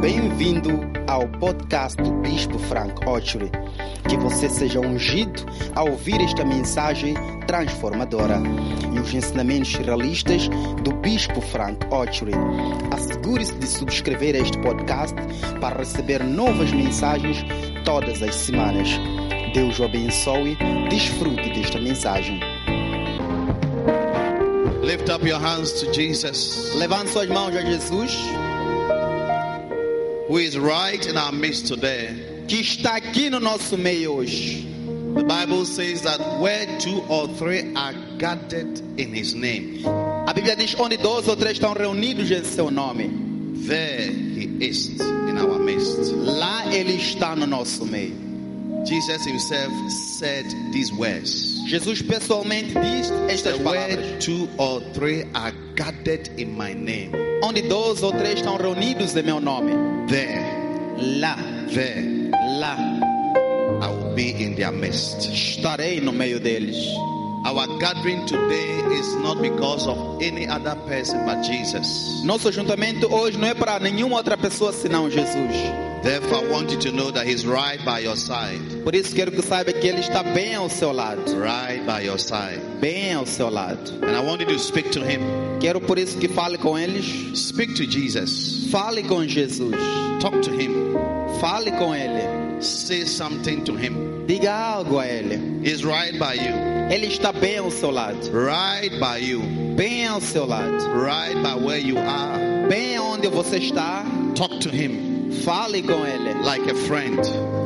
Bem-vindo ao podcast do Bispo Frank Ochery. Que você seja ungido ao ouvir esta mensagem transformadora e os ensinamentos realistas do Bispo Frank Ochery. Assegure-se de subscrever este podcast para receber novas mensagens todas as semanas. Deus o abençoe. Desfrute desta mensagem. Lift up your hands to Jesus, Levante suas mãos a Jesus, who is right in our midst today. que está aqui no nosso meio hoje. The Bible says that where two or three are gathered in His name, A Bíblia diz: onde dois ou três estão reunidos em seu nome, there He is in our midst. lá Ele está no nosso meio. Jesus Himself said these words. Jesus pessoalmente diz estas palavras: where two or three are gathered in my name, onde dois ou três estão reunidos em meu nome, there, lá, there, lá I will be in their midst. estarei no meio deles. Our gathering today is not because of any other person but Jesus. Nosso juntamento hoje não é para nenhuma outra pessoa senão Jesus. Therefore, I want you to know that He's right by your side. Por isso quero que saiba que Ele está bem ao seu lado, Right by your side. bem ao seu lado. And I want you to speak to Him. Quero por isso que fale com eles, Speak to Jesus. fale com Jesus, Talk to Him. fale com Ele, Say something to Him. diga algo a Ele. He's right by you. Ele está bem ao seu lado, Right by you. bem ao seu lado, Right by where you are. bem onde você está. Talk to Him Fale com Ele like a friend.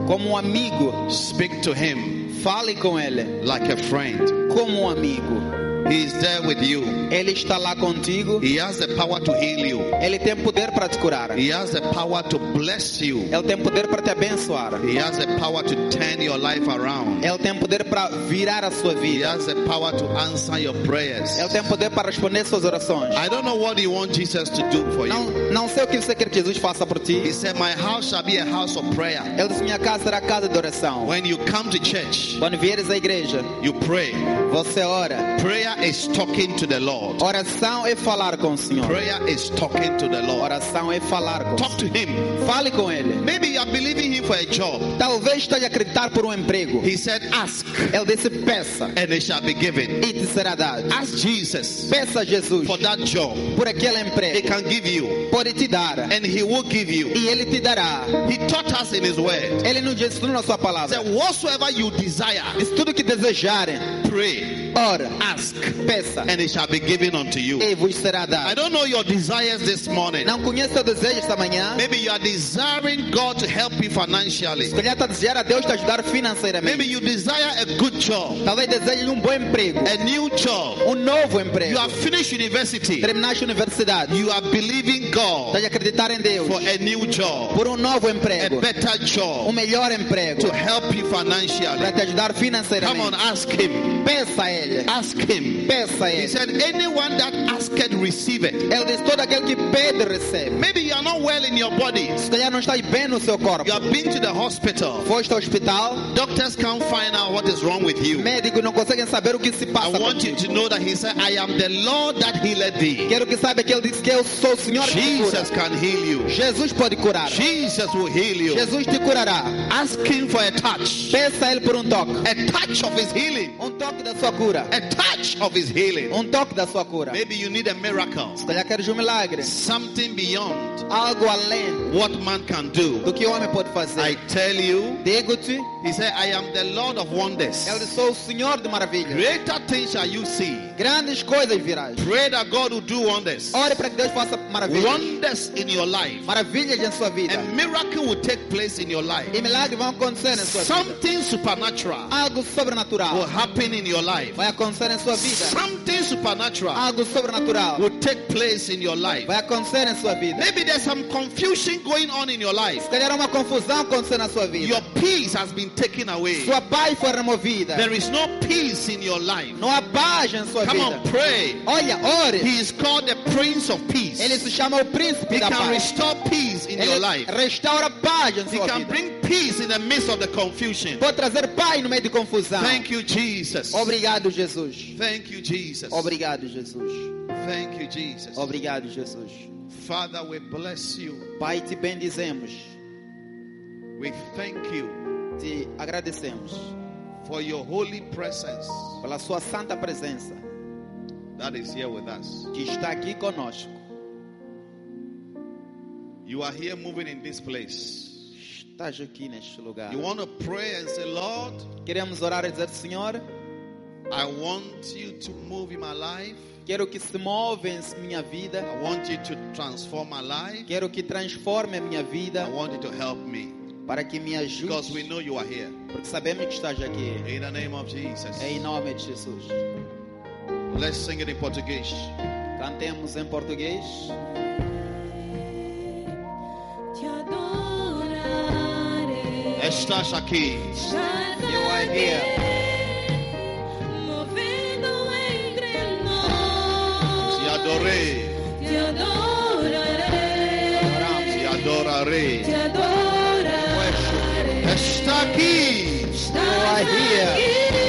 como um amigo. Speak to Him Fale com Ele like a friend. como um amigo. He is there with you. Ele está lá contigo. He has the power to heal you. Ele tem poder para te curar. He has the power to bless you. Ele tem poder para te abençoar. He has the power to turn your life around. Ele tem poder para virar a sua He vida. has the power to answer your prayers. Ele tem poder para responder suas orações. I don't know what you want Jesus to do for you. Não, não sei o que você quer que Jesus faça por He ti. said, My house shall be a house of prayer. Ele disse: Minha casa será casa de oração. When you come to church, Quando vieres à igreja, you pray. você ora. Prayer is talking to the Lord. Oração é falar com o Senhor. Prayer is talking to the Lord. Oração é falar com Talk to. Him. Fale com Ele. Maybe you are believing Him for a job. Talvez esteja a acreditar por um emprego. He said, Ask, Ele disse: Peça and it shall be given. e te será dado. Ask Jesus Peça a Jesus for that job. por aquele He emprego. can give you, Pode te dar and He will give you. e Ele te dará. He taught us in His word. Ele nos tudo na sua He palavra. said, Whatsoever you desire, Diz tudo que desejarem. Pray, Ora, ask, peça and it shall be given unto you. e vos será I don't know your desires this morning. Não conhece seu desejo esta manhã? Maybe you are desiring God to help you financially. Se calhar está a desejar a Deus te ajudar financeiramente. Maybe you desire a good job, Talvez deseje um bom emprego, a new job. um novo emprego. You have finished university. Terminaste a universidade. You are believing God Estás a acreditar em Deus for a new job, por um novo emprego. a better um job melhor emprego to help you financially. para te ajudar financeiramente. Come on, ask Him. Peça Ele. Ask Him. Peça a He said, Anyone that asketh, receive it. Ele diz: todo aquele que pede, recebe. Maybe you are not well in your body. Se calhar não estás bem no seu corpo. You have been to the hospital. Foste ao hospital, Doctors can't find out what is wrong with you. médicos não conseguem saber o que se I passa want you to know that He said, I am the Lord that healeth thee. Quero que saiba que Ele disse que eu sou o Senhor que cura. Jesus can heal you. Jesus pode curar. Jesus will heal you. Jesus te curará. Ask Him for a touch. Peça a Ele por um toque. A touch of His healing. Um toque da sua cura. A touch of His healing. Um toque da sua cura. Maybe you need a miracle. Se calhar queres um milagre. Something beyond Algo além what man can do. do que o homem pode fazer. I tell you, Digo-te, He said, I am the Lord of wonders. Ele sou o Senhor de maravilhas. Greater things shall you see. Grandes coisas virás. Pray that God will do wonders. Ore para que Deus faça maravilhas. Wonders in your life. Maravilhas em sua vida. A miracle will take place in your life. E milagres vão acontecer em sua vida. Something supernatural Algo will sobrenatural happen in your life. vai acontecer em sua vida. Something supernatural Algo sobrenatural will take place in your life. vai acontecer em sua vida. Maybe there's some confusion going on in your life. Se calhar uma confusão acontecer na sua vida. Your peace has been taken away. Sua paz foi removida. There is no peace in your life. Não há paz em sua Come vida. on, pray. Olha, ore. He is called the Prince of Peace. Ele se chama o príncipe He da can paz. restore peace in your life. restaura paz em He sua can bring peace in the midst of the confusion. Pode trazer paz no meio de confusão. Thank you, Jesus. Obrigado, Jesus. Thank you, Jesus. Obrigado, Jesus. Thank you, Jesus. Obrigado, Jesus. Father, we bless you. Pai, te bendizemos, We thank you te agradecemos for your holy presence pela sua santa presença that is here with us. que está aqui conosco. You are here moving in this place. Estás aqui neste lugar. You want to pray and say, Lord, Queremos orar e dizer, Senhor, I want you to move in my life. quero que se move em minha vida, I want you to transform my life. quero que transforme a minha vida I want you to help me para que me because we ajude, know you are here. porque sabemos que estás aqui. In the name of Jesus. Em nome de Jesus. Let's sing it in Portuguese. Cantemos em português. Adorarei. Estás aqui. You are here. Movendo entre nós. Te adorei. Te adorarei. Te adorarei. Te adorarei. Está aqui. Estás You are here. aqui,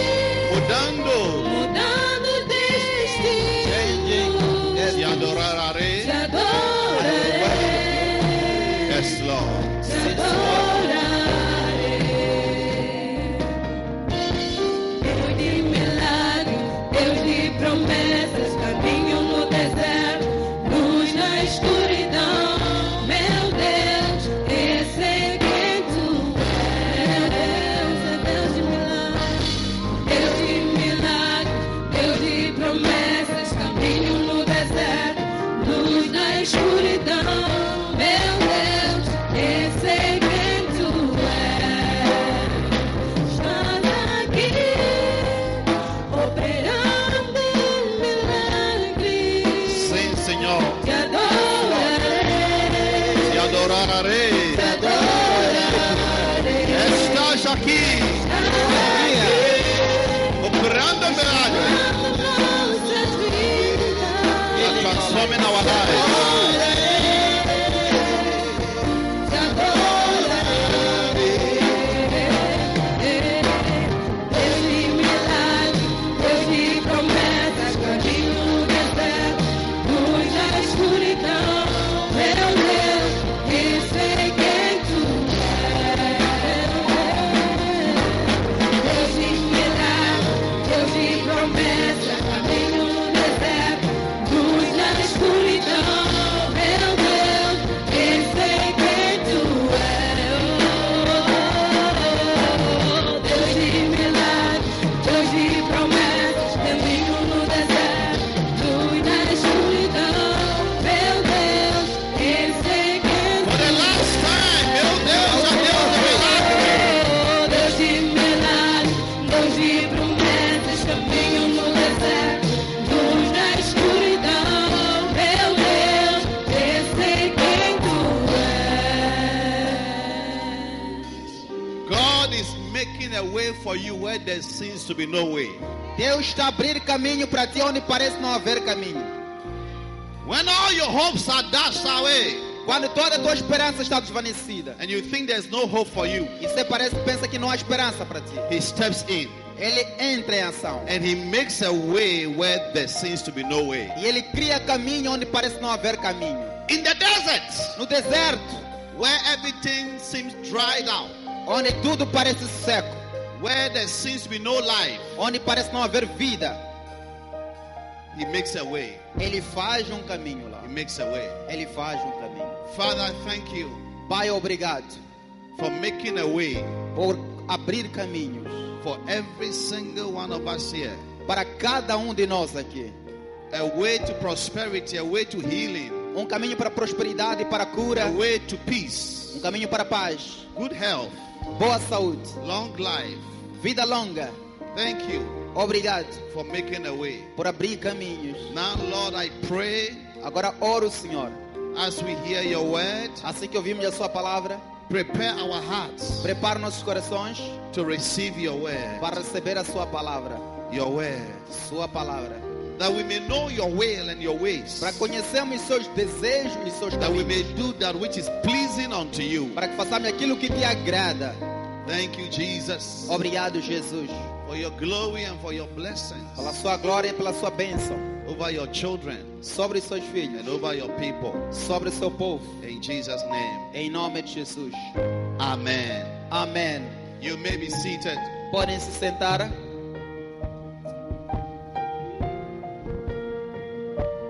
where there seems to be no way. Deus está a abrir caminho para ti onde parece não haver caminho. When all your hopes are dashed away Quando toda a tua esperança está desvanecida and you think there's no hope for you, e você parece pensa que não há esperança para ti, He steps in ele entra em ação and He makes a way where there seems to be no way. e ele cria caminho onde parece não haver caminho. In the desert, No deserto, where everything seems dried out, onde tudo parece seco, where there seems to be no life, onde parece não haver vida, He makes a way. ele faz um caminho lá. He makes a way. Ele faz um caminho. Father, thank you Pai, obrigado for making a way por abrir caminhos for every single one of us here. para cada um de nós aqui. A way to prosperity, a way to healing, Um caminho para prosperidade e para cura, a way to peace, um caminho para paz, good health, boa saúde, long life. Vida longa. Thank you Obrigado for making a way. por abrir caminhos. Now, Lord, I pray Agora oro, Senhor, as we hear your word, assim que ouvimos a sua palavra, prepare our hearts prepara nossos corações to receive your word, para receber a sua palavra, your word, sua palavra, that we may know your will and your ways, para conhecermos seus desejos e seus that we may caminhos, do that which is pleasing unto you. para que façamos aquilo que te agrada. Thank you, Jesus, Obrigado, Jesus, for your glory and for your blessings. pela sua glória e pela sua bênção. over your children, sobre seus filhos, and over your people. sobre o seu povo. In Jesus' name. Em nome de Jesus. Amen. Amém. You may be seated. Podem se sentar.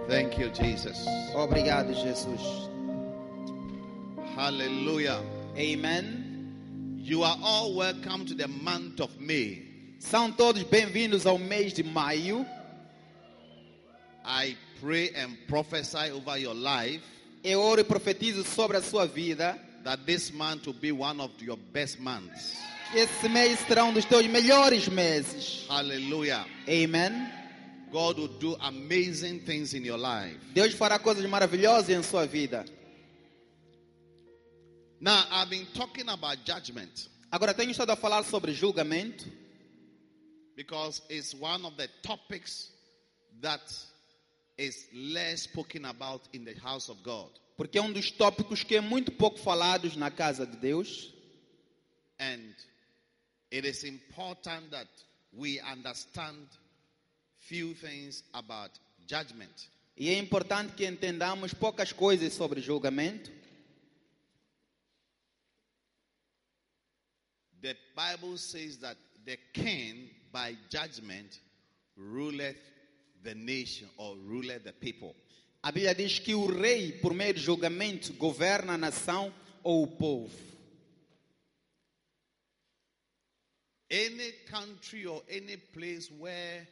Thank you, Jesus. Obrigado, Jesus. Hallelujah. Amen. You are all welcome to the month of May. São todos bem-vindos ao mês de maio. I pray and prophesy over your life Eu oro e profetizo sobre a sua vida that this month will be one of your best months. esse mês será um dos teus melhores meses. Hallelujah. Amen. God will do amazing things in your life. Deus fará coisas maravilhosas em sua vida. Now, I've been talking about judgment Agora tenho estado a falar sobre julgamento, because it's one of the topics that is less spoken about in the house of God. porque é um dos tópicos que é muito pouco falados na casa de Deus. And it is important that we understand few things about judgment. E é importante que entendamos poucas coisas sobre julgamento. The Bible says that the king by judgment ruleth the nation or ruleth the people. A Bíblia diz que o rei, por meio de julgamento, governa a nação ou o povo. Any country or any place where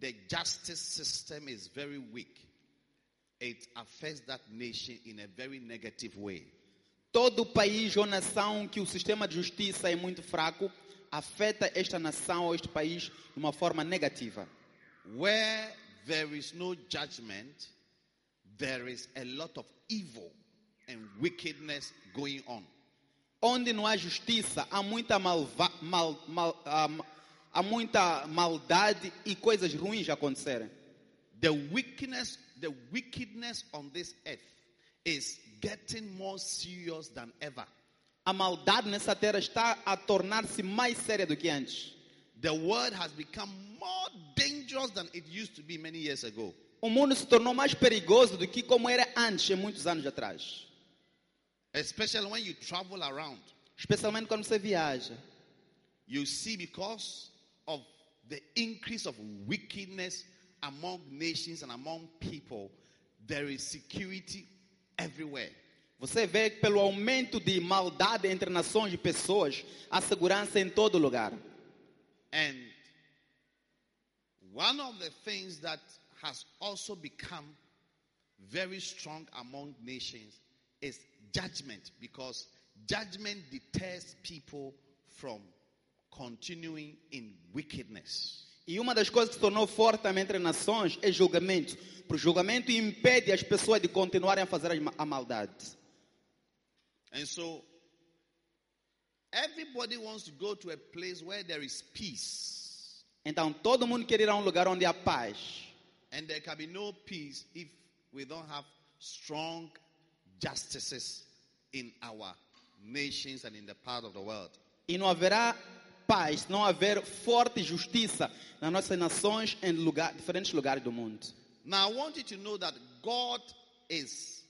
the justice system is very weak, it affects that nation in a very negative way. Todo país ou nação que o sistema de justiça é muito fraco afeta esta nação ou este país de uma forma negativa. Where there is no judgment, there is a lot of evil and wickedness going on. Onde não há justiça, há muita malva, mal, mal, há, há muita maldade e coisas ruins acontecerem. The wickedness, the wickedness on this earth is getting more serious than ever. A maldade nessa terra está a tornar-se mais séria do que antes. The world has become more dangerous than it used to be many years ago. O mundo se tornou mais perigoso do que como era antes, muitos anos atrás. Especially when you travel around, Especialmente quando você viaja. you see because of the increase of wickedness among nations and among people, there is security everywhere. Você vê pelo aumento de maldade entre nações e pessoas, há segurança em todo lugar. And one of the things that has also become very strong among nations is judgment because judgment deters people from continuing in wickedness. E uma das coisas que se tornou forte também entre nações é julgamento. Porque o julgamento impede as pessoas de continuarem a fazer a maldade. And so everybody wants to go to a place where there is peace. Então todo mundo quer ir a um lugar onde há paz. And there can be no peace if we don't have strong justices in our nations and in the part of the world. E não haverá paz não houver forte justiça nas nossas nações em lugar, diferentes lugares do mundo. Now, I want you to know that God is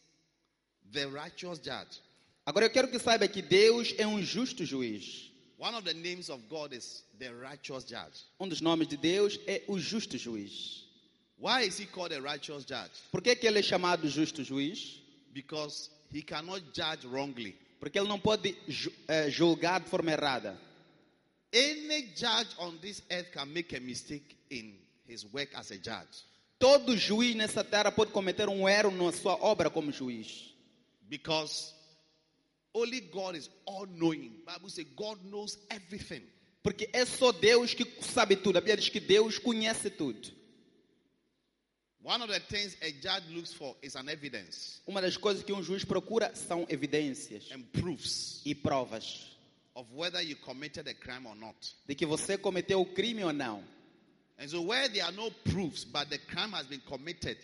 the righteous judge. Agora eu quero que saiba que Deus é um justo juiz. One of the names of God is the righteous judge. Um dos nomes de Deus é o justo juiz. Why is he called a righteous judge? Por que, que ele é chamado justo juiz? Because he cannot judge wrongly. Porque ele não pode eh, julgar de forma errada. Any judge on this earth can make a mistake in his work as a judge Todo juiz nessa terra pode cometer um erro na sua obra como juiz. because only God is all knowing. Bible says God knows everything. Porque é só Deus que sabe tudo. A Bíblia diz que Deus conhece tudo. One of the things a judge looks for is an evidence Uma das coisas que um juiz procura são evidências and proofs e provas of whether you committed a crime or not. de que você cometeu o crime ou não. And so, where there are no proofs, but the crime has been committed,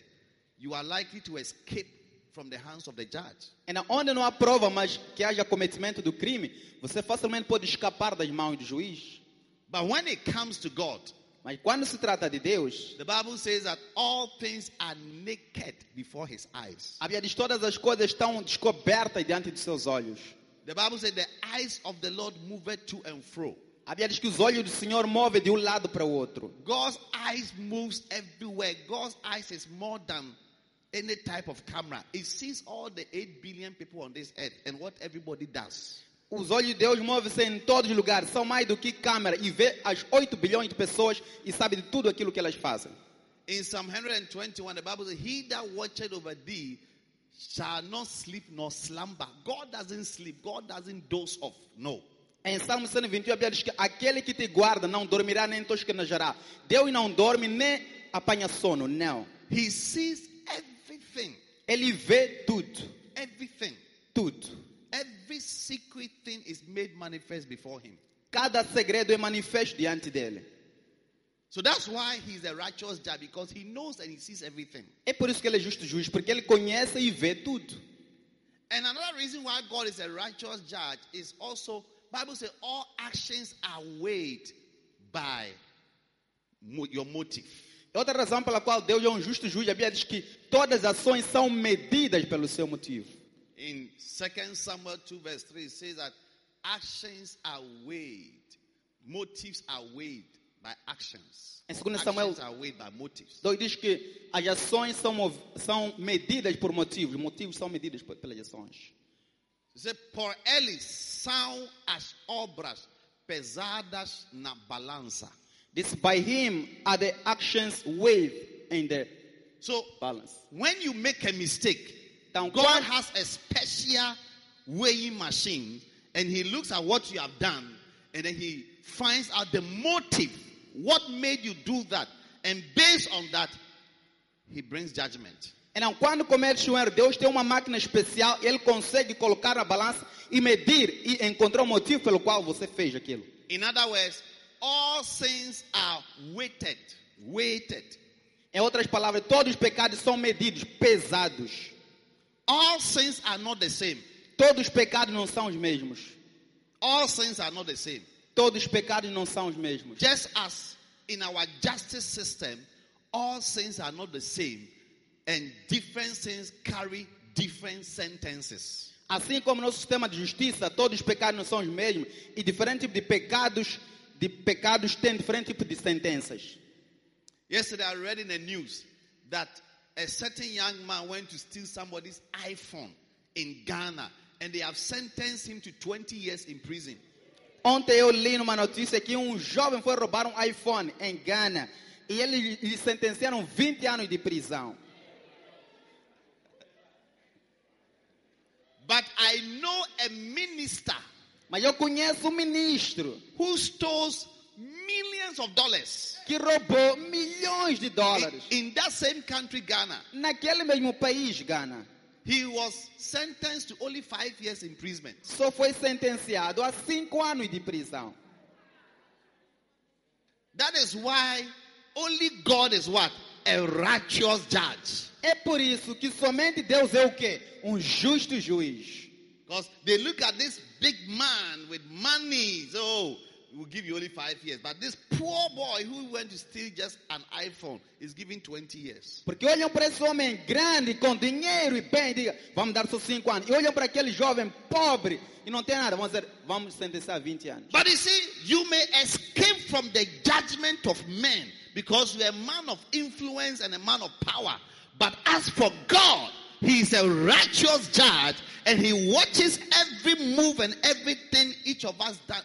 you are likely to escape from the hands of the judge. E na- onde não há prova, mas que haja cometimento do crime, você facilmente pode escapar das mãos do juiz. But when it comes to God, Mas quando se trata de Deus, the Bible says that all things are naked before his eyes. a Bíblia diz todas as coisas estão descobertas diante de seus olhos. The Bible says the eyes of the Lord moveth to and fro. A Bíblia diz que os olhos do Senhor movem de um lado para o outro. God's eyes moves everywhere. God's eyes is more than any type of camera. It sees all the 8 billion people on this earth and what everybody does. Os olhos de Deus movem-se em todos os lugares, são mais do que câmera e vê as 8 bilhões de pessoas e sabe de tudo aquilo que elas fazem. In Psalm 121, the Bible says, He that watcheth over thee shall not sleep nor slumber. God doesn't sleep. God doesn't doze off. No. Em Salmo 121, a Bíblia diz que aquele que te guarda não dormirá nem tosquenejará. Deus não dorme nem apanha sono, não. He sees everything. Ele vê tudo, Everything. tudo. Every secret thing is made manifest before him. Cada segredo é manifesto diante dele. So that's why he's a righteous judge because he knows and he sees everything. É por isso que ele é justo juiz, porque ele conhece e vê tudo. And another reason why God is a righteous judge is also Bible says all actions are weighed by your motive. Outra razão pela qual Deus é um justo juiz, a Bíblia diz que todas as ações são medidas pelo seu motivo. In 2 Samuel 2 verse 3 it says that actions are weighed, motives are weighed by actions. Em 2 Samuel- actions are weighed by motives. Então diz que as ações são, são medidas por motivos, motivos são medidos pelas ações. It says, por eles são as obras pesadas na balança. This by him are the actions weighed in the So balance. when you make a mistake, Então, God has a special weighing machine and he looks at what you have done and then he finds out the motive. What made you do that? And based on that, he brings judgment. Então, quando comete erro, Deus tem uma máquina especial, ele consegue colocar na balança e medir e encontrar o motivo pelo qual você fez aquilo. In other words, all sins are weighted. Weighted. Em outras palavras, todos os pecados são medidos, pesados. All sins are not the same. Todos os pecados não são os mesmos. All sins are not the same. Todos os pecados não são os mesmos. Just as in our justice system, all sins are not the same, and different sins carry different sentences. Assim como no sistema de justiça, todos os pecados não são os mesmos e diferente tipo de pecados, de pecados têm diferente tipo de sentenças. Yesterday, I read in the news that a certain young man went to steal somebody's iPhone in Ghana, and they have sentenced him to 20 years in prison. Ontem eu li numa notícia que um jovem foi roubar um iPhone em Gana e eles lhe sentenciaram 20 anos de prisão. But I know a minister Mas eu conheço um ministro who stole millions of dollars que roubou milhões de in, dólares in that same country, Ghana. naquele mesmo país, Gana. He was sentenced to only five years imprisonment. Só foi sentenciado a cinco anos de prisão. That is why only God is what? A righteous judge. É por isso que somente Deus é o quê? Um justo juiz. Because they look at this big man with money. So, oh, we'll give you only five years. But this poor boy who went to steal just an iPhone is given 20 years. Porque olham para esse homem grande, com dinheiro e bem, digam, vamos dar só cinco anos. E olham para aquele jovem pobre e não tem nada, vamos dizer, vamos sentenciar 20 anos. But you see, you may escape from the judgment of men because you're a man of influence and a man of power. But as for God, He is a righteous judge and He watches every move and everything each of us uh,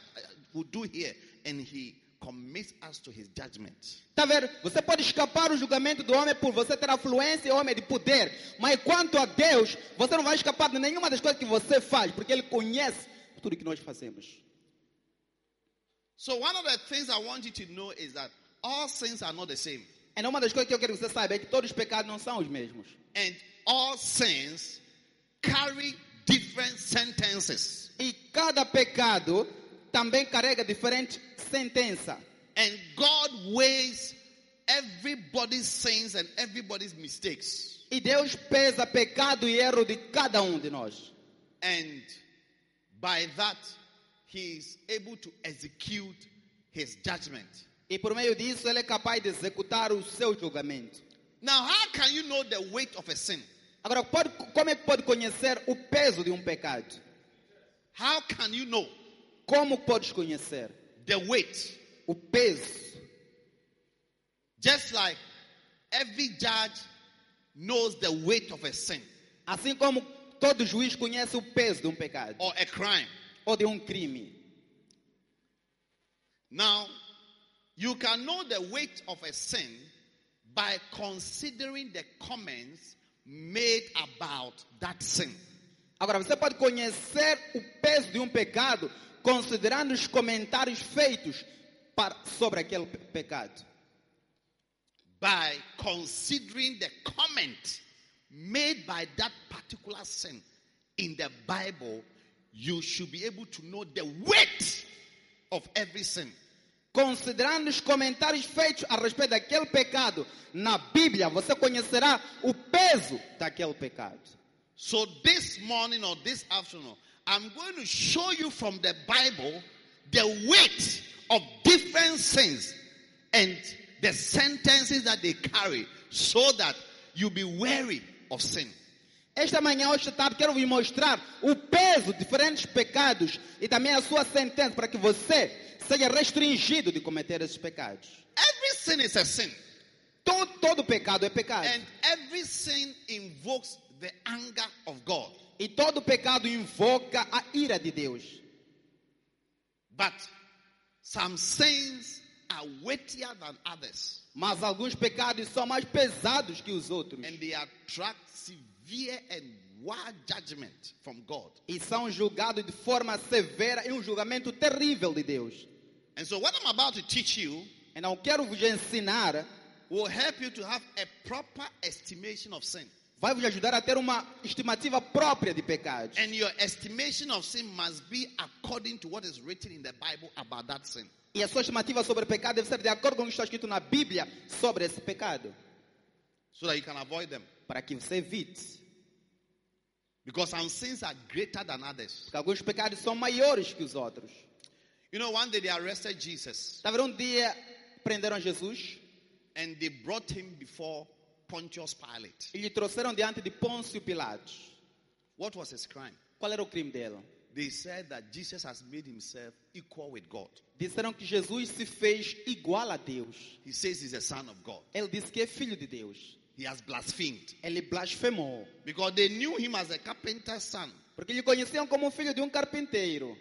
will do here. And He commits us to His judgment. Tá vendo? Você pode escapar do julgamento do homem por você ter afluência e homem de poder. Mas quanto a Deus, você não vai escapar de nenhuma das coisas que você faz, porque Ele conhece tudo que nós fazemos. So, one of the things I want you to know is that all sins are not the same. Então, uma das coisas que eu quero que você saiba é que todos os pecados não são os mesmos. And all sins carry different sentences. E cada pecado também carrega diferente sentença. And God weighs everybody's sins and everybody's mistakes. E Deus pesa pecado e erro de cada um de nós. And by that, He is able to execute His judgment. E por meio disso ele é capaz de executar o seu julgamento. Now, how can you know the weight of a sin? Agora, pode, como é que pode conhecer o peso de um pecado? How can you know Como podes conhecer the weight? o peso? Just like every judge knows the weight of a sin Assim como todo juiz conhece o peso de um pecado or a crime. ou de um crime. Now, you can know the weight of a sin by considering the comments made about that sin. Agora, você pode conhecer o peso de um pecado considerando os comentários feitos para- sobre aquele pe- pecado. By considering the comment made by that particular sin in the Bible, you should be able to know the weight of every sin. Considerando os comentários feitos a respeito daquele pecado na Bíblia, você conhecerá o peso daquele pecado. So this morning or this afternoon, I'm going to show you from the Bible the weight of different sins and the sentences that they carry so that you be wary of sin. Esta manhã, hoje à tarde, quero vos mostrar o peso de diferentes pecados e também a sua sentença para que você seja restringido de cometer esses pecados. Every sin is a sin, Todo, todo pecado é pecado. and every sin invokes the anger of God. E todo pecado invoca a ira de Deus. But some sins are weightier than others, Mas alguns pecados são mais pesados que os outros. and they attract severe and wild judgment from God. E são julgados de forma severa em um julgamento terrível de Deus. And so, what I'm about to teach you Então, quero vos ensinar, will help you to have a proper estimation of sin. Vai vos ajudar a ter uma estimativa própria de pecados. And your estimation of sin must be according to what is written in the Bible about that sin. E a sua estimativa sobre pecado deve ser de acordo com o que está escrito na Bíblia sobre esse pecado. So that you can avoid them. Para que você evite. Because some sins are greater than others. Porque alguns pecados são maiores que os outros. You know, one day they arrested Jesus vendo? Um dia prenderam Jesus and they brought him before Pontius Pilate. e lhe trouxeram diante de Pôncio Pilatos. What was his crime? Qual era o crime dele? They said that Jesus has made himself equal with God. Disseram que Jesus se fez igual a Deus. He says he's the Son of God. Ele disse que é filho de Deus. He has blasphemed Ele blasfemou. because they knew him as a carpenter's son. Porque lhe conheciam como filho de um carpinteiro.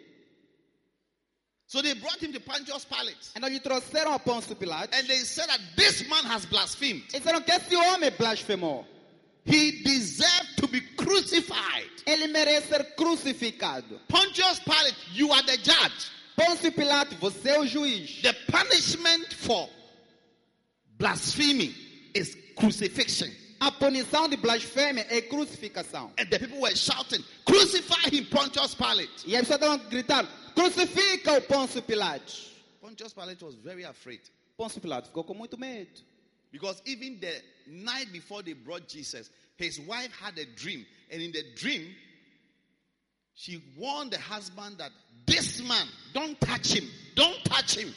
So they brought him to Pontius Pilate. Então lhe trouxeram a Pôncio Pilatos. And they said that this man has blasphemed. E disseram que esse homem blasfemou. He deserved to be crucified. Ele merece ser crucificado. Pontius Pilate, you are the judge. Pôncio Pilato, você é o juiz. The punishment for blasphemy is crucifixion. A punição de blasfêmia é crucificação. And the people were shouting, Crucify him, Pontius Pilate. E as pessoas estavam gritando: crucifica o Pôncio Pilatos. Pontius Pilate was very afraid Pôncio Pilato ficou com muito medo. because even the night before they brought Jesus, his wife had a dream. And in the dream, she warned the husband that this man, don't touch him, don't touch him.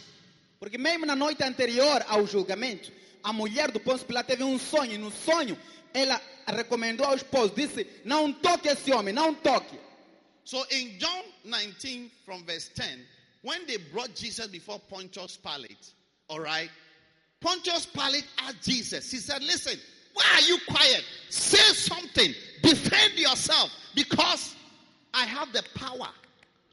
Porque mesmo na noite anterior ao julgamento, a mulher do Pôncio Pilato teve um sonho. E no sonho, ela recomendou ao esposo, disse, não toque esse homem, não toque. So in John 19, from verse 10, when they brought Jesus before Pontius Pilate, all right, Pontius Pilate asked Jesus, he said, Listen, why are you quiet? Say something, defend yourself, because I have the power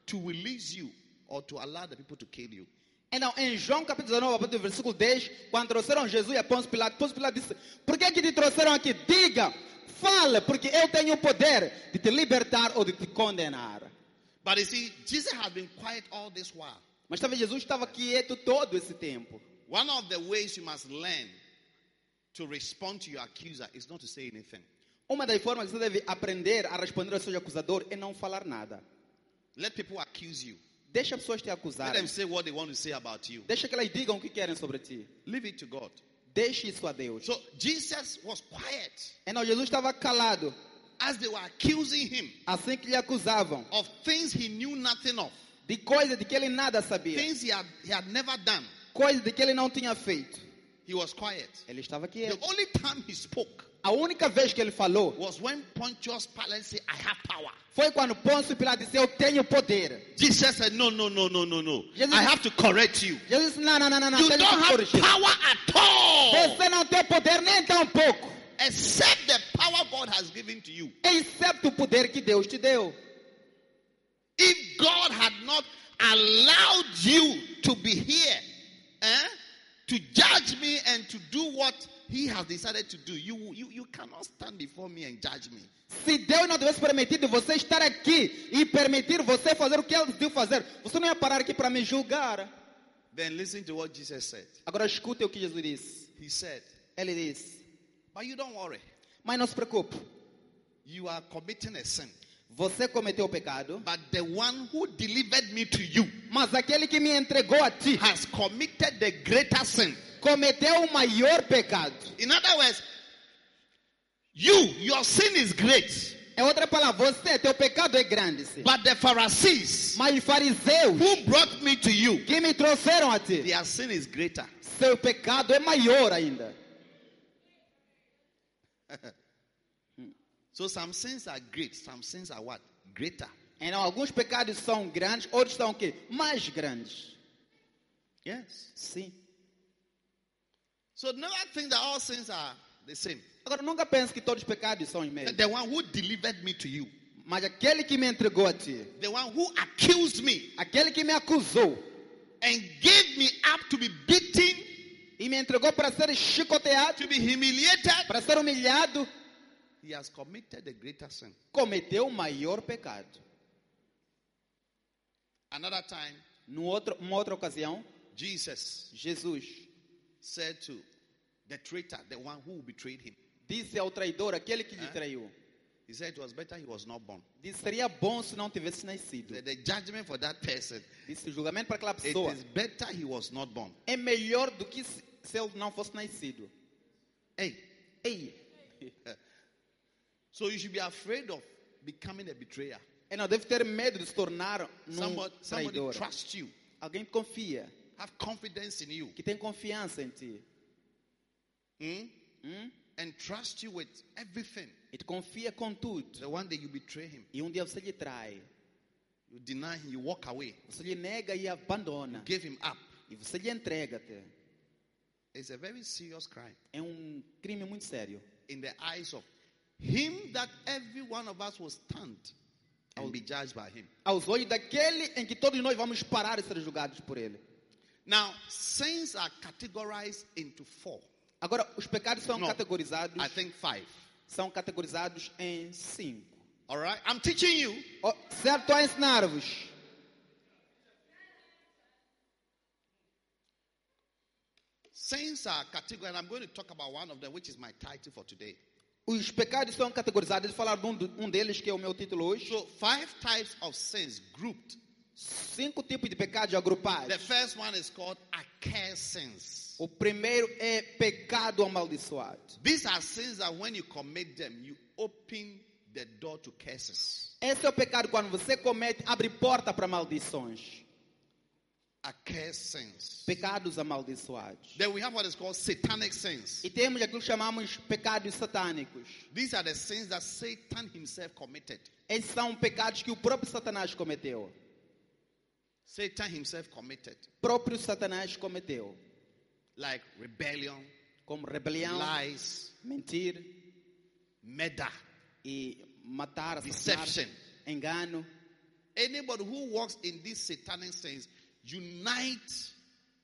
to release you or to allow the people to kill you. Então, em João capítulo 19, a partir do versículo 10, quando trouxeram Jesus a Pôncio Pilato, Pôncio Pilato disse, por que que te trouxeram aqui? Diga, fale, porque eu tenho o poder de te libertar ou de te condenar. But you see, Jesus had been quiet all this while. Mas talvez Jesus estava quieto todo esse tempo. One of the ways you must learn to respond to your accuser is not to say anything. Uma das formas que você deve aprender a responder ao seu acusador é não falar nada. Let people accuse you. Deixa as pessoas te Let acusarem. them say what they want to say about you. Deixa que elas digam o que querem sobre ti. Leave it to God. Deixe isso a Deus. So Jesus was quiet Então Jesus estava calado, as they were accusing him assim que lhe acusavam, of things he knew nothing of, de coisas de que ele nada sabia. things he had, he had never done. Coisa de que ele não tinha feito. He was quiet. Ele estava The quieto. only time he spoke A única vez que ele falou was when Pontius Pilate said, I have power. foi quando Pôncio Pilatos disse: Eu tenho poder. Jesus said, No, no, no, no, no, no. Jesus- I have to correct you. Jesus disse: Não, não, não, não, não. You don't have corrigir. power at all. Você não tem poder nem tão pouco, Except the power God has given to you. exceto o poder que Deus te deu. If God had not allowed you to be here, eh, to judge me and to do what He has decided to do, you, you, you cannot stand before me and judge me. Se Deus não tivesse permitido você estar aqui e permitir você fazer o que Ele decidiu fazer, você não ia parar aqui para me julgar. Then listen to what Jesus said. Agora escute o que Jesus disse. He said, Ele disse: But you don't worry. Mas não se preocupe, You are committing a sin. você cometeu o pecado, But the one who delivered me to you mas aquele que me entregou a ti has committed the greater sin. Cometeu o maior pecado. In other words, you, your sin is great. É outra palavra, você, teu pecado é grande, sim. But the Pharisees Mas os fariseus who brought me to you, que me trouxeram a ti, their sin is greater. seu pecado é maior ainda. So some sins are great, some sins are what? Greater. Então, alguns pecados são grandes, outros são o quê? Mais grandes. Yes. Sim. So never think that all sins are the same. Agora, nunca pense que todos os pecados são os mesmos. The one who delivered me to you, Mas aquele que me entregou a ti, the one who accused me aquele que me acusou and gave me up to be beaten, e me entregou para ser chicoteado, to be humiliated, para ser humilhado, he has committed the greater sin. cometeu o maior pecado. Another time, Num outro, uma outra ocasião, Jesus Jesus said to the traitor, the one who betrayed him, disse ao traidor, aquele que lhe traiu, he said it was better he was not born. disse, seria bom se não tivesse nascido. The, the judgment for that person, Disse, o julgamento para aquela it pessoa is better he was not born. é melhor do que se, se ele não fosse nascido. Hey, Ei, so you should be afraid of becoming a betrayer. ele não deve ter medo de se tornar um Somebody, somebody traidor. trust you, Alguém confia, have confidence in you, que tem confiança em ti. Hmm? Hum? and trust you with everything. E te confia com tudo. The one day you betray him, E um dia você lhe trai. you deny him, you walk away, Você lhe nega e abandona. give him up. E você lhe entrega até. It's a very serious crime É um crime muito sério. in the eyes of him that every one of us will stand and be judged by him. Aos olhos daquele em que todos nós vamos parar e ser julgados por ele. Now, sins are categorized into four. Agora, os pecados são No, categorizados, I think five. são categorizados em cinco. All right? I'm teaching you. Oh, certo, a ensinar-vos. Sins are categorized, and I'm going to talk about one of them, which is my title for today. Os pecados são categorizados. Vou falar de um, um deles, que é o meu título hoje. So, five types of sins grouped. Cinco tipos de pecados agrupados. The first one is called sins. O primeiro é pecado amaldiçoado. These are sins that when you commit them, you open the door to curses. Esse é o pecado quando você comete, abre porta para maldições. Pecados amaldiçoados. Then we have what is called satanic sins. E temos aquilo que chamamos pecados satânicos. These are the sins that Satan himself committed. Esses são pecados que o próprio Satanás cometeu. Satan himself committed, próprio Satanás cometeu. Like rebellion, Como rebelião, lies, mentir murder. e matar, Deception. engano. Anybody who walks in these satanic sins, unite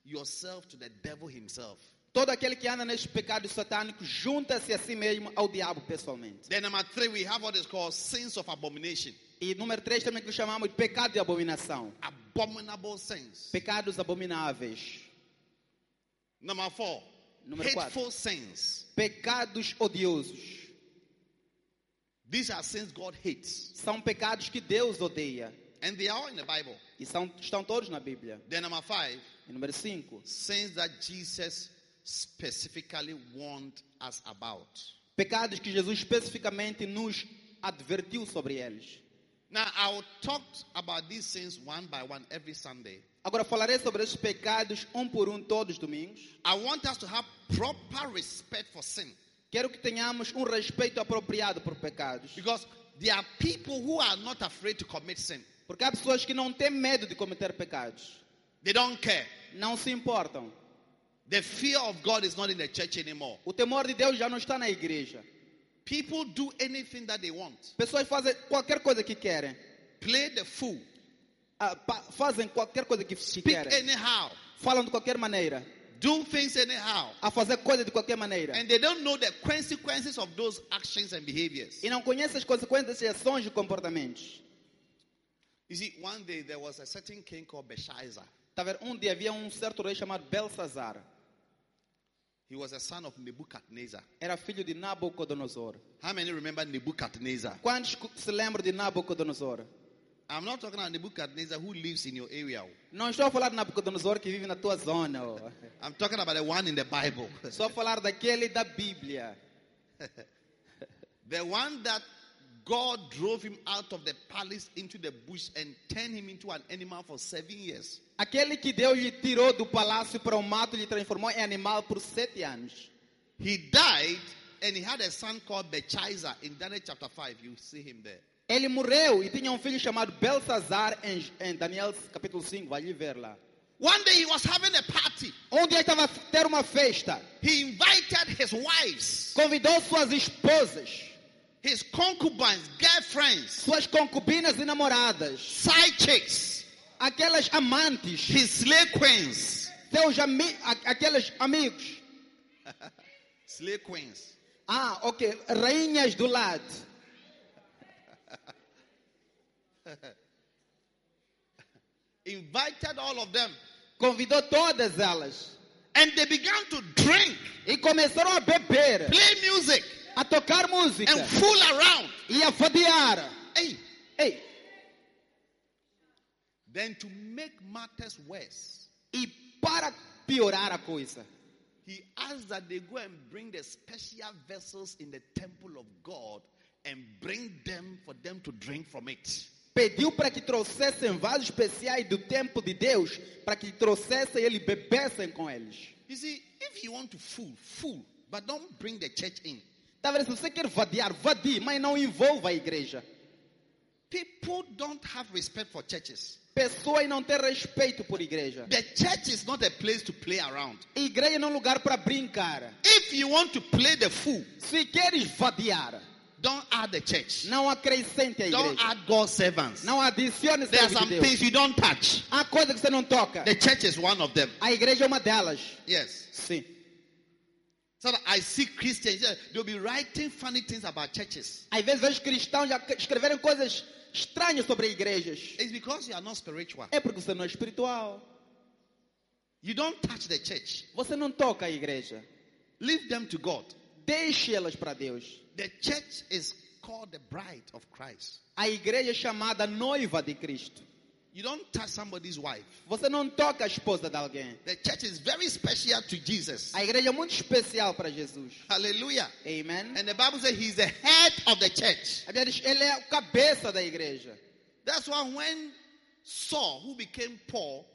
yourself to the devil himself. Todo aquele que anda nesses pecados satânicos junta-se a si mesmo ao diabo pessoalmente. Then number three, we have what is called sins of abomination. E número três também que chamamos de pecado de abominação. Abominable sins. Pecados abomináveis. Number four, Número hateful sins. Pecados odiosos. These are sins God hates. São pecados que Deus odeia. And they are in the Bible. E são, estão todos na Bíblia. Then number five, E número cinco. sins that Jesus specifically warned us about. Pecados que Jesus especificamente nos advertiu sobre eles. Now, I will talk about these things one by one every Sunday. Agora falarei sobre esses pecados um por um todos os domingos. I want us to have proper respect for sin Quero que tenhamos um respeito apropriado por pecados. because there are people who are not afraid to commit sin. Porque há pessoas que não têm medo de cometer pecados. They don't care. Não se importam. The fear of God is not in the church anymore. O temor de Deus já não está na igreja. People do anything that they want. Pessoas fazem qualquer coisa que querem. Play the fool. Ah, fazem qualquer coisa que, Speak querem. anyhow. Falam de qualquer maneira. Do things anyhow. A fazer coisa de qualquer maneira. And they don't know the consequences of those actions and behaviors. E não conhecem as consequências de ações e comportamentos. You see, one day there was a certain king called Belshazzar. Tá? Um dia havia um certo rei chamado Belsazar. He was a son of Nebuchadnezzar. Era filho de Nabucodonosor. How many remember Nebuchadnezzar? Quantos se lembram de Nabucodonosor? I'm not talking about Nebuchadnezzar who lives in your area. Não estou a falar de Nabucodonosor que vive na tua zona. I'm talking about the one in the Bible. Estou a falar daquele da Bíblia. The one that God drove him out of the palace into the bush and turned him into an animal for seven years. Aquele que Deus lhe tirou do palácio para o mato lhe transformou em animal por sete anos. He died and he had a son called Belshazzar in Daniel chapter 5. You see him there. Ele morreu e tinha um filho chamado Belsazar em, em Daniel capítulo 5. Vai lhe ver lá. One day he was having a party. Um dia estava a ter uma festa. He invited his wives, Convidou suas esposas, his concubines, girlfriends, suas concubinas e namoradas, side chicks, aquelas amantes, his slave queens. seus ami aqueles amigos. Slave queens. Ah, ok. Rainhas do lado. Invited all of them. Convidou todas elas. And they began to drink, E começaram a beber, play music, a tocar música and fool around. e a fadear. Hey. Ei, Then to make matters worse, e para piorar a coisa, he asked that they go and bring the special vessels in the temple of God and bring them for them to drink from it. pediu para que trouxessem vasos especiais do tempo de Deus, para que trouxessem e eles bebessem com eles. You see, if you want to fool, fool, but don't bring the church in. Tá vendo? Se você quer vadear, vadie, mas não envolva a igreja. People don't have respect for churches. Pessoas não têm respeito por igreja. The church is not a place to play around. Igreja não é um lugar para brincar. If you want to play the fool, Se queres vadear, don't add the church. não acrescente a Don't igreja. add God's servants. Não adicione There are servo some de Deus. things you don't touch. Há coisa que você não toca. The church is one of them. A igreja é uma delas. Yes. Sim. That I see Christians, they'll be writing funny things about churches. Às vezes vejo cristãos já escreverem coisas estranhas sobre igrejas. It's because you are not spiritual. É porque você não é espiritual. You don't touch the church. Você não toca a igreja. Leave them to God. Deixe elas para Deus. The church is called the bride of Christ. A igreja é chamada noiva de Cristo. You don't touch somebody's wife. Você não toca a esposa de alguém. The church is very special to Jesus. A igreja é muito especial para Jesus. Hallelujah. Amen. And the Bible says he's the head of the church. A Bíblia diz, Ele é o cabeça da igreja. That's why when Saul, who became Paul,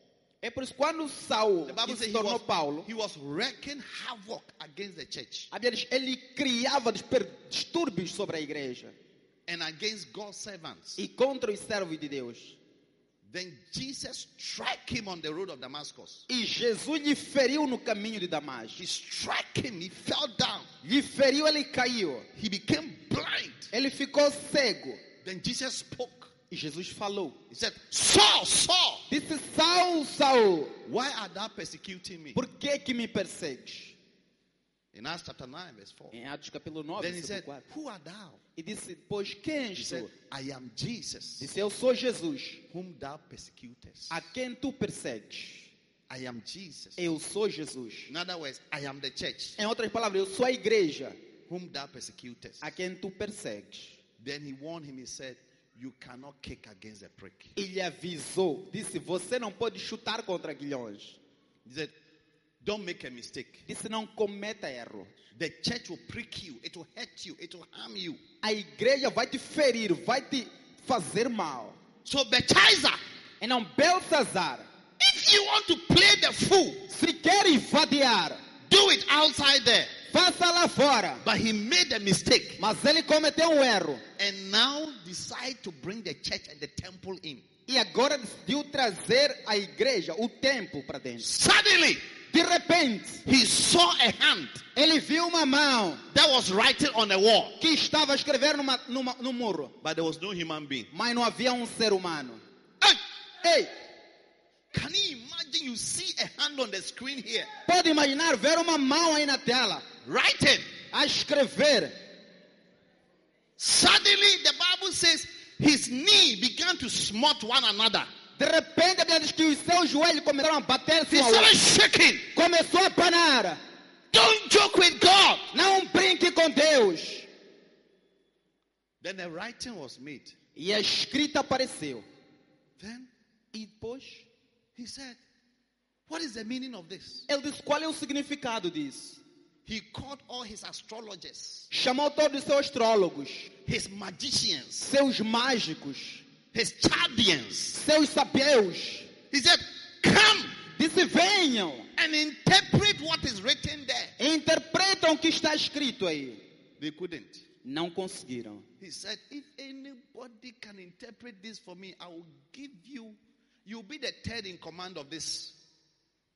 É por isso quando Saul se he tornou was, Paulo, he was wreaking havoc against the church a Bíblia diz, ele criava distúrbios sobre a igreja and against God's servants. e contra os servos de Deus. E Jesus lhe feriu no caminho de Damasco. He struck him, he fell down, Lhe feriu, ele caiu. he became blind. Ele ficou cego. Then Jesus spoke. E Jesus falou. He said, Saul, Saul, Disse, Saul, Saul, why art thou persecuting me? por que que me persegues? In Acts chapter 9, verse 4. Em Atos capítulo 9, Then he versículo said, 4. Who art thou? E disse, pois quem és tu? I am Jesus, Disse, eu sou Jesus, whom thou persecutest. a quem tu persegues. I am Jesus. Eu sou Jesus. In other words, I am the church, Em outras palavras, eu sou a igreja, whom thou persecutest. a quem tu persegues. Then he warned him, he said, You cannot kick against a prick. E lhe avisou, disse, você não pode chutar contra aguilhões. He said, Don't make a mistake. Disse, não cometa erro. The church will prick you, it will hurt you, it will harm you. A igreja vai te ferir, vai te fazer mal. So Belshazzar, Então, Belsazar, if you want to play the fool, se queres vadiar, do it outside there. faça lá fora. But he made a mistake Mas ele cometeu um erro. and now decide to bring the church and the temple in. E agora decidiu trazer a igreja, o templo para dentro. Suddenly, De repente, he saw a hand ele viu uma mão that was writing on a wall, que estava a escrever numa, numa, no muro. but there was no human being. Mas não havia um ser humano. Hey, Ei, can you imagine you see a hand on the screen here pode imaginar ver uma mão aí na tela writing? a escrever. Suddenly, the Bible says his knee began to smart one another. De repente, a Bíblia diz que os seus joelhos começaram a He started shaking. Começou a panar. Don't joke with God. Não brinque com Deus. Then the writing was made. E a escrita apareceu. Then E depois, he said, What is the meaning of this? ele disse qual é o significado disso. He called all his astrologers, Chamou todos os seus astrólogos, his magicians, seus mágicos, his Chaldeans. seus sabeus. He said, Come Disse: venham and interpret what is written there. e interpretam o que está escrito aí. They couldn't. Não conseguiram. He said, If anybody can interpret this for me, I will give you, you'll be the third in command of this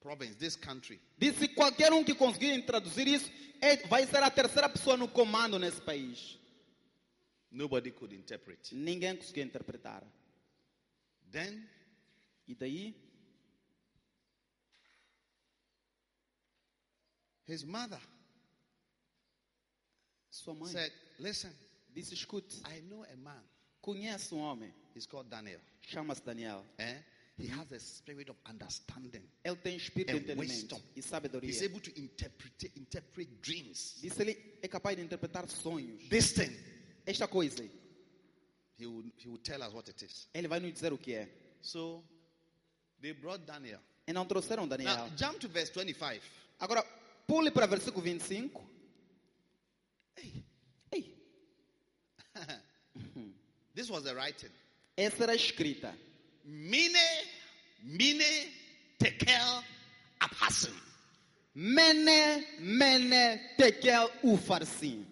province, this country. Disse: qualquer um que conseguir traduzir isso é- vai ser a terceira pessoa no comando nesse país. Nobody could interpret. Ninguém conseguiu interpretar. Then E daí, his mother sua mãe said, Listen, disse: escute, I know a man. conhece um homem, He's called Daniel. chama-se Daniel. Eh? He has a spirit of understanding. Ele tem espírito de entendimento wisdom. e sabedoria. He's able to interpret, interpret dreams. Disse ele é capaz de interpretar sonhos. This thing, Esta coisa, aí, he will, he will tell us what it is. ele vai nos dizer o que é. So they brought Daniel. Trouxeram Now, Daniel. jump to verse 25. Agora, pule para versículo 25. Hey, Ei, this was the writing. essa era a escrita. Mine, mine, tekel, aphasim. Mene, mene, tekel, ufarsim.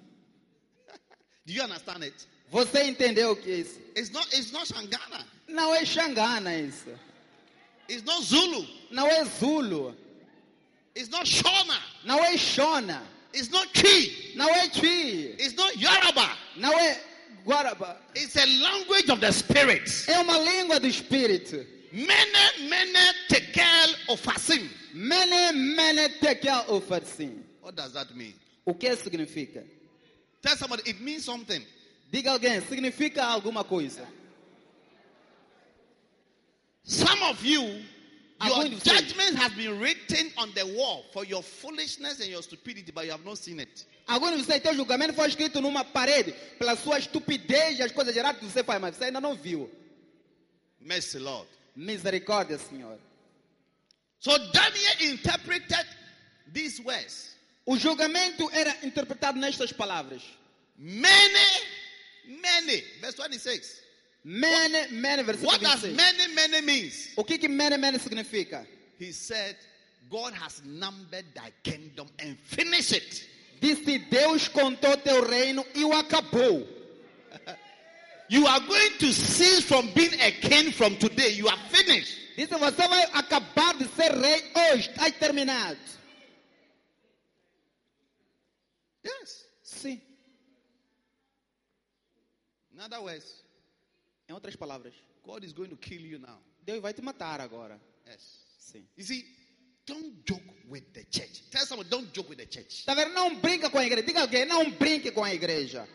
Do you understand it? Você entendeu o que é isso? It's not, it's not Shangana. Não é Xangana isso. It's not Zulu. Não é Zulu. It's not Shona. Não é Shona. It's not Chi. Não é Twi. It's not Yoruba. Não é Guaraba. It's a language of the spirits. É uma língua do espírito. Mene, mene, tekel, ofasim. Mene, mene, tekel, ufarsim. What does that mean? O que significa? Tell somebody it means something. Diga alguém, significa alguma coisa. Some of you, your going to say- judgment has been written on the wall for your foolishness and your stupidity, but you have not seen it. Alguns de vocês, teu julgamento foi escrito numa parede pela sua estupidez e as coisas erradas que você faz, mas você ainda não viu. Mercy, Lord. Misericórdia, Senhor. So Daniel interpreted these words. O julgamento era interpretado nestas palavras. Many, many. Verse 26. Mene, mene, versículo What does 26. many, many means? O que que mene, mene significa? He said, God has numbered thy kingdom and finished it. Disse Deus contou teu reino e o acabou. You are going to cease from being a king from today. You are finished. Disse você vai acabar de ser rei hoje, está terminado. Yes. Sim. Other words, Em outras palavras, God is going to kill you now. Deus vai te matar agora. Yes. Sim. You see, don't joke with the church. Tell someone, don't joke with the church. Tá vendo? Não brinca com a igreja. Diga alguém, não brinque com a igreja.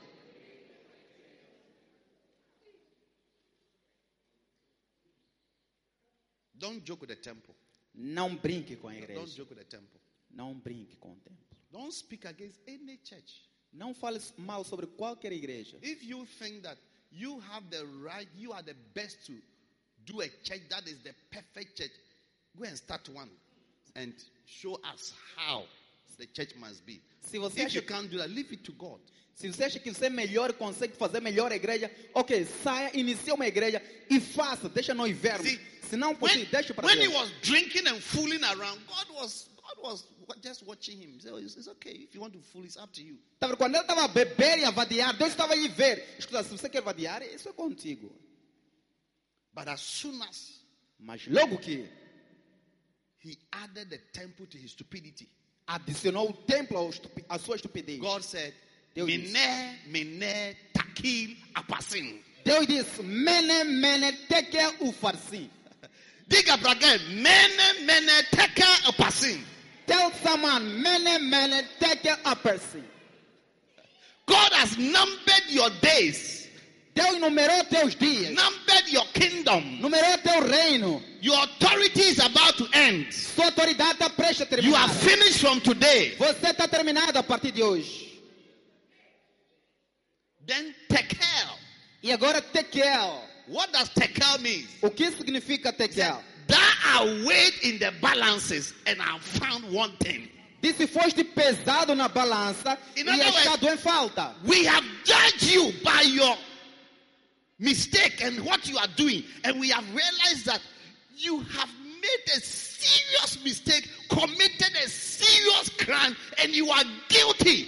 Don't joke with the temple. Não brinque com a Don't igreja. joke with the temple. Não brinque com o templo. Don't speak against any church. Não fale mal sobre qualquer igreja. If you think that you have the right, you are the best to do a church that is the perfect church, go and start one and show us how the church must be. Se você If you can't do that, leave it to God. Se você acha que você é melhor, consegue fazer melhor a igreja, ok, saia, inicie uma igreja e faça, deixa nós vermos. Se não, deixa para when he was drinking and fooling around, God was God was just watching him. He said, "Oh, it's, okay. If you want to fool, it's up to you. Tá vendo? Quando ele estava a beber e a vadiar, Deus estava aí ver. Escuta, se você quer vadiar, isso é contigo. But as soon as Mas logo que he added the temple to his stupidity, adicionou o templo estupi- à sua estupidez, God said, Deus. Mene, mene, takil, apasin. Deus disse, mene, mene, tekel, ufarsim. Diga para again, mene, mene, teka, apasin. Tell someone, mene, mene, tekel, apersim. God has numbered your days, Deus numerou teus dias, numbered your kingdom. numerou teu reino. Your authority is about to end. Sua autoridade está prestes a You are terminar. finished from today. Você está terminado a partir de hoje. Then tekel. E agora tekel. What does tekel mean? O que significa tekel? Art weighed in the balances and are found wanting. Disse, foste pesado na balança e achado em falta. We have judged you by your mistake and what you are doing, and we have realized that you have made a serious mistake, committed a serious crime, and you are guilty.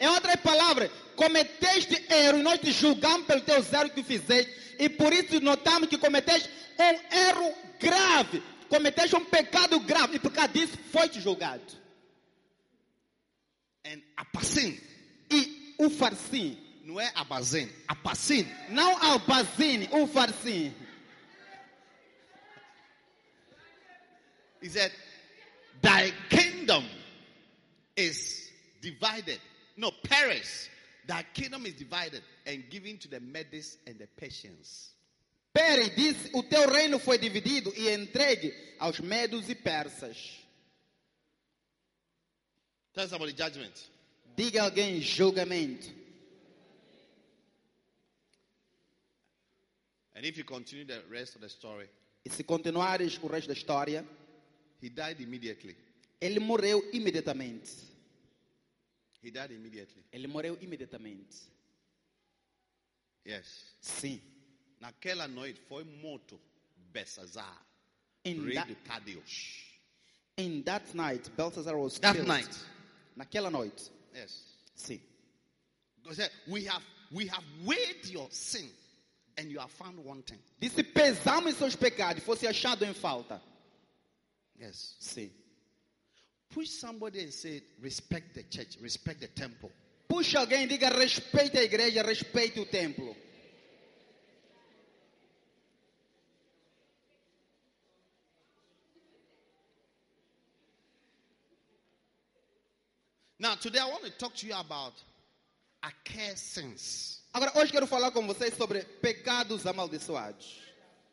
Em outras palavras, cometeste erro e nós te julgamos pelo teu erro que fizeste e por isso notamos que cometeste um erro grave, cometeste um pecado grave e por causa disso foi-te julgado. And apasin, E o farsim, não é abazin, apasin. não albazine, o farsim. He said, Thy kingdom is divided. No, perish. Thy kingdom is divided and given to the Medes and the Persians. Pere disse, o teu reino foi dividido e entregue aos medos e persas. Tell somebody judgment. Diga alguém julgamento. And if you continue the rest of the story, E se continuares o resto da história, he died immediately. ele morreu imediatamente. He died immediately. Ele morreu imediatamente. Yes. Sim. Naquela noite foi morto Belsazar, In rei that, de Cadeus. in that night, Belshazzar was That killed. night. Naquela noite. Yes. Sim. God said, we have we have weighed your sin and you are found wanting. Disse, pesamos seus pecados, fosse achado em falta. Yes. Sim. Push somebody and say, respect the church, respect the temple. Puxa alguém e diga, respeite a igreja, respeite o templo. Today I want to talk to you about accursed sins. Agora, hoje quero falar com vocês sobre pecados amaldiçoados.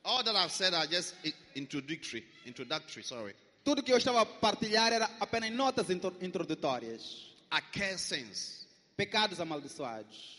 All that I've said are just introductory, introductory, sorry. Tudo que eu estava a partilhar era apenas notas intro- introdutórias. Accursed sins. Pecados amaldiçoados.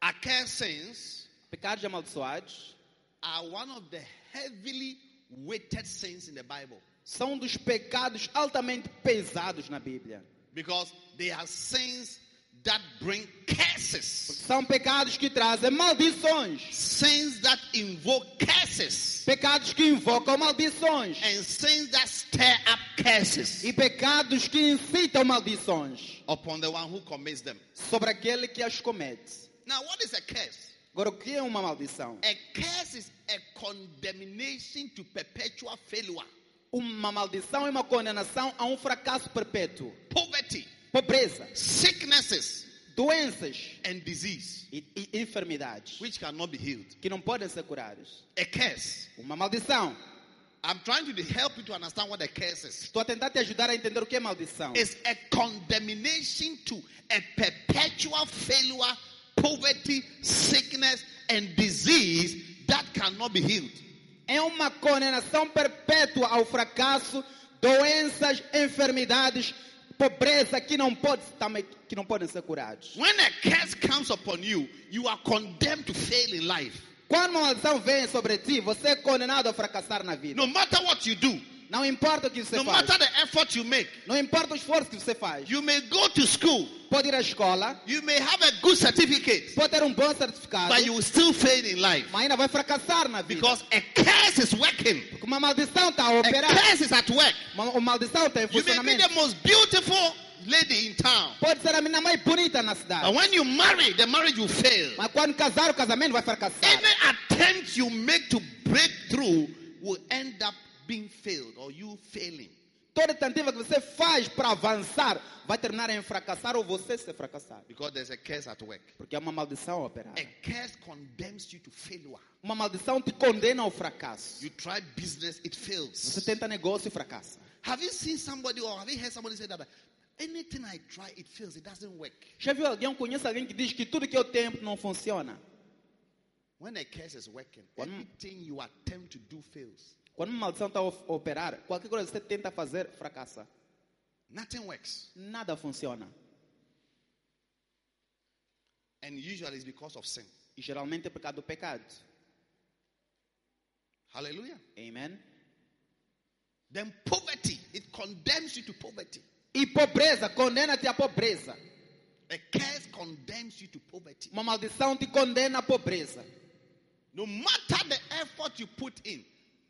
Accursed sins Pecados amaldiçoados are one of the heavily weighted sins in the Bible são um dos pecados altamente pesados na Bíblia. Because they are sins that bring curses, São pecados que trazem maldições. sins that invoke curses, Pecados que invocam maldições. and sins that stir up curses E pecados que incitam maldições upon the one who commits them. sobre aquele que as comete. Now, what is a curse? Agora, o que é uma maldição? A curse is a condemnation to perpetual failure, Uma maldição é uma condenação a um fracasso perpétuo. poverty, Pobreza, sicknesses, doenças and disease, e, e enfermidades which cannot be healed. que não podem ser curadas. A curse. Uma maldição. I'm trying to help you to understand what a curse is. Estou a tentar te ajudar a entender o que é maldição. It's a condemnation to a perpetual failure, poverty, sickness, and disease that cannot be healed. É uma condenação perpétua ao fracasso, doenças, enfermidades, pobreza que não pode também que não podem ser curados. When a curse comes upon you, you are condemned to fail in life. Quando uma maldição vem sobre ti, você é condenado a fracassar na vida. No matter what you do, Não importa o que você no faz. matter the effort you make, Não importa o esforço que você faz. you may go to school pode ir à escola, You may have a good certificate, pode ter um bom certificado, but you will still fail in life mas ainda vai fracassar na vida. because a curse is working. Porque uma maldição está a A curse is at work. Uma, uma maldição está em You may be the most beautiful lady in town, Pode ser a menina mais bonita na but cidade. when you marry, the marriage will fail. Mas quando casar, o casamento vai fracassar. Any attempt you make to break through will end up being failed or you failing. Toda tentativa que você faz para avançar vai terminar em fracassar ou você ser fracassado. Because there's a curse at work. Porque é uma maldição a operar. A curse condemns you to failure. Uma maldição te condena ao fracasso. You try business, it Você fails. tenta negócio e fracassa. Have you seen somebody or have you heard somebody say that anything I try, it fails, it doesn't work? Já viu alguém, conhece alguém que diz que tudo que eu tento não funciona? When a curse is working, anything you attempt to do fails. Quando uma maldição está a op- operar, qualquer coisa que você tenta fazer, fracassa. Nothing works. Nada funciona. And usually it's because of sin. E geralmente é por causa do pecado. Hallelujah. Amen? Then poverty, it condemns you to poverty. E pobreza, condena-te à pobreza. A curse condemns you to poverty. Uma maldição te condena à pobreza. No matter the effort you put in,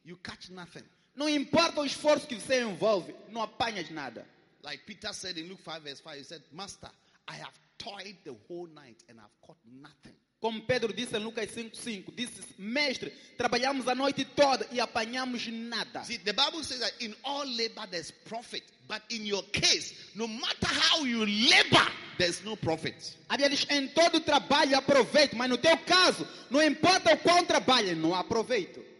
you catch nothing. Não importa o esforço que você envolve, não apanhas nada. Like Peter said in Luke 5, verse 5, he said, Master, I have toiled the whole night and I've caught nothing. Como Pedro disse em Lucas 5,5, disse, mestre, trabalhamos a noite toda e apanhamos nada. See, the Bible says that in all labor there's profit, but in your case, no matter how you labor, there's no profit. A Bíblia diz, em todo trabalho há proveito, mas no teu caso, não importa o quão trabalha, não há proveito.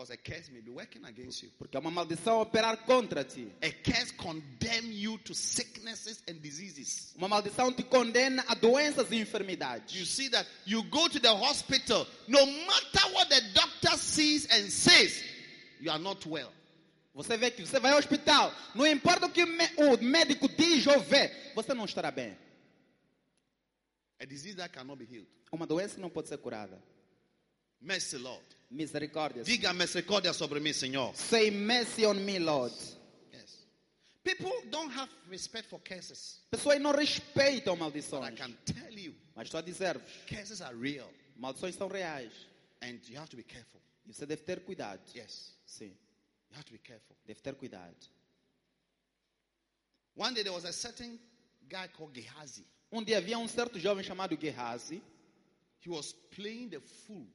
Because a curse may be working against you. Porque é uma maldição a operar contra ti. A curse condemn you to sicknesses and diseases. Uma maldição te condena a doenças e You enfermidades. see that you go to the hospital, no matter what the doctor sees and says, you are not well. Você vê que você vai ao hospital, não importa o que o mé- o médico diz ou vê, você não estará bem. A disease that cannot be healed. Uma doença não pode ser curada. Mercy, Lord. Misericórdia. Diga misericórdia sobre mim, Senhor. Say mercy on me, Lord. Yes. People don't have respect for curses. Pessoas não respeitam But I can tell you, Mas estou a dizer-vos, curses are real. maldições são reais. And you have to be careful. E você deve ter cuidado. Yes. Sim, You have to be careful. deve ter cuidado. One day there was a certain guy called Gehazi. Um dia havia um certo jovem chamado Gehazi. He was playing the fool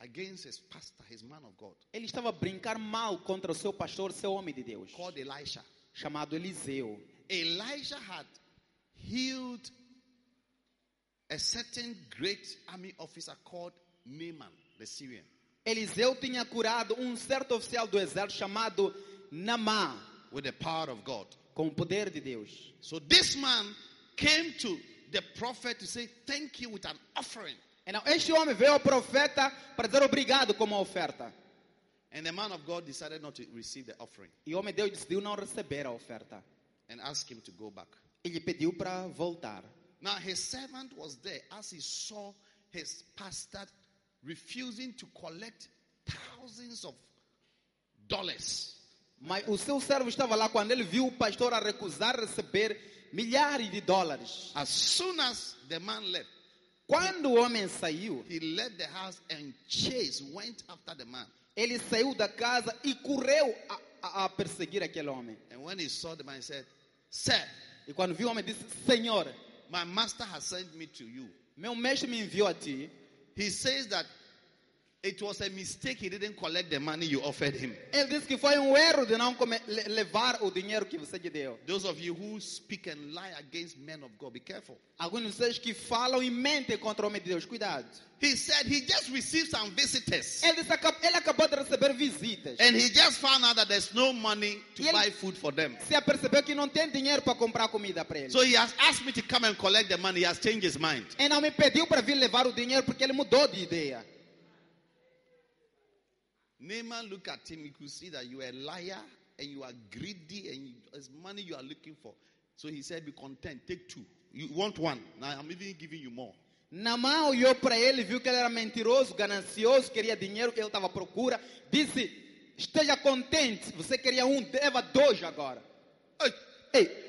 against his pastor, his man of God, Ele estava a brincar mal contra o seu pastor, seu homem de Deus, called Elisha. chamado Eliseu. Elijah had healed a certain great army officer called Naaman, the Syrian. Eliseu tinha curado um certo oficial do exército chamado Namá, with the power of God. com o poder de Deus. So this man came to the prophet to say thank you with an offering. Então, este homem veio ao profeta para dizer obrigado como oferta. And the man of God decided not to receive the offering E o homem de Deus decidiu não receber a oferta. and asked him to go back. Ele pediu para voltar. Now his servant was there as he saw his pastor refusing to collect thousands of dollars. Mas o seu servo estava lá quando ele viu o pastor a recusar receber milhares de dólares. As soon as the man left, Quando o homem saiu, he left the house and chased, went after the man. ele saiu da casa e correu a, a- perseguir aquele homem. And when he saw the man, he said, Sir, E quando viu o homem, disse: Senhor, my master has sent me to you. meu mestre me enviou a ti. He says that it was a mistake he didn't collect the money you offered him. Ele disse que foi um erro de não levar o dinheiro que você lhe deu. Those of you who speak and lie against men of God, be careful. Alguns de vocês que falam e mentem contra o homem de Deus, cuidado. He said he just received some visitors Ele, disse, "Acab- ele acabou de receber visitas. and he just found out that there's no money to ele- buy food for them. Se apercebeu que não tem dinheiro para comprar comida para ele. So he has asked me to come and collect the money. He has changed his mind. E não me pediu para vir levar o dinheiro porque ele mudou de ideia. Naaman looked at him. He could see that you are a liar and you are greedy and you, it's money you are looking for. So he said, Be content. Take two. You want one. Now I'm even giving you more. Namã olhou para ele, viu que ele era mentiroso, ganancioso, queria dinheiro, ele estava à procura. Disse: Esteja contente, você queria um, deva dois agora. Hey! Ei,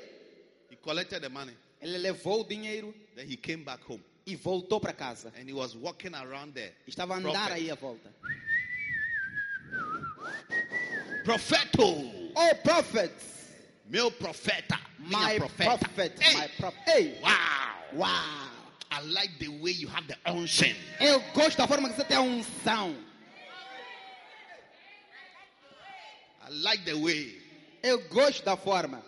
He collected the money. Ele levou o dinheiro Then he came back home e voltou para casa. and he was walking around there. Estava a andar Prophet. aí à volta. Propheto. Oh, prophet! Meu profeta. My profeta. prophet! Hey. My prophet! Ei! Wow. Uau! I like the way you have the unction. Eu gosto da forma que você tem a unção. I like the way. Eu gosto da forma.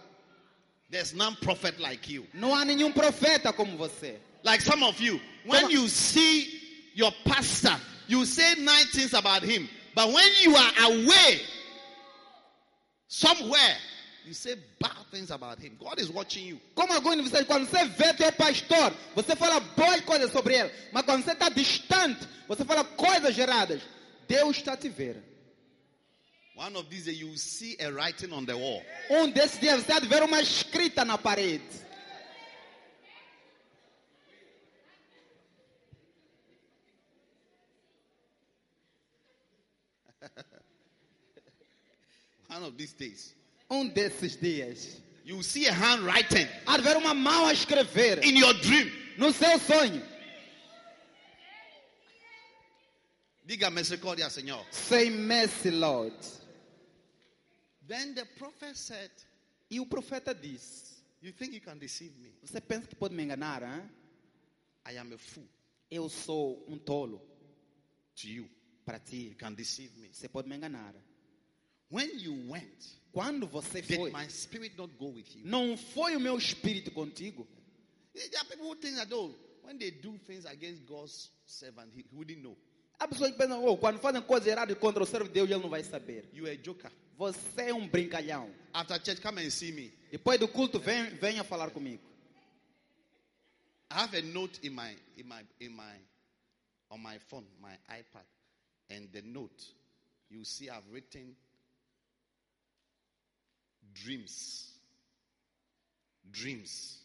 There's none prophet like you. Não há nenhum profeta como você. Like some of you, when Come on. you see your pastor, you say nine things about him. But when you are away somewhere, you say bad things about him. God is watching you. Como alguns de vocês, quando você vê teu pastor, você fala boas coisas sobre ele. Mas quando você está distante, você fala coisas geradas. Deus está te ver. One of these days, you will see a writing on the wall. Um desses dias você de ver uma escrita na parede. One of these days, Um desses dias. you will see a handwriting Há de ver uma mão a escrever in your dream. no seu sonho. Diga misericordia, Señor. Say mercy, Lord. Then the prophet said, E o profeta disse: You think you can deceive me? Você pensa que pode me enganar? Hein? I am a fool Eu sou um tolo to you. para ti. You can deceive me. Você pode me enganar. When you went, Quando você did foi, my spirit not go with you? não foi o meu espírito contigo? There are people who think that, oh, when they do things against God's servant, he, he wouldn't know. Há pessoas que pensam, oh, quando fazem coisas erradas contra o servo de Deus, ele não vai saber. You are a joker. Você é um brincalhão. After church, come and see me. Depois do culto, vem, venha falar comigo. I have a note in my in my in my on my phone, my iPad, and the note you see I've written dreams. Dreams.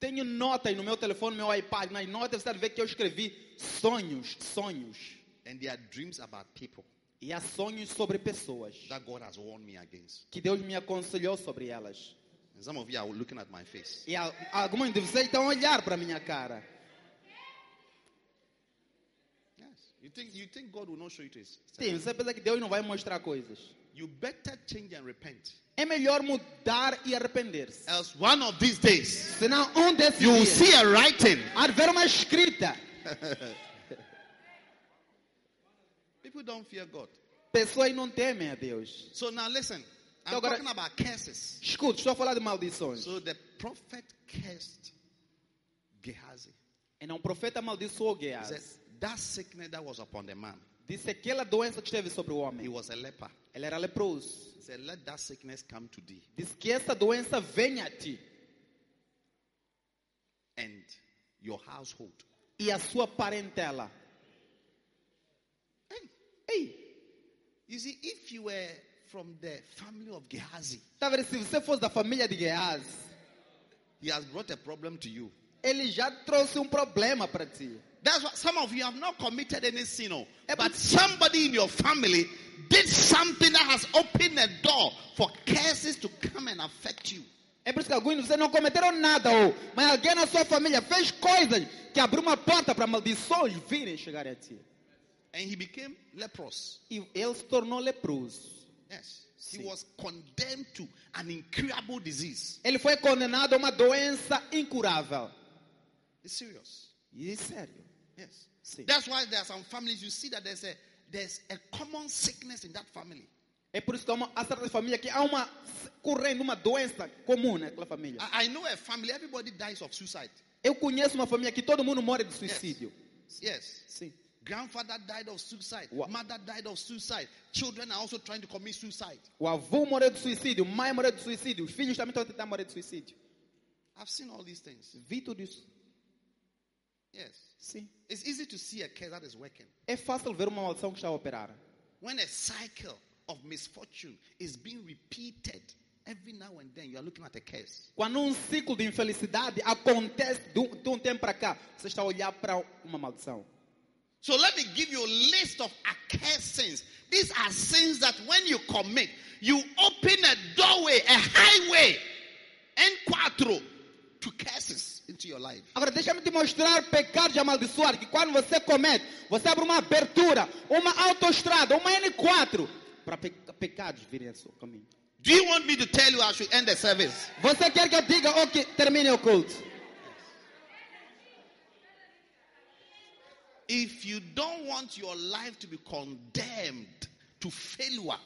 Tenho nota aí no meu telefone, no meu iPad. Nas notas você deve ver que eu escrevi sonhos, sonhos. And they are dreams about people E há sonhos sobre pessoas that God has warned me against. que Deus me aconselhou sobre elas. And some of you are looking at my face. E alguns de vocês estão a olhar para a minha cara. Yes. You think you think God will not show you to his Sim, você pensa que Deus não vai mostrar coisas. You better change and repent. É melhor mudar e arrepender-se. Else one of these days Senão, um desses you will dias, see a writing. há de ver uma escrita. People don't fear God. Pessoas não temem a Deus. So now listen. I'm So, God, talking about curses. Escuta, estou a falar de maldições. So the prophet cursed Gehazi. E não, o profeta amaldiçoou He Geaz. That sickness that was upon the man, Disse aquela doença que esteve sobre o he homem. was a leper. Ele era leproso. He said, Let that sickness come to thee, Disse que essa doença venha a ti and your household. e a sua parentela. Hey, Ei, you see, if you were from the family of Gehazi, tá vendo? Se você fosse da família de Geaz, he has brought a problem to you. ele já trouxe um problema para ti. That's why some of you have not committed any sin, oh, Eh, but but- somebody in your family did something that has opened a door for curses to come and affect you. É por isso que alguns de vocês não cometeram nada, ou, mas alguém na sua família fez coisas que abriu uma porta para maldições virem chegar a ti. And he became leprous. E ele se tornou leproso. Yes. He Sim. was condemned to an incurable disease. Ele foi condenado a uma doença incurável. It's serious. E é sério. Yes. Sim. That's why there are some families you see that there's a there's a common sickness in that family. É por isso que há, uma, há certas famílias que há uma correndo uma doença comum naquela família. I, I know a family, everybody dies of suicide. Eu conheço uma família que todo mundo morre de suicídio. Yes. Sim. Grandfather died of suicide. What? Mother died of suicide. Children are also trying to commit suicide. O avô morreu de suicídio, mãe morreu de suicídio, os filhos também estão a tentar morrer de suicídio. I've seen all these things. Vi tudo isso. Yes. Sim. It's easy to see a case that is working. É fácil ver uma maldição que está a operar. When a cycle of misfortune is being repeated every now and then, you are looking at a curse. Quando um ciclo de infelicidade acontece de um, de um tempo para cá, você está a olhar para uma maldição. So let me give you a list of accursed sins. These are sins that when you commit, you open a doorway, a highway, N4 to curses into your life. Agora, deixa-me te mostrar pecados amaldiçoados que quando você comete, você abre uma abertura, uma autoestrada, uma N4 para pe pecados virem ao seu caminho. Do you want me to tell you I should end the service? Você quer que eu diga, ok, termine o culto. If you don't want your life to be condemned to failure,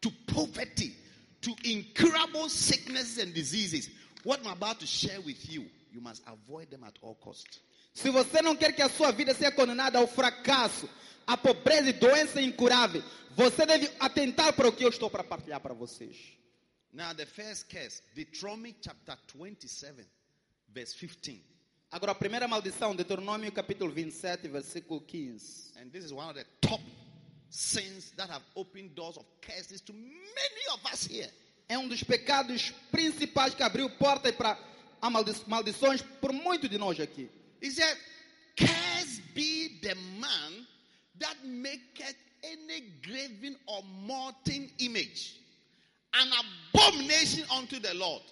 to poverty, to incurable sicknesses and diseases, what I'm about to share with you, you must avoid them at all costs. Se você não quer que a sua vida seja condenada ao fracasso, à pobreza e doença incurável, você deve atentar para o que eu estou para partilhar para vocês. Now, the first curse, Deuteronomy chapter 27, verse 15. Agora, a primeira maldição, Deuteronômio capítulo 27, versículo 15. And this is one of the top sins that have opened doors of curses to many of us here. É um dos pecados principais que abriu porta para maldi- maldições por muito de nós aqui. He said, Cursed be the man that maketh any graven or molten image, an abomination unto the Lord.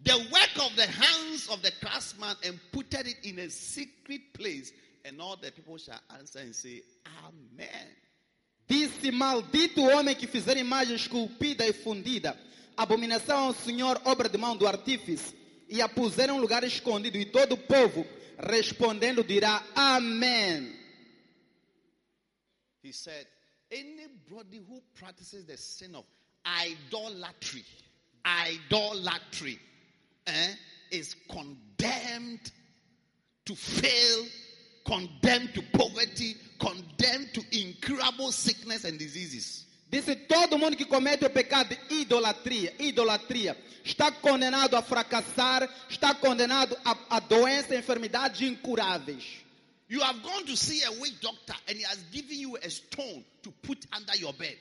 The work of the hands of the craftsman and putteth it in a secret place, and all the people shall answer and say, Amen. Disse: Maldito o homem que fizer imagem esculpida e fundida, abominação ao Senhor, obra de mão do artífice, e a puser em um lugar escondido, e todo o povo, respondendo, dirá: Amém. He said, Anybody who practices the sin of idolatry, idolatry, eh, is condemned to fail, condemned to poverty, condemned to incurable sickness and diseases. Disse: Todo mundo que comete o pecado de idolatria, idolatria, está condenado a fracassar, está condenado a, a doenças enfermidades incuráveis. You have gone to see a witch doctor and he has given you a stone to put under your bed.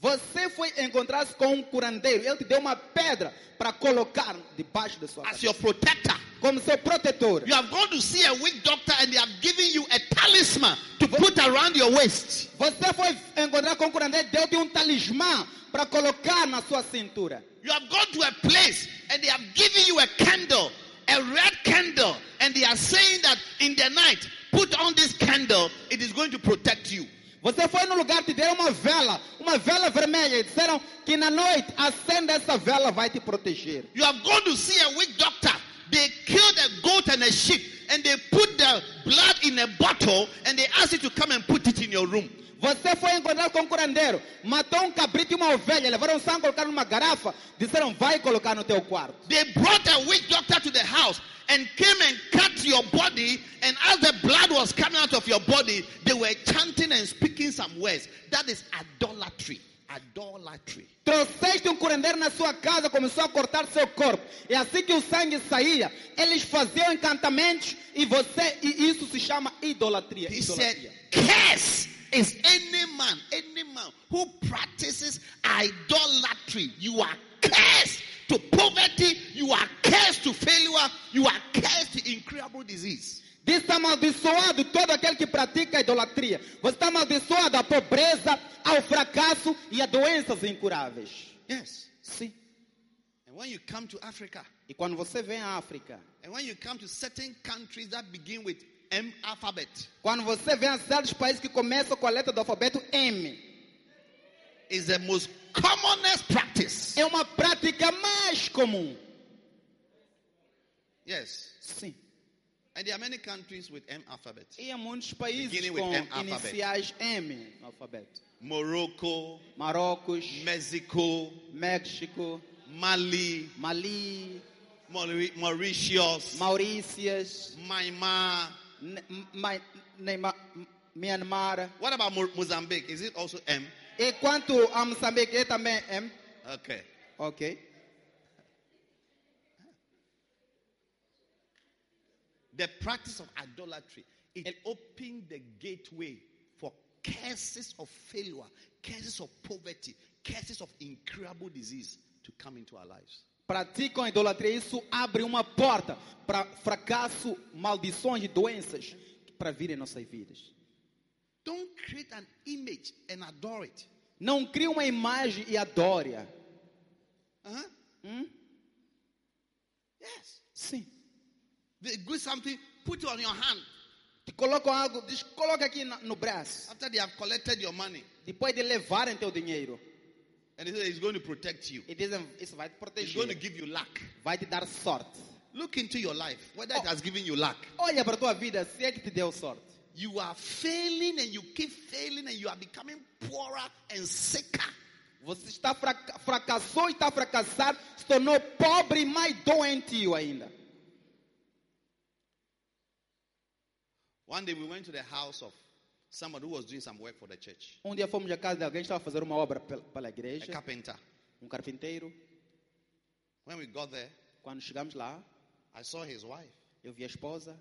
Você foi encontrar-se com um curandeiro, ele te deu uma pedra para colocar debaixo da sua as cabeça, your protector. Como seu protetor. You have gone to see a witch doctor and they have given you a talisman to put around your waist. Você foi encontrar com um curandeiro, deu-te um talismã para colocar na sua cintura. You have gone to a place and they have given you a candle, a red candle, and they are saying that in the night, put on this candle, it is going to protect you. Você foi no lugar, te deram uma vela, uma vela vermelha, e disseram que na noite acenda essa vela, vai te proteger. You have gone to see a witch doctor. They killed a goat and a sheep and they put the blood in a bottle and they asked you to come and put it in your room. Você foi encontrar com um curandeiro, matou um cabrito e uma ovelha, levaram sangue, colocaram numa garrafa, disseram vai colocar no teu quarto. They brought a witch doctor to the house and came and cut your body. And as the blood was coming out of your body, they were chanting and speaking some words. That is idolatry. Idolatry. Trouxeste um curandeiro na sua casa, começou a cortar seu corpo. E assim que o sangue saía, eles faziam encantamentos e você e isso se chama idolatria. He idolatria. said, Curse is any man, any man who practices idolatry. You are cursed to poverty, you are cursed to failure, you are cursed to incurable disease. Diz amaldiçoado todo aquele que pratica a idolatria. Você está amaldiçoado à pobreza, ao fracasso e a doenças incuráveis. Yes. Sim. And when you come to Africa, E quando você vem à África, and when you come to certain countries that begin with M alphabet, quando você vem a certos países que começam com a letra do alfabeto M, is the most commonest practice. é uma prática mais comum. Yes. Sim. And there are many countries with M alphabet. E há muitos países Beginning with M alphabet. iniciais M no alfabeto. Morocco, Marrocos, Mexico, México, Mali, Mali, Mauri- Mauritius, Maurícias, Myanmar. Ne- Ma- Neima- Myanmar. What about Mo- Mozambique? Is it also M? E quanto a Moçambique, é também M. Okay. Ok. The practice of idolatry it opened the gateway for curses of failure, curses of poverty, curses of incurable disease to come into our lives. Praticam a idolatria. Isso abre uma porta para fracasso, maldições e doenças para virem em nossas vidas. Don't create an image and adore it. Não crie uma imagem e adore-a. Uh-huh. Hum? Yes. Sim. They give something, put it on your hand. Colocam algo, diz, coloca aqui no braço. After they have collected your money, Depois de levarem teu dinheiro. and it's going to protect you. E dizem, isso vai te It's going to proteger. give you luck. Vai te dar sorte. Look into your life, whether it has given you luck. Olha para a tua vida, se é que te deu sorte. You are failing and you keep failing and you are becoming poorer and sicker. Você está fraca- fracassou e está a fracassar, se tornou pobre e mais doentio ainda. One day we went to the house of somebody who was doing some work for the church, Um dia fomos à casa de alguém que estava a fazer uma obra pel- pela a igreja, carpenter. um carpinteiro. When we got there, Quando chegamos lá, I saw his wife. eu vi a esposa.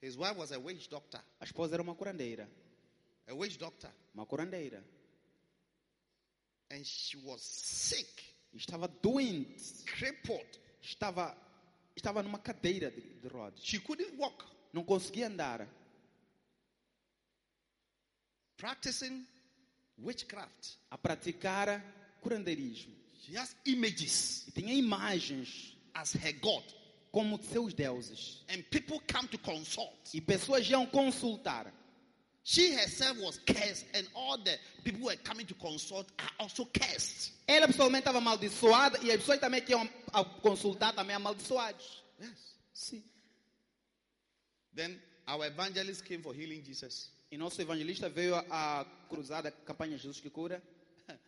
His wife was a witch doctor. A esposa era uma curandeira. A witch doctor. Uma curandeira. And she was sick, Estava doente. crippled. Estava, estava numa cadeira de, de rodas. She couldn't walk. Não conseguia andar. Practicing witchcraft. A praticar curandeirismo. She has images E tinha imagens as her God. como seus deuses. And people come to consult. E pessoas iam consultar. She herself was cursed, and all the people who were coming to consult are also cursed. Ela pessoalmente estava amaldiçoada e as pessoas também que iam a consultar também amaldiçoadas. Yes. Sim. Then our evangelist came for healing Jesus. E nosso evangelista veio a cruzada campanha Jesus que cura.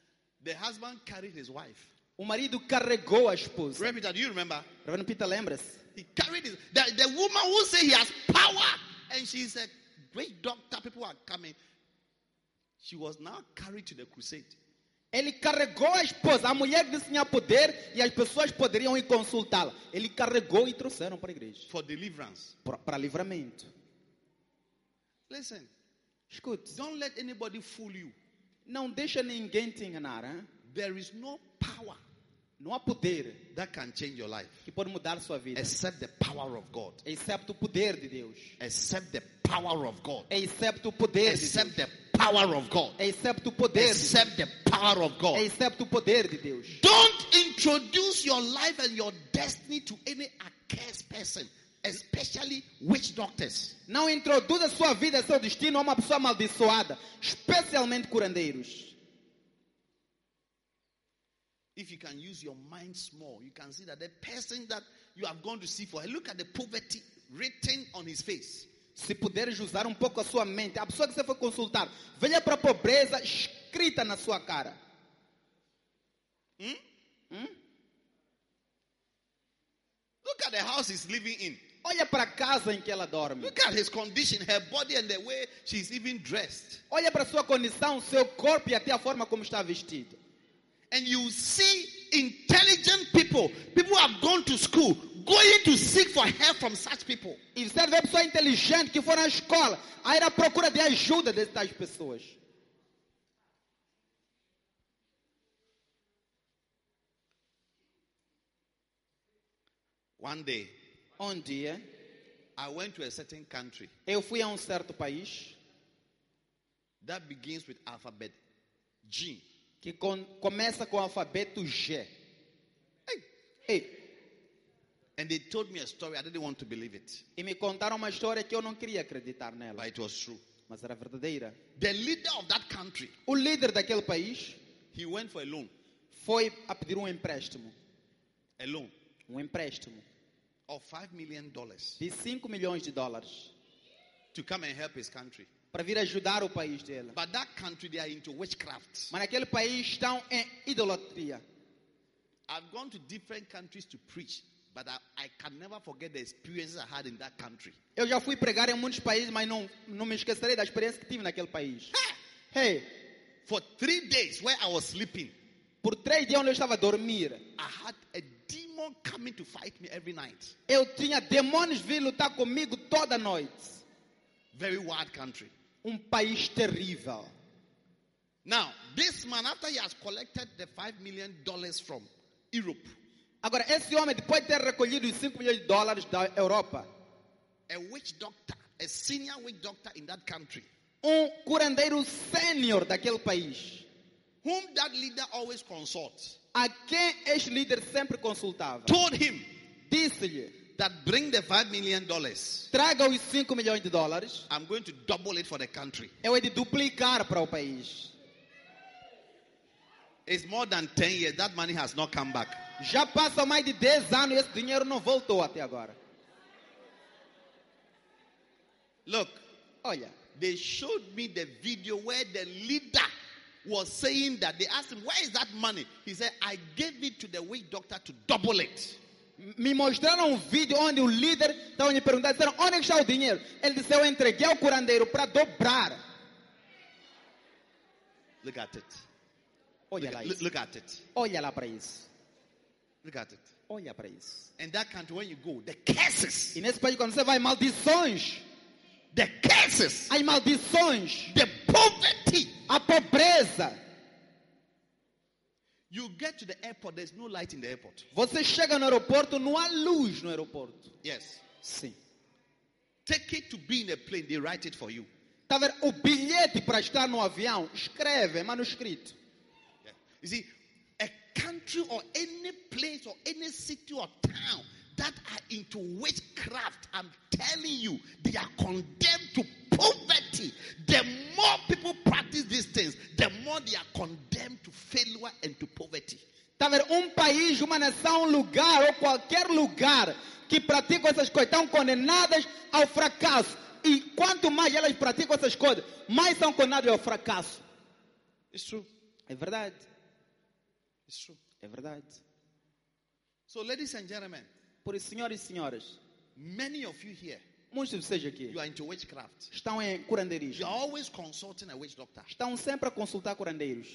The husband carried his wife. O marido carregou a esposa. Reverend Peter, do you remember? Reverendo Peter, lembra-se? He carried his. The, the woman who say he has power, and she's a great doctor. People are coming. She was now carried to the crusade. Ele carregou a esposa. A mulher que disse tinha poder e as pessoas poderiam ir consultá-la. Ele carregou e trouxeram para a igreja. for deliverance. Para livramento. Listen, Escute. don't let anybody fool you. Não deixa ninguém te enganar. Hein? There is no power Não há poder that can change your life que pode mudar sua vida. except the power of God. Excepto o poder de Deus. Except the power of God. Excepto o poder de Deus. Except the power of God. Excepto o poder de Deus. Except the power of God. Excepto o poder de Deus. Don't introduce your life and your destiny to any accursed person, especially witch doctors. Não introduza sua vida seu destino a uma pessoa amaldiçoada, especialmente curandeiros. If you can use your mind small, you can see that the person that you have gone to see for, look at the poverty written on his face. Se puderes usar um pouco a sua mente, a pessoa que você foi consultar, venha para a pobreza escrita na sua cara. Look at the house he's living in. Olha para a casa em que ela dorme. Look at his condition, her body, and the way she's even dressed. Olha para a sua condição, seu corpo e até a forma como está vestido. And you see intelligent people, people who have gone to school, going to seek for help from such people. E você vê pessoas inteligentes que foram à escola, a ir à procura de ajuda dessas pessoas. One day, Um dia, I went to a certain country eu fui a um certo país that begins with alphabet G. que com- começa com o alfabeto G. Hey. Ei, And they told me a story. I didn't want to believe it, e me contaram uma história que eu não queria acreditar nela, but it was true. mas era verdadeira. The leader of that country, O líder daquele país he went for a loan, foi a pedir um empréstimo, a loan um empréstimo of five million dollars de 5 milhões de dólares to come and help his country. para vir ajudar o país dele. But that country, they are into witchcraft. Mas naquele país estão em idolatria. I've gone to different countries to preach, but I, I can never forget the experiences I had in that country. Eu já fui pregar em muitos países, mas não, não me esquecerei da experiência que tive naquele país. Hey, For three days, where I was sleeping, por três dias onde eu estava a dormir, I had a demon coming to fight me every night. eu tinha demônios vir lutar comigo toda noite. Very wild country. Um país terrível. Now, this man, after he has collected the five million dollars from Europe, Agora, esse homem, depois de ter recolhido os 5 milhões de dólares da Europa, a witch doctor, a senior witch doctor in that country, um curandeiro sênior daquele país, whom that leader always consults, a quem este líder sempre consultava, told him disse-lhe that bring the five million dollars. traga os 5 milhões de dólares, I'm going to double it for the country. eu hei de duplicar para o país. It's more than 10 years. That money has not come back. Já passam mais de 10 anos e esse dinheiro não voltou até agora. Look, Olha, they showed me the video where the leader was saying that they asked him, Where is that money? He said, I gave it to the witch doctor to double it. me mostraram um vídeo onde o líder estava me perguntando, disseram, onde é está o dinheiro? Ele disse, eu entreguei ao curandeiro para dobrar. Look at it. Olha Look, lá isso. look at it. Olha lá para isso. Look at it. Olha para isso. In that country, when you go, the curses, E nesse país, quando você vai, maldições. The curses, As maldições. the poverty. A pobreza. You get to the airport, there's no light in the airport. Você chega no aeroporto, não há luz no aeroporto. Yes. Sim. Ticket to be in a plane, they write it for you. Tá vendo? O bilhete para estar no avião, escreve, é manuscrito. Yeah. You see, a country or any place or any city or town that are into witchcraft, I'm telling you, they are condemned to poverty. The more people practice these things, the more they are condemned to failure and to poverty. Tá vendo? Um país, uma nação, um lugar ou qualquer lugar que praticam essas coisas estão condenadas ao fracasso. E quanto mais elas praticam essas coisas, mais são condenadas ao fracasso. It's true. É verdade. True. É verdade. So, ladies and gentlemen, Por isso, senhoras e senhoras, many of you here, muitos de vocês aqui you are into witchcraft. estão em curandeirismo. You are always consulting a witch doctor. Estão sempre a consultar curandeiros.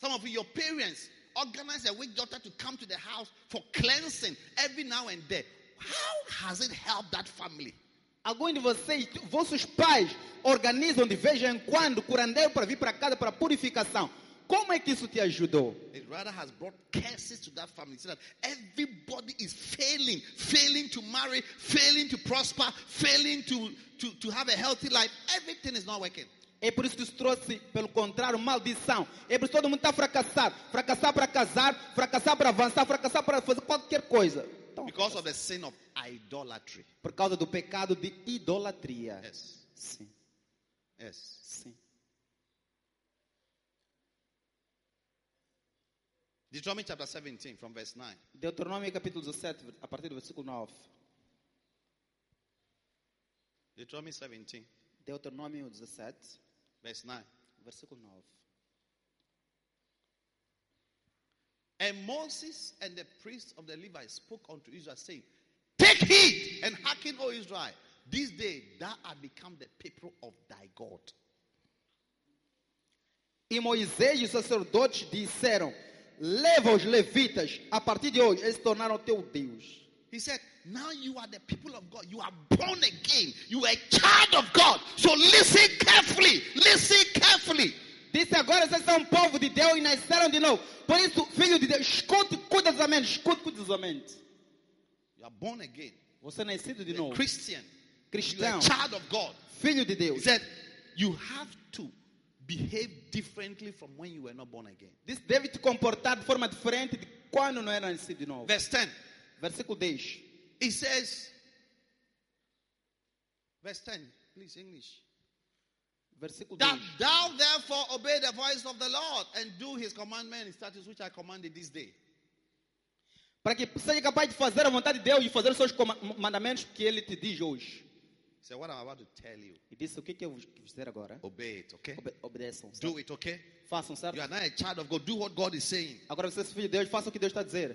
Some of you, your parents organize a witch doctor to come to the house for cleansing every now and then. How has it helped that family? Alguns de vocês, vossos pais, organizam de vez em quando curandeiro para vir para casa para purificação. Como é que isso te ajudou? It rather has brought curses to that family so that everybody is failing, failing to marry, failing to prosper, failing to, to, to have a healthy life. Everything is not working. É por isso que isso trouxe, pelo contrário, maldição. É por isso que todo mundo está fracassado. Fracassar para casar, fracassar para avançar, fracassar para fazer qualquer coisa. Então, Because of the sin of idolatry. por causa do pecado de idolatria. Yes. Sim, Yes. sim. Deuteronomy chapter 17 from verse 9. Deuteronômio capítulo 17, a partir do versículo 9. Deuteronomy 17, Deuteronômio 17, verse 9. versículo 9. And Moses and the priests of the Levites spoke unto Israel, saying, Take heed and hearken, O Israel. This day thou art become the people of thy God. E Moisés e os sacerdotes disseram: Leva os levitas, a partir de hoje, eles se tornaram teu Deus. He said, Now you are the people of God. You are born again. You are a child of God. So listen carefully. Listen carefully. Disse agora vocês são povo de Deus e nasceram de novo. Por isso, filho de Deus, escute cuidadosamente, escute cuidadosamente. You are born again. Você é nascido de You're novo. Christian. You are Cristão, a child of God. filho de He Deus. said, You have to behave differently from when you were not born again. Deve te comportar de forma diferente de quando não era nascido de novo. Verse 10. Versículo 10. He says, verse 10, please, English. Versículo That 10. thou therefore obey the voice of the Lord and do his commandments and statutes which I commanded this day. Para que seja capaz de fazer a vontade de Deus e fazer os seus mandamentos que ele te diz hoje. So what I'm about to tell you, E disse: O que, que eu vos dizer agora? obey it, okay? Obe obedeçam. certo? Do it, okay? Façam, certo? You are not a child of God. Do what God is saying. Agora você é filho de Deus, faça o que Deus está a dizer.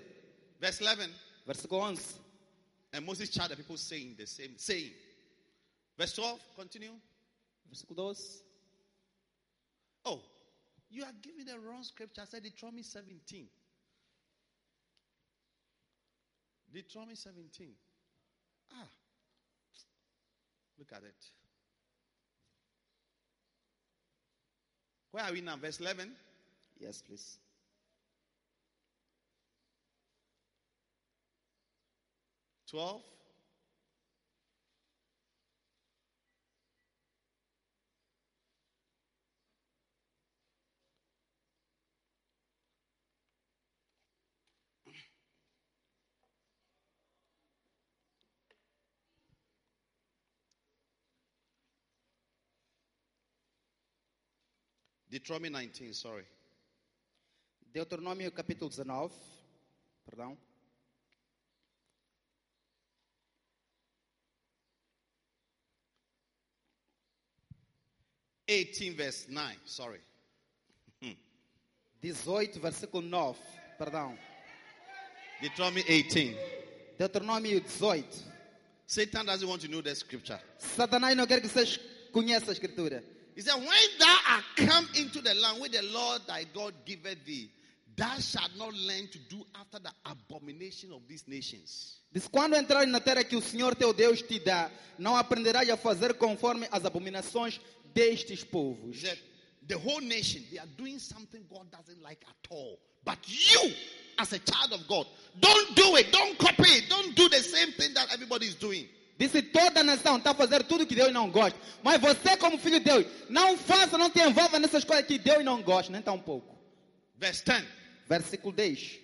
Verse 11. Versículo 11. And Moses charged the people saying the same saying. Verse 12, continue. Versículo 12. Oh, you are giving the wrong scripture. I said Deuteronomy 17. Deuteronomy 17. Ah. Look at it. Where are we now? Verse 11. Yes, please. Twelve. Deuteronomy 19, sorry. Deuteronômio capítulo 19, perdão. 18, verse 9, sorry. 18, versículo 9, perdão. Deuteronomy 18. Deuteronômio 18. Satan doesn't want to know the scripture. Satanás não quer que vocês conheçam a escritura. He said, When thou art come into the land which the Lord thy God giveth thee, thou shalt not learn to do after the abomination of these nations. Diz: Quando entrares na terra que o Senhor teu Deus te dá, não aprenderás a fazer conforme as abominações destes povos. said, The whole nation, they are doing something God doesn't like at all. But you, as a child of God, don't do it. Don't copy it. Don't do the same thing that everybody is doing. Disse: Toda a nação está a fazer tudo que Deus não gosta. Mas você, como filho de Deus, não faça, não te envolva nessas coisas que Deus não gosta, nem tão pouco. Verse 10 Versículo 10.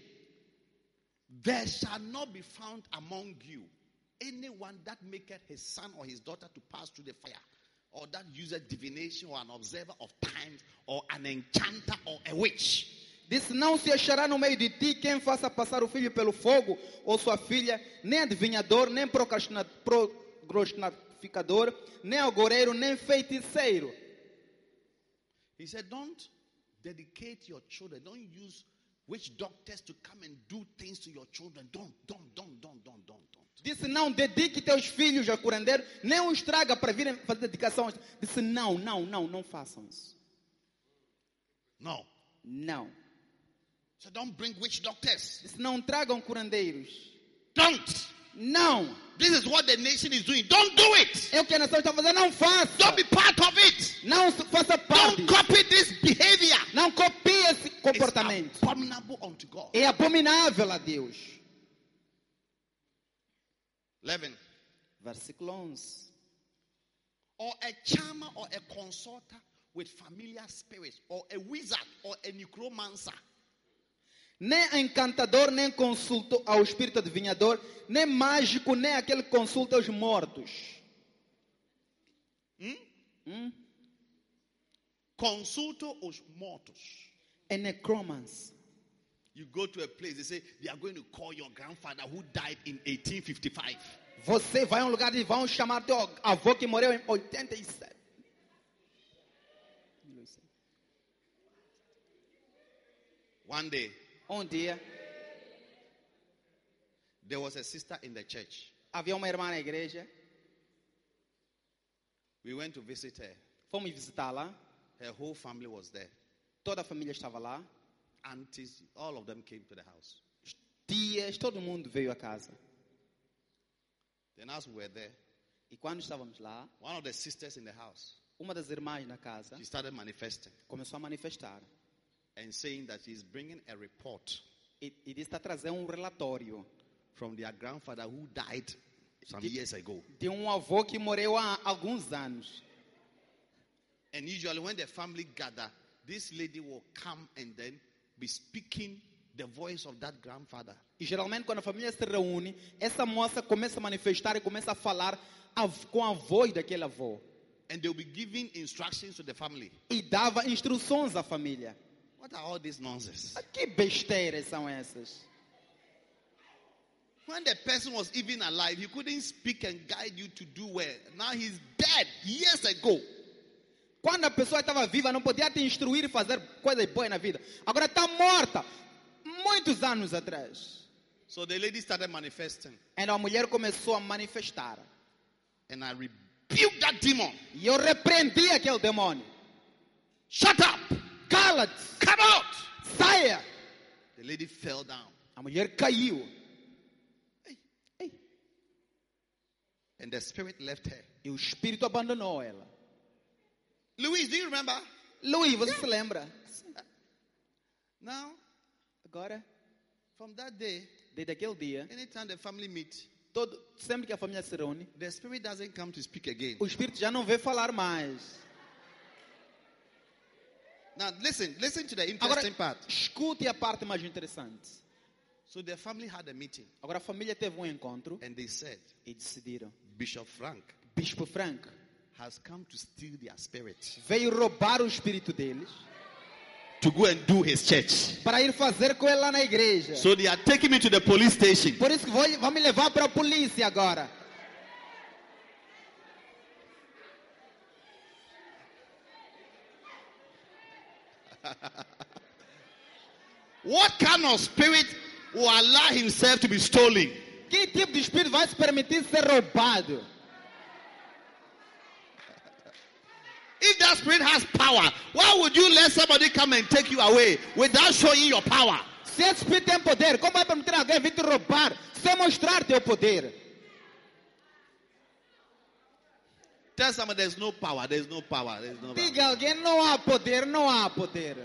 There shall not be found among you anyone that maketh his son or his daughter to pass through the fire, or that useth divination, or an observer of times, or an enchanter, or a witch. Disse: Não se achará no meio de ti quem faça passar o filho pelo fogo, ou sua filha, nem adivinhador, nem procrastina- procrastificador, nem agoreiro, nem feiticeiro. He said, Don't dedicate your children. Don't use witch doctors to come and do things to your children. Don't, don't, don't, don't, don't, don't, don't. Disse: Não dedique teus filhos a curandeiro, nem os traga para virem fazer dedicações. Disse: Não, não, não, não façam isso. No. Não. So don't bring witch doctors. Não tragam curandeiros. Don't. Não. This is what the nation is doing. Don't do it. É o que a nação está fazendo. Não faça. Don't be part of it. Não faça parte. Don't copy this behavior. Não copie esse It's comportamento. abominable unto God. É abominável a Deus. 11. Versículo 11. Or a charmer or a consulter with familiar spirits, or a wizard or a necromancer. Nem encantador, nem consulto ao espírito adivinhador, nem mágico, nem aquele que consulta os mortos. Consulto os mortos. É necromancer. You go to a place, they say they are going to call your grandfather who died in 1855. Você vai a um lugar e vão chamar teu avô que morreu em 87. One day, Um dia, there was a sister in the church. havia uma irmã na igreja. We went to visit her. Fomos visitá-la. Her whole family was there. Toda a família estava lá. Aunties, all of them came to the house. Tias, todo mundo veio a casa. Then, as we were there, E quando estávamos lá, one of the sisters in the house, uma das irmãs na casa she started manifesting começou a manifestar. And saying that she's bringing a report E, e disse está trazendo um relatório from their grandfather who died some years ago. de um avô que morreu há alguns anos. And usually, when the family gather, this lady will come and then be speaking the voice of that grandfather. E geralmente quando a família se reúne, essa moça começa a manifestar e começa a falar a- com a voz daquele avô. And they'll be giving instructions to the family. E dava instruções à família. What are all this nonsense? Que besteiras são essas? When the person was even alive, he couldn't speak and guide you to do well. Now he's dead years ago. Quando a pessoa estava viva, não podia te instruir e fazer coisas boas na vida. Agora está morta. Muitos anos atrás. So the lady started manifesting. Então a mulher começou a manifestar. And I rebuked that demon. E eu repreendi aquele demônio. Shut up! Cala-te! Come out! Saia! The lady fell down. A mulher caiu. Ei. And the spirit left her. E o espírito abandonou ela. Louise, do you remember? Luiz, você se lembra? Now, Agora, from that day, desde aquele dia, anytime the family meet, todo, sempre que a família se reúne, the spirit doesn't come to speak again. o espírito já não vê falar mais. Now, listen, listen to the Agora, interesting part. escute a parte mais interessante. So the family had a meeting Agora a família teve um encontro and they said, e decidiram. Bishop Frank Bispo Frank has come to steal their spirit. veio roubar o espírito deles. to go and do his church. para ir fazer com ele lá na igreja. So they are taking me to the police station. Por isso que vou, vão me levar para a polícia agora. What kind of spirit will allow himself to be stolen? Que tipo de espírito vai se permitir ser roubado? If that spirit has power, why would you let somebody come and take you away without showing your power? Se esse espírito tem poder, como vai permitir alguém vir te roubar sem mostrar teu poder? Tell somebody there's no power, there's no power, there's no power. Diga alguém, não há poder, não há poder.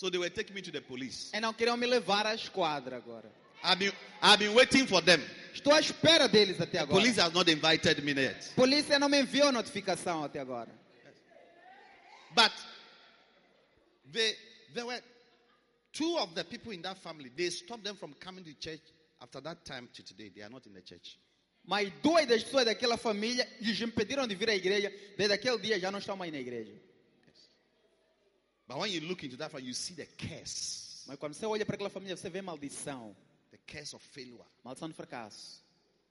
So they were taking me to the police. E não queriam me levar à esquadra agora. I've been, I've been waiting for them. Estou à espera deles até agora. Police has not invited me yet. Polícia não me enviou notificação até agora. But they, there were two of the people in that family. They stopped them from coming to church. After that time to today, they are not in the church. Mas duas das pessoas daquela família lhes impediram de vir à igreja. Desde aquele dia já não estão mais na igreja. But when you look into that family, you see the curse, Mas quando você olha para aquela família, você vê maldição. the curse of failure, Maldição de fracasso.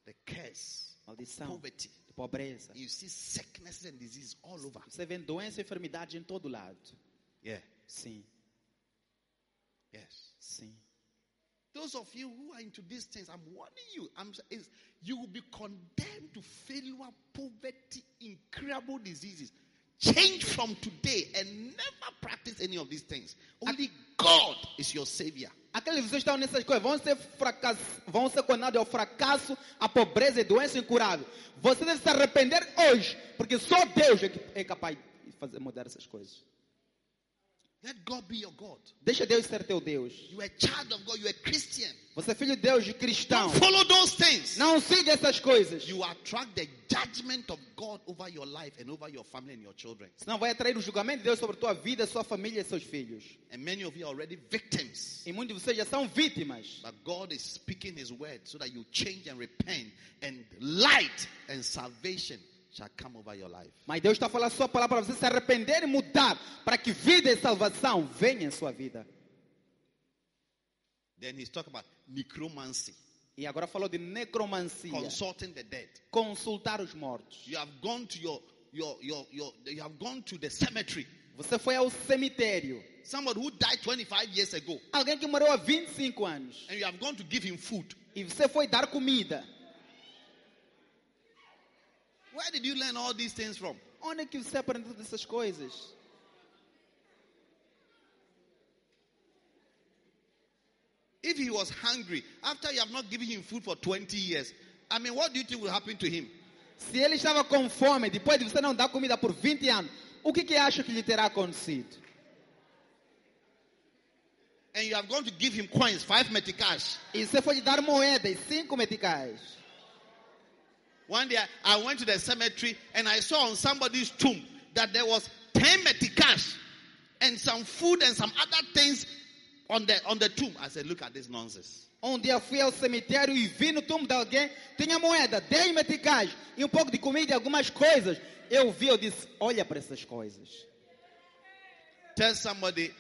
the curse, Maldição poverty. de pobreza. You see sicknesses and disease all over. Você vê doença e enfermidade em todo lado. Yeah. Sim, Yes. sim. Those of you who are into these things, I'm warning you. I'm, is, you will be condemned to failure, poverty, incurable diseases. Change from today and never practice any of these things. Only God is your Savior. Aqueles que estão nessas coisas vão ser, fracass... vão ser condenados ao fracasso, à pobreza e doença incurável. Você deve se arrepender hoje, porque só Deus é, é capaz de fazer mudar essas coisas. Let God be your God. Deixa Deus ser teu Deus. You are a child of God. You are a Christian. Você é filho de Deus e cristão. Don't follow those things. Não siga essas coisas. You attract the judgment of God over your life and over your family and your children. Senão vai atrair o julgamento de Deus sobre tua vida, sua família e seus filhos. And many of you are already victims. E muitos de vocês já são vítimas. But God is speaking His word so that you change and repent, and light and salvation shall come over your life. Mas Deus está falando a sua palavra para você se arrepender e mudar, para que vida e salvação venham em sua vida. Then He's talking about necromancy, E agora falou de necromancia, consulting the dead. consultar os mortos. You have gone to your your your your you have gone to the cemetery. Você foi ao cemitério. Somebody who died 25 years ago, Alguém que morreu há 25 anos. and you have gone to give him food. E você foi dar comida. Where did you learn all these things from? Onde é que você aprendeu dessas coisas? If he was hungry after you have not given him food for 20 years, I mean, what do you think will happen to him? Se ele estava com fome, depois de você não dar comida por 20 anos, o que, que acha que lhe terá acontecido? And you have gone to give him coins, five meticais. E você foi lhe dar moedas, cinco meticais. One day I went to the cemetery and I saw on somebody's tomb that there was 10 meticais and some food and some other things on the on the tomb. I said, look at this nonsense. Um dia fui ao cemitério e vi no túmulo de alguém, tinha moeda, 10 meticais e um pouco de comida e algumas coisas. Eu vi, eu disse, olha para essas coisas. Tell somebody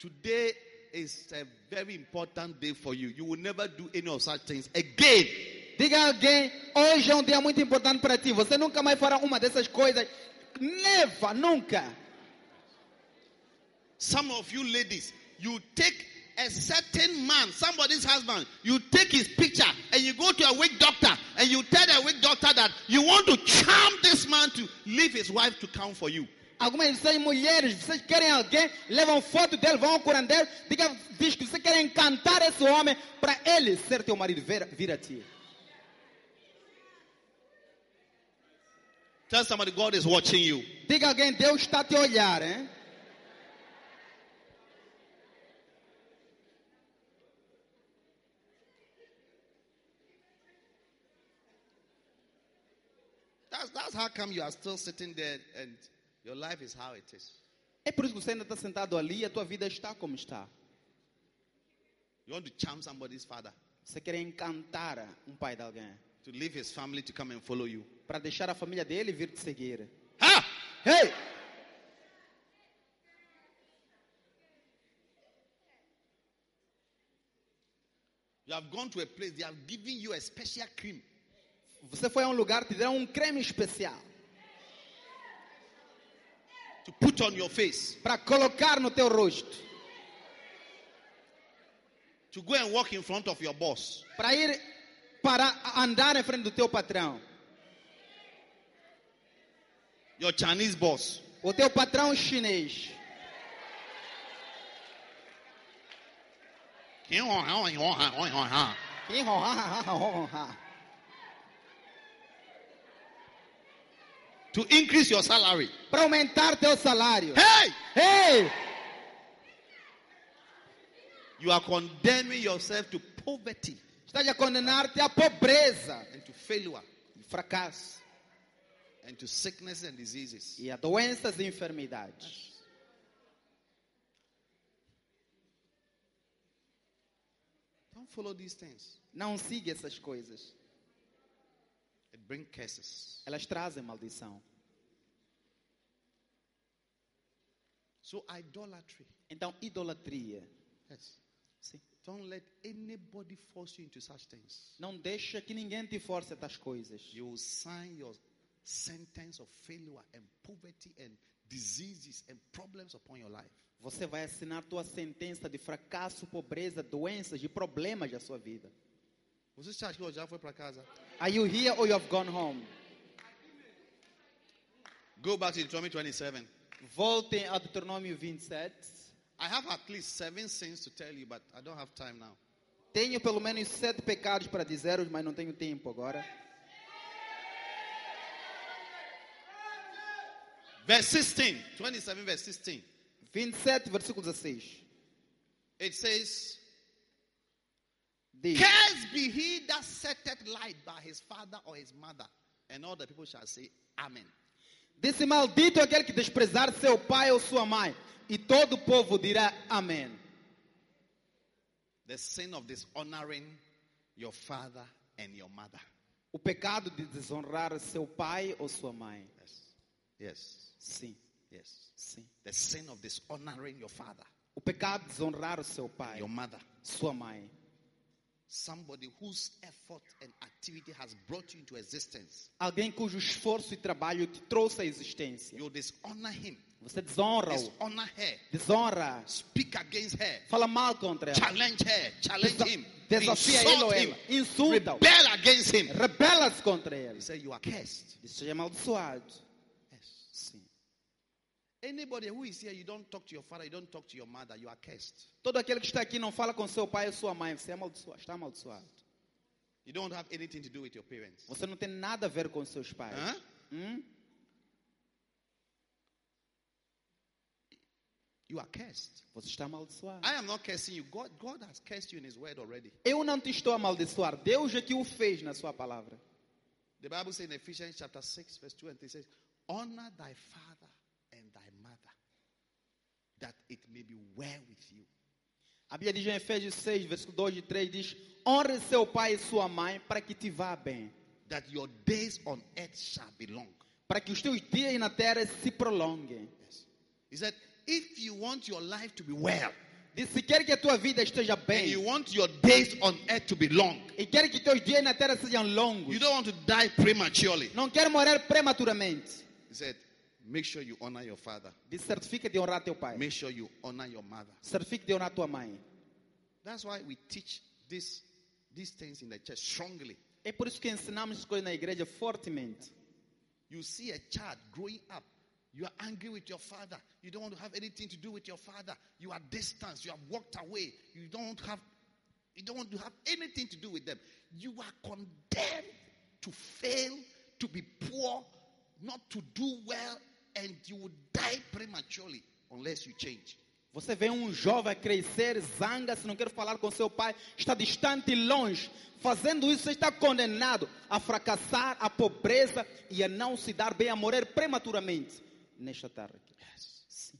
today is a very important day for you. You will never do any of such things again. Diga a alguém, hoje é um dia muito importante para ti. Você nunca mais fará uma dessas coisas. Neva, nunca. Some of you ladies, you take a certain man, somebody's husband, you take his picture and you go to a wig doctor and you tell the wig doctor that you want to charm this man to leave his wife to count for you. Algumas de vocês mulheres, vocês querem alguém, levam foto dele, vão ao curandeiro, diga, diz que você quer encantar esse homem para ele ser teu marido, vir, vir a ti. Tell somebody God is watching you. Diga alguém, Deus está te olhar, hein? That's, that's how come you are still sitting there and your life is how it is. É por isso que você ainda está sentado ali e a tua vida está como está. You want to charm somebody's father. Você quer encantar um pai de alguém. To leave his family to come and follow you. para deixar a família dele vir te seguir. Ha! Hey! You have gone to a place, they have given you a special cream. Você foi a um lugar, te deram um creme especial to put on your face, para colocar no teu rosto, to go and walk in front of your boss. para ir para andar em frente do teu patrão. your Chinese boss. O teu patrão chinês. To increase your salary. Para aumentar teu salário. Hey! Ei! You are condemning yourself to poverty Estás a condenar-te à pobreza, and to failure fracasso and to sickness and diseases. e a doenças e enfermidades. Don't follow these things. Não siga essas coisas. It brings curses. Elas trazem maldição. So idolatry. Então, idolatria. Yes. Sim. Don't let anybody force you into such things. Não deixa que ninguém te force a tais coisas. You will sign your sentence of failure and poverty and diseases and problems upon your life. Você vai assinar tua sentença de fracasso, pobreza, doenças e problemas da sua vida. Você acha que eu já foi para casa? Are you here or you have gone home? Go back to Deuteronomy 27. Voltem a Deuteronômio 27. I have at least seven sins to tell you, but I don't have time now. Tenho pelo menos sete pecados para dizer, mas não tenho tempo agora. Verse 16, 27, verse 16. 27, versículo 16. It says, Diz: Cursed be he that setteth light by his father or his mother. And all the people shall say, Amen. Disse maldito aquele que desprezar seu pai ou sua mãe. E todo o povo dirá amém. The sin of dishonoring your father and your mother. O pecado de desonrar seu pai ou sua mãe. Yes. Yes. Sim, Yes. sim. The sin of dishonoring your father, O pecado de desonrar o seu pai, your mother. sua mãe. Somebody whose effort and activity has brought you into existence. Alguém cujo esforço e trabalho te trouxe à existência. You dishonor him, Você desonra-o, dishonor her, desonra, speak against her, fala mal contra ela, challenge her, challenge Desa- him, desafia ele ou ela, insulta-o, rebel against him. rebela-se contra He ele. said, You are cursed. Isso é amaldiçoado. Anybody who is here, you don't talk to your father, you don't talk to your mother, you are cursed. Todo aquele que está aqui não fala com seu pai ou sua mãe, você é amaldiçoado, está amaldiçoado. You don't have anything to do with your parents. Você não tem nada a ver com seus pais. Huh? Hum? You are cursed. Você está amaldiçoado. I am not cursing you. God, God has cursed you in His word already. Eu não te estou a amaldiçoar. Deus é que o fez na sua palavra. The Bible says in Ephesians chapter 6, verse 2 and 3 says, Honor thy father that it may be well with you. A Bíblia diz em Efésios 6, versículo 2 e 3, diz, honre seu pai e sua mãe para que te vá bem. That your days on earth shall be long. Para que os teus dias na terra se prolonguem. Yes. He said, If you want your life to be well, Diz, se quer que a tua vida esteja and bem, you want your days on earth to be long, e quer que teus dias na terra sejam longos, you don't want to die prematurely. não quer morrer prematuramente, He said, Make sure you honor your father. diz, certifica de honrar teu pai. Make sure you honor your mother. Certifica de honrar tua mãe. That's why we teach this, these things in the church strongly. É por isso que ensinamos coisas na igreja fortemente. You see a child growing up. You are angry with your father. You don't want to have anything to do with your father. You are distant. You have walked away. You don't have you don't want to have anything to do with them. You are condemned to fail, to be poor, not to do well, and you will die prematurely unless you change. Você vê um jovem crescer, zanga-se, não quer falar com seu pai, está distante e longe. Fazendo isso, você está condenado a fracassar, a pobreza e a não se dar bem, a morrer prematuramente nesta terra. aqui. Sim.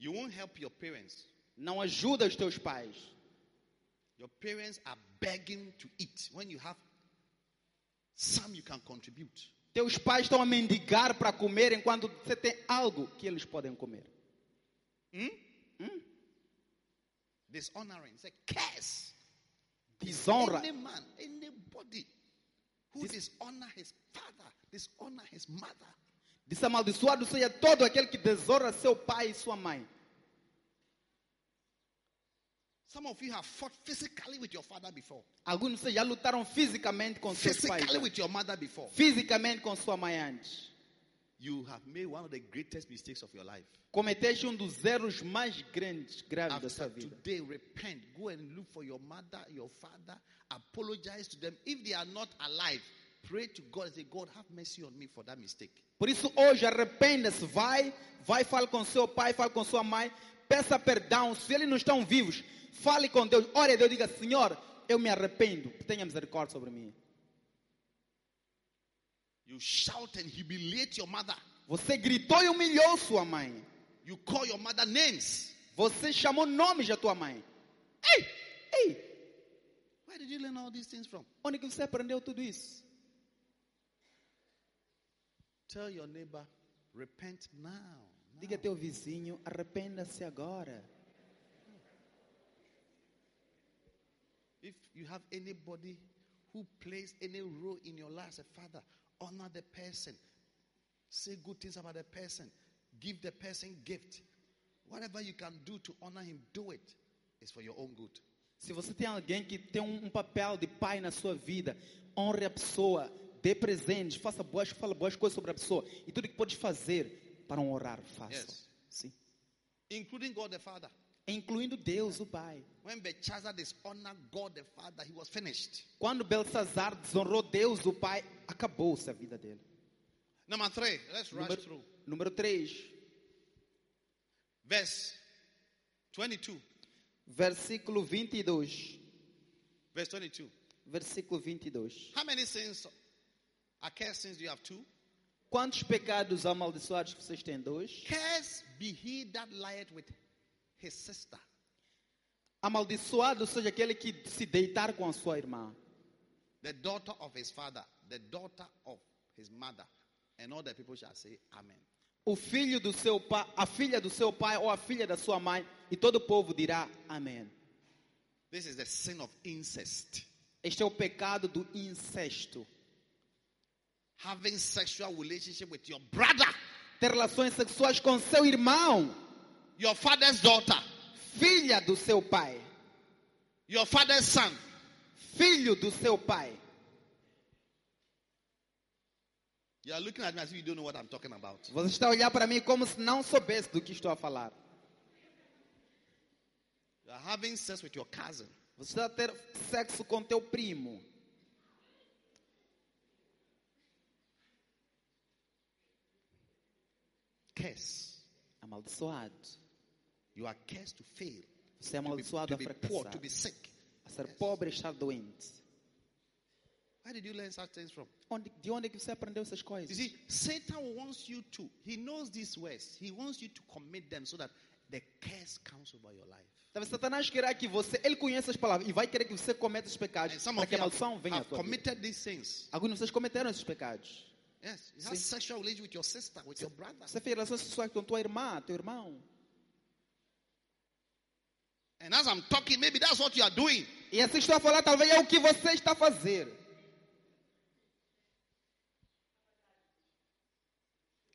You won't help your parents. Não ajuda os teus pais. Your parents are begging to eat when you have some you can contribute. Teus pais estão a mendigar para comer enquanto você tem algo que eles podem comer. Dishonoring. It's a curse. Desonra. Any man, anybody who dishonor his father, dishonor his mother, Disse amaldiçoado seja todo aquele que desonra seu pai e sua mãe. Some of you have fought physically with your father before, Alguns de vocês já lutaram fisicamente com seus pais. physically with your mother before. Fisicamente com sua mãe antes. You have made one of the greatest mistakes of your life. Cometeste um dos erros mais grandes, graves da sua After vida. today, repent. Go and look for your mother, your father. Apologize to them. If they are not alive, pray to God and say, God, have mercy on me for that mistake. Por isso, hoje, arrependa-se. Vai, vai, fale com seu pai, fale com sua mãe. Peça perdão. Se eles não estão vivos, fale com Deus. Ore a Deus, diga: Senhor, eu me arrependo. Tenha misericórdia sobre mim. You shout and humiliate your mother. Você gritou e humilhou sua mãe. You call your mother names. Você chamou nomes da tua mãe. Ei, ei, Where did you learn all these things from? onde que você aprendeu tudo isso? Tell your neighbor, repent now. Diga a teu vizinho, arrependa-se agora. If you have anybody who plays any role in your life as a father, honor the person. Say good things about the person. Give the person gift. Whatever you can do to honor him, do it. It's for your own good. Se você tem alguém que tem um, um papel de pai na sua vida, honre a pessoa, dê presentes, faça boas, fala boas coisas sobre a pessoa. E tudo que podes fazer para honrar, faça. Yes. Sim. Including God the Father. Incluindo Deus, o Pai. When Belshazzar dishonored God the Father, he was finished. Quando Belsazar desonrou Deus, o Pai, acabou-se a vida dele. Number three, let's rush Número, through. número 3, Verse 22. versículo 22. Verse 22. Versículo 22. How many sins, accursed sins do you have? Two. Quantos pecados amaldiçoados vocês têm? Dois. Cursed be he that lieth with his sister. Amaldiçoado seja aquele que se deitar com a sua irmã. the daughter of his father, the daughter of his mother, and all the people shall say, Amen. O filho do seu pai, a filha do seu pai ou a filha da sua mãe, e todo o povo dirá amém. This is the sin of incest. Este é o pecado do incesto. Having sexual relationship with your brother, Ter relações sexuais com seu irmão, your father's daughter, filha do seu pai, your father's son. filho do seu pai. You are looking at me as if you don't know what I'm talking about. Você está a olhar para mim como se não soubesse do que estou a falar. You are having sex with your cousin. Você está a ter sexo com teu primo. Curse. Amaldiçoado. You are cursed to fail. Você é To be, amaldiçoado to a be poor, fracassar. to be sick. A ser pobre e estar doente. Where did you learn such things from? Onde, de onde é que você aprendeu essas You coisas? see, Satan wants you to, he knows these words. He wants you to commit them so that the curse comes over your life. Sabe, Satanás querá que você, ele conheça as palavras e vai querer que você cometa os pecados para que a you maldição venha à tua vida. Alguns de vocês cometeram esses pecados. Yes, you have See? sexual relation with your sister, with your brother. Você fez relações sexuais com tua irmã, teu irmão. And as I'm talking, maybe that's what you are doing. E assim estou a falar, talvez é o que você está a fazer.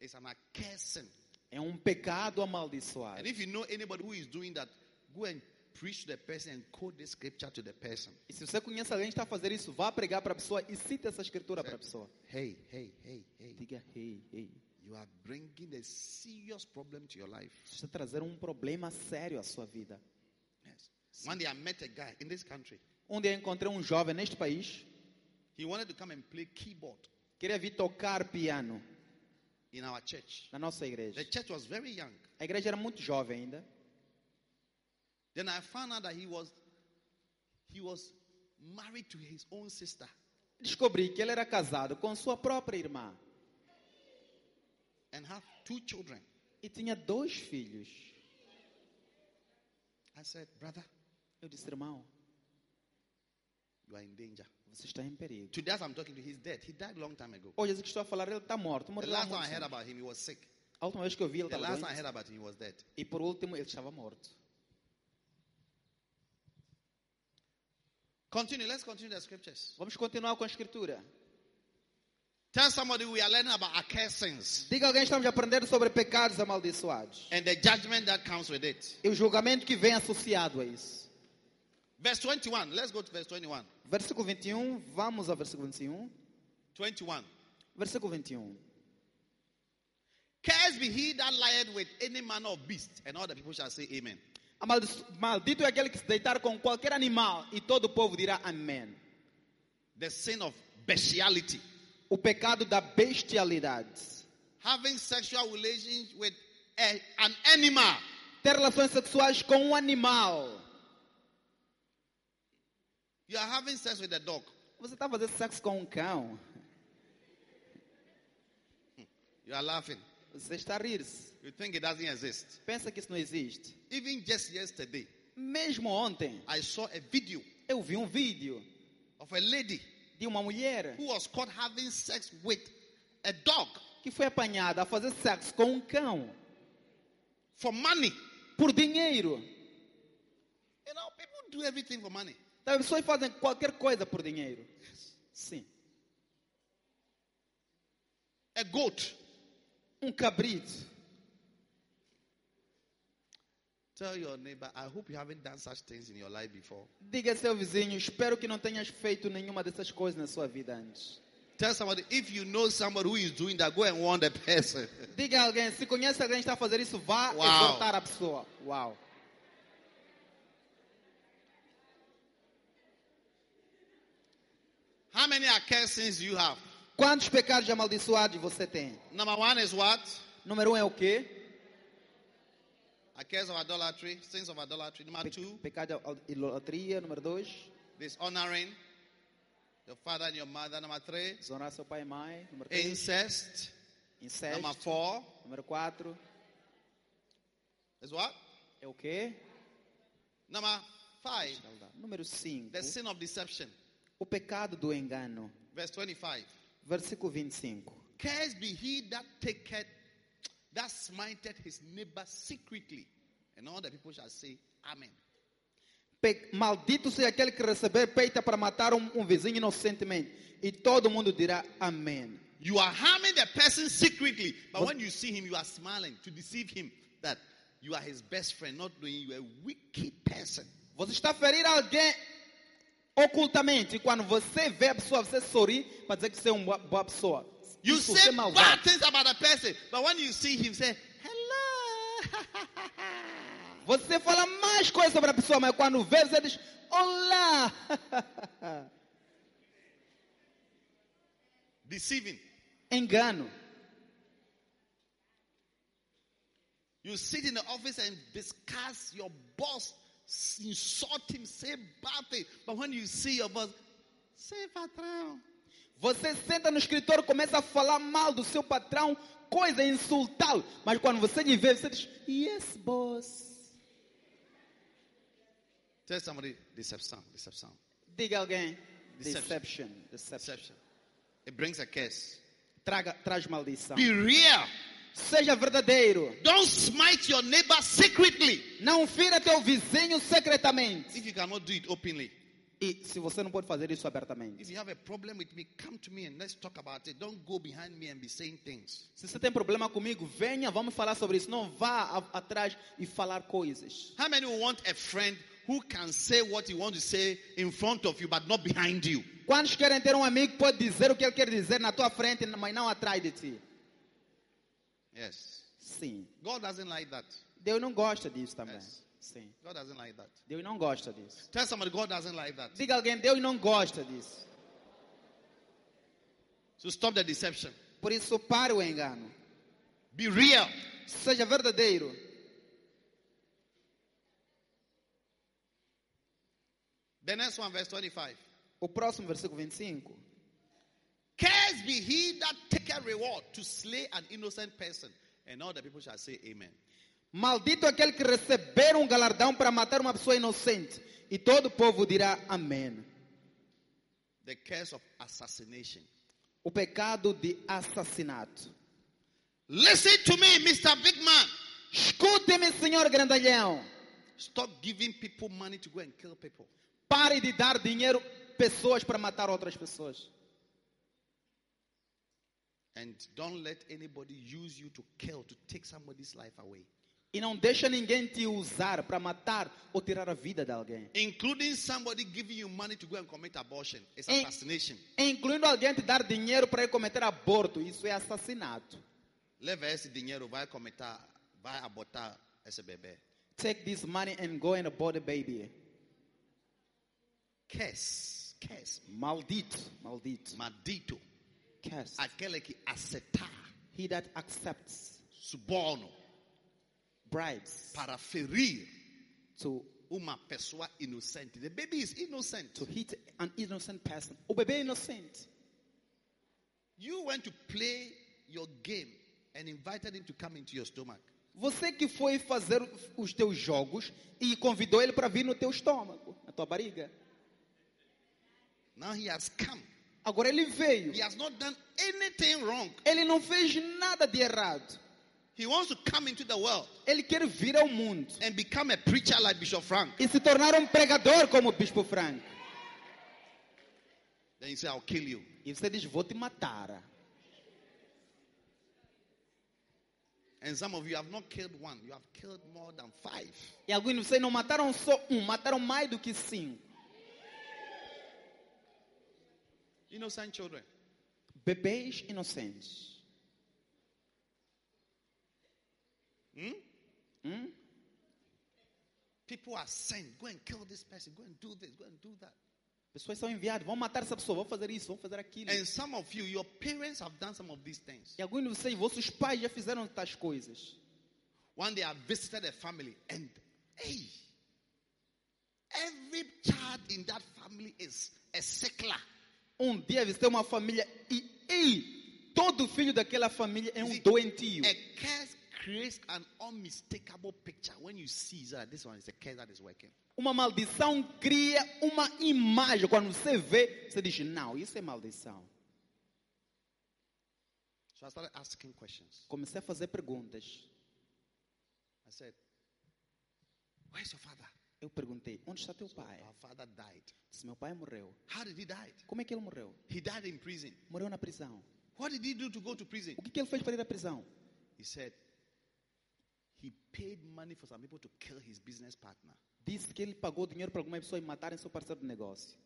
It's an accursing. É um pecado amaldiçoado. And if you know anybody who is doing that, go and preach to the person and quote the scripture to the person. E se você conhece alguém que está a fazer isso, vá pregar para a pessoa e cite essa escritura para a pessoa. Hey, hey, hey, hey. Diga, ei, ei. You are bringing a serious problem to your life. Você está a trazer um problema sério à sua vida. Yes. One day I met a guy in this country. Um dia eu encontrei um jovem neste país, He wanted to come and play keyboard queria vir tocar piano in our church. na nossa igreja. The church was very young. A igreja era muito jovem ainda. Then I found out that he was he was married to his own sister. Descobri que ele era casado com sua própria irmã and have two children. e tinha dois filhos. I said, brother, Eu disse, irmão, You are in danger. Você está em perigo. Today, I'm talking to you, he's dead. He died long time ago. Hoje, que estou a falar, ele está morto. The last time I heard about him, he was sick. A última vez que eu vi, ele The estava last time I doente. heard about him, he was dead. E por último, ele estava morto. Continue. Let's continue the scriptures. Vamos continuar com a escritura. Tell somebody we are learning about our cursings Diga alguém, estamos a aprender sobre pecados amaldiçoados. and the judgment that comes with it. E o julgamento que vem associado a isso. Verse 21. Let's go to verse 21. Versículo 21, vamos ao versículo 21. 21. Versículo 21. Cursed be he that lieth with any manner of beast, and all the people shall say amen. Maldito é aquele que se deitar com qualquer animal e todo o povo dirá amém. The sin of bestiality, O pecado da bestialidade. having sexual relations with a- an animal. Ter relações sexuais com um animal. You are having sex with a dog. Você está fazendo sexo com um cão. You are laughing. Você está a rir-se. You think it doesn't exist. Pensa que isso não existe. Even just yesterday, Mesmo ontem, I saw a video eu vi um vídeo of a lady de uma mulher who was caught having sex with a dog que foi apanhada a fazer sexo com um cão for money. por dinheiro. You know, people do everything for money. As pessoas fazem qualquer coisa por dinheiro. Sim. A goat. Um cabrito. Tell your neighbor, I hope you haven't done such things in your life before. Diga a seu vizinho, espero que não tenhas feito nenhuma dessas coisas na sua vida antes. Tell somebody, if you know somebody who is doing that, go and warn the person. Diga a alguém, se conhece alguém que está a fazer isso, vá Uau. exortar a pessoa. Uau. How many cursings do you have? Quantos pecados amaldiçoados você tem? Number one is what? Número um é o quê? A curse of idolatry, sins of idolatry. Number Pe two, pecado de idolatria. Número dois, dishonoring your father and your mother. Number three, desonrar seu pai e mãe. Número três, incest. incesto. Number four Número quatro, is what? é o quê? Number five, Número cinco, the sin of deception. o pecado do engano. Verse 25. Versículo 25. Cursed be he that taketh, that smiteth his neighbor secretly. And all the people shall say, Amen. Maldito seja aquele que receber peita para matar um, um vizinho inocentemente. E todo mundo dirá amém. You are harming the person secretly, but when you see him, you are smiling to deceive him that you are his best friend, not knowing you are a wicked person. Você está a ferir alguém ocultamente. Quando você vê a pessoa, você sorri para dizer que você é uma boa pessoa. You Isso, say você é bad things about the person, but when you see him, say, Hello. Você fala mais coisas sobre a pessoa, mas quando vê, você diz olá. Deceiving. Engano. You sit in the office and discuss your boss, insult him, say bad things, but when you see your boss, say patrão. Você senta no escritório começa a falar mal do seu patrão, coisa insultá-lo. Mas quando você lhe vê, você diz, yes, boss. Tell somebody deception, deception, Diga alguém, Deception. deception, deception. deception. It brings a curse. Traga, traz maldição. Be real. Seja verdadeiro. Don't smite your neighbor secretly. Não fira teu vizinho secretamente. If you cannot do it openly. E se você não pode fazer isso abertamente. If you have a problem with me, come to me and let's talk about it. Don't go behind me and be saying things. Se você tem problema comigo, venha, vamos falar sobre isso. Não vá atrás e falar coisas. How many want a friend who can say what he wants to say in front of you but not behind you? Quantos querem ter um amigo que pode dizer o que ele quer dizer na tua frente, mas não atrás de ti? Yes. Sim. God doesn't like that. Deus não gosta disso também. Yes. Sim. God doesn't like that. Deus não gosta disso. Tell somebody God doesn't like that. Diga alguém, Deus não gosta disso. So stop the deception. Por isso, pare o engano. Be real. Seja verdadeiro. The next one, verse 25. O próximo versículo 25. Cursed be he that taketh reward to slay an innocent person. And all the people shall say amen. Maldito aquele que receber um galardão para matar uma pessoa inocente. E todo o povo dirá amém. the curse of assassination. O pecado de assassinato. Listen to me, Mr. Big Man. Escute-me, senhor grandalhão. Stop giving people money to go and kill people. Pare de dar dinheiro pessoas para matar outras pessoas. And don't let anybody use you to kill, to take somebody's life away. E não deixa ninguém te usar para matar ou tirar a vida de alguém. Including somebody giving you money to go and commit abortion. It's Eh. assassination. Incluindo alguém te dar dinheiro para ir cometer aborto. Isso é assassinato. Leva esse dinheiro, vai cometer, vai abortar esse bebê. Take this money and go and abort the baby. Curse, curse, Maldito, maldito. maldito. Aquele que aceitar, He that accepts suborno, bribes para ferir to, uma pessoa inocente. The baby is innocent. to hit an innocent person. O bebê é inocente. You went to play your game and invited him to come into your stomach. Você que foi fazer os teus jogos e convidou ele para vir no teu estômago, na tua barriga. Now he has come. Agora ele veio. He has not done anything wrong. Ele não fez nada de errado. He wants to come into the world Ele quer vir ao mundo and become a preacher like Bishop Frank. e se tornar um pregador como o Bispo Franco. Then you say, I'll kill you. E você diz: Vou te matar. And some of you have not killed one, you have killed more than five. E alguns de vocês não mataram só um, mataram mais do que cinco. Innocent children. Bebês inocentes. Hmm? Hum? People are sent, go and kill this person, go and do this, go and do that. Pessoas são enviadas, vão matar essa pessoa, vão fazer isso, vão fazer aquilo. And some of you, your parents have done some of these things. E alguns de vocês, vossos pais já fizeram tais coisas. One day I visited a family and hey, every child in that family is a sickler. Um dia visitei uma família e, e todo filho daquela família é um doentio. A curse creates an unmistakable picture. When you see that this one is a curse that is working. Uma maldição cria uma imagem. Quando você vê, você diz: Não, isso é maldição. So I started asking questions. Comecei a fazer perguntas. I said, Where's your father? Eu perguntei: Onde está teu pai? Our father died. Disse: Meu pai morreu. How did he die? Como é que ele morreu? He died in prison. Morreu na prisão. What did he do to go to prison? O que, que ele fez para ir à prisão? He said he paid money for some people to kill his business partner. Disse que ele pagou dinheiro para algumas pessoas matarem seu parceiro de negócio.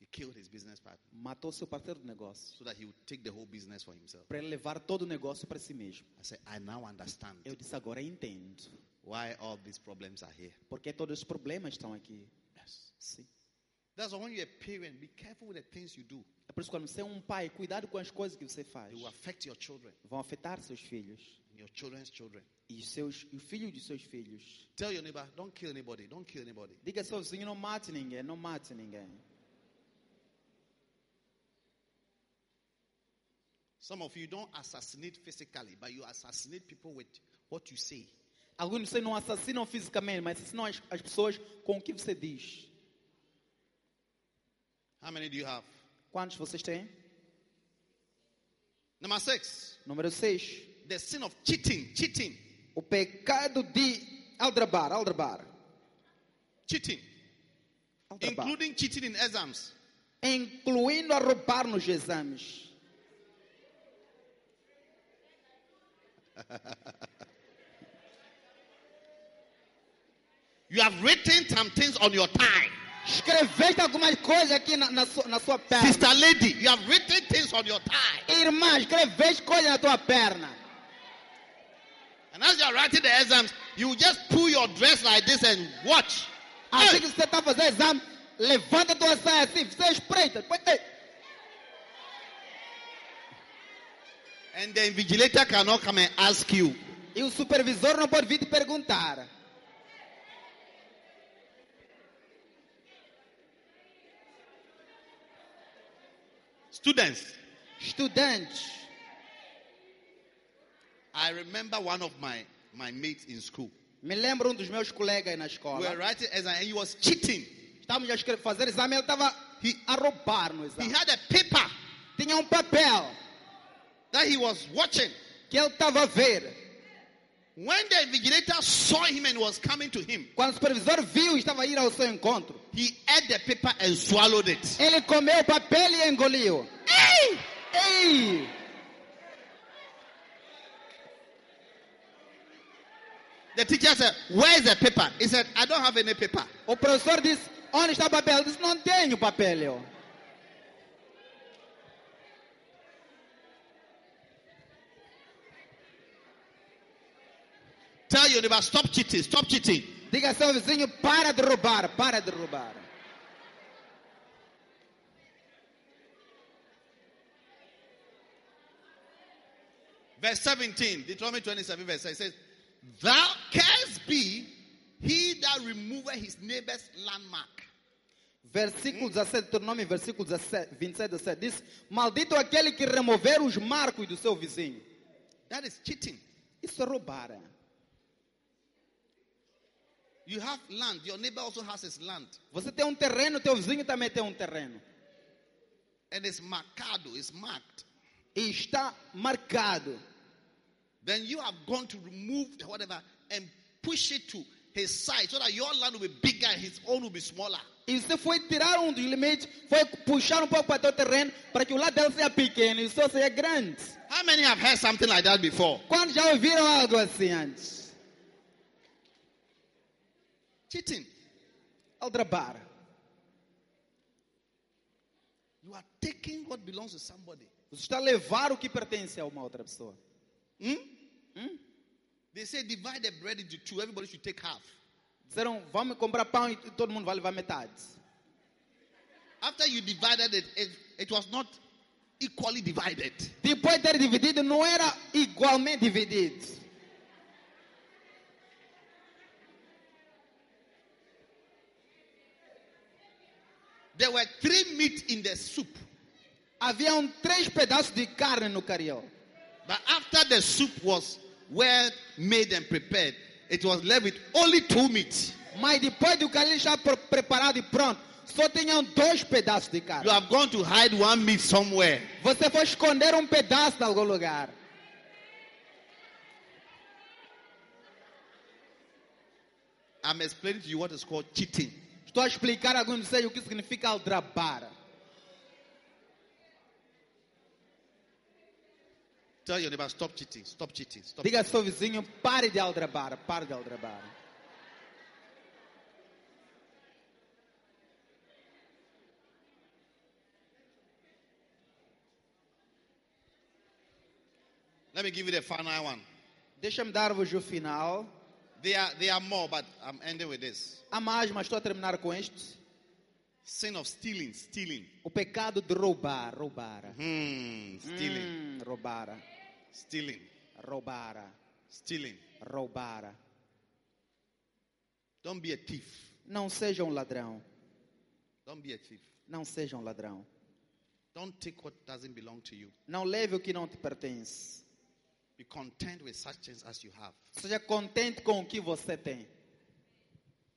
He killed his business partner Matou seu parceiro de negócio. so that he would take the whole business for himself. Para levar todo o negócio para si mesmo. I said, I now understand Eu disse: Agora entendo. why all these problems are here. Porque todos os problemas estão aqui. Yes. Sim. That's why when you're a parent, be careful with the things you do. É por isso que quando você é um pai, cuidado com as coisas que você faz. It will affect your children, Vão afetar seus filhos. your children's children. E seus e o filho de seus filhos. Tell your neighbor, don't kill anybody, don't kill anybody. Diga ao seu vizinho, não mate ninguém, não mate ninguém. Some of you don't assassinate physically, but you assassinate people with what you say. Alguns de vocês não assassinam fisicamente, mas assassinam as, as pessoas com o que você diz. How many do you have? Quantos vocês têm? Number six, Número 6. the sin of cheating. Cheating. O pecado de aldrabar, aldrabar. Cheating. aldrabar. Including cheating in exams. Incluindo a roubar nos exames. You have written some things on your tie. Escreveste algumas coisas aqui na, na, sua, na sua perna. Sister lady, you have written things on your tie. Irmã, escreveste coisas na tua perna. And as you are writing the exams, you just pull your dress like this and watch. Assim que você está fazendo exame, levanta tua saia assim, você espreita. Depois And the invigilator cannot come and ask you. E o supervisor não pode vir te perguntar. Students, Estudantes, I remember one of my, my mates in school. me lembro um dos meus colegas na We escola. were writing exam and he was cheating. Estávamos a fazer exame, ele estava He- a roubar no He exato. had a paper Tinha um papel that he was watching. que ele estava a ver. When the invigilator saw him and was coming to him, Quando o supervisor viu e estava a ir ao seu encontro, he ate the paper and swallowed it. ele comeu o papel e engoliu. Ei! Ei! The teacher said, Where's the paper? He said, I don't have any paper. O professor disse: Onde está o papel? Ele disse: Não tenho papel. Tell your neighbor, stop cheating, stop cheating. Diga seu vizinho: Para de roubar, para de roubar. Verse 17, Deuteronomy 27, verse 6 says, Thou cursed be he that removeth his neighbor's landmark. Versículo 17, Deuteronômio, versículo 17, 27, 17, diz: Maldito aquele que remover os marcos do seu vizinho. That is cheating. Isso é roubar. You have land, your neighbor also has his land. Você tem um terreno, teu vizinho também tem um terreno. And it's marcado, it's marked. E está marcado. Then you have gone to remove whatever and push it to his side so that your land will be bigger and his own will be smaller. E você foi tirar um dos limites, foi puxar um pouco para teu terreno, para que o lado dele seja pequeno e o seu seja grande. How many have heard something like that before? Quando já ouviram algo assim antes? Cheating. Aldrabar. You are taking what belongs to somebody. Você está a levar o que pertence a uma outra pessoa. Hmm? They say divide the bread into two, everybody should take half. Disseram, vamos comprar pão e todo mundo vai levar metade. After you divided it, it, it was not equally divided. Depois de ter dividido, não era igualmente dividido. There were three meat in the soup. Haviam três pedaços de carne no cariol. But after the soup was well made and prepared, it was left with only two meat. Mas depois do cariol já pre- preparado e pronto, só tinham dois pedaços de carne. You have gone to hide one meat somewhere. Você foi esconder um pedaço de algum lugar. I'm explaining to you what is called cheating. Estou a explicar a alguns de vocês o que significa aldrabar. Tell your neighbor, stop cheating, stop cheating, stop. Diga ao seu vizinho, pare de aldrabar, pare de aldrabar. Let me give you the final one. Deixa-me dar-vos o final. There are, there are more, but I'm ending with this. Há mais, mas estou a terminar com este. Sin of stealing, stealing. O pecado de roubar, roubar. Hmm, stealing, Hum, roubar, stealing, roubar, stealing. roubar. Don't be a thief. Não seja um ladrão. Don't be a thief. Não seja um ladrão. Don't take what doesn't belong to you. Não leve o que não te pertence. Be content with such things as you have. Seja contente com o que você tem.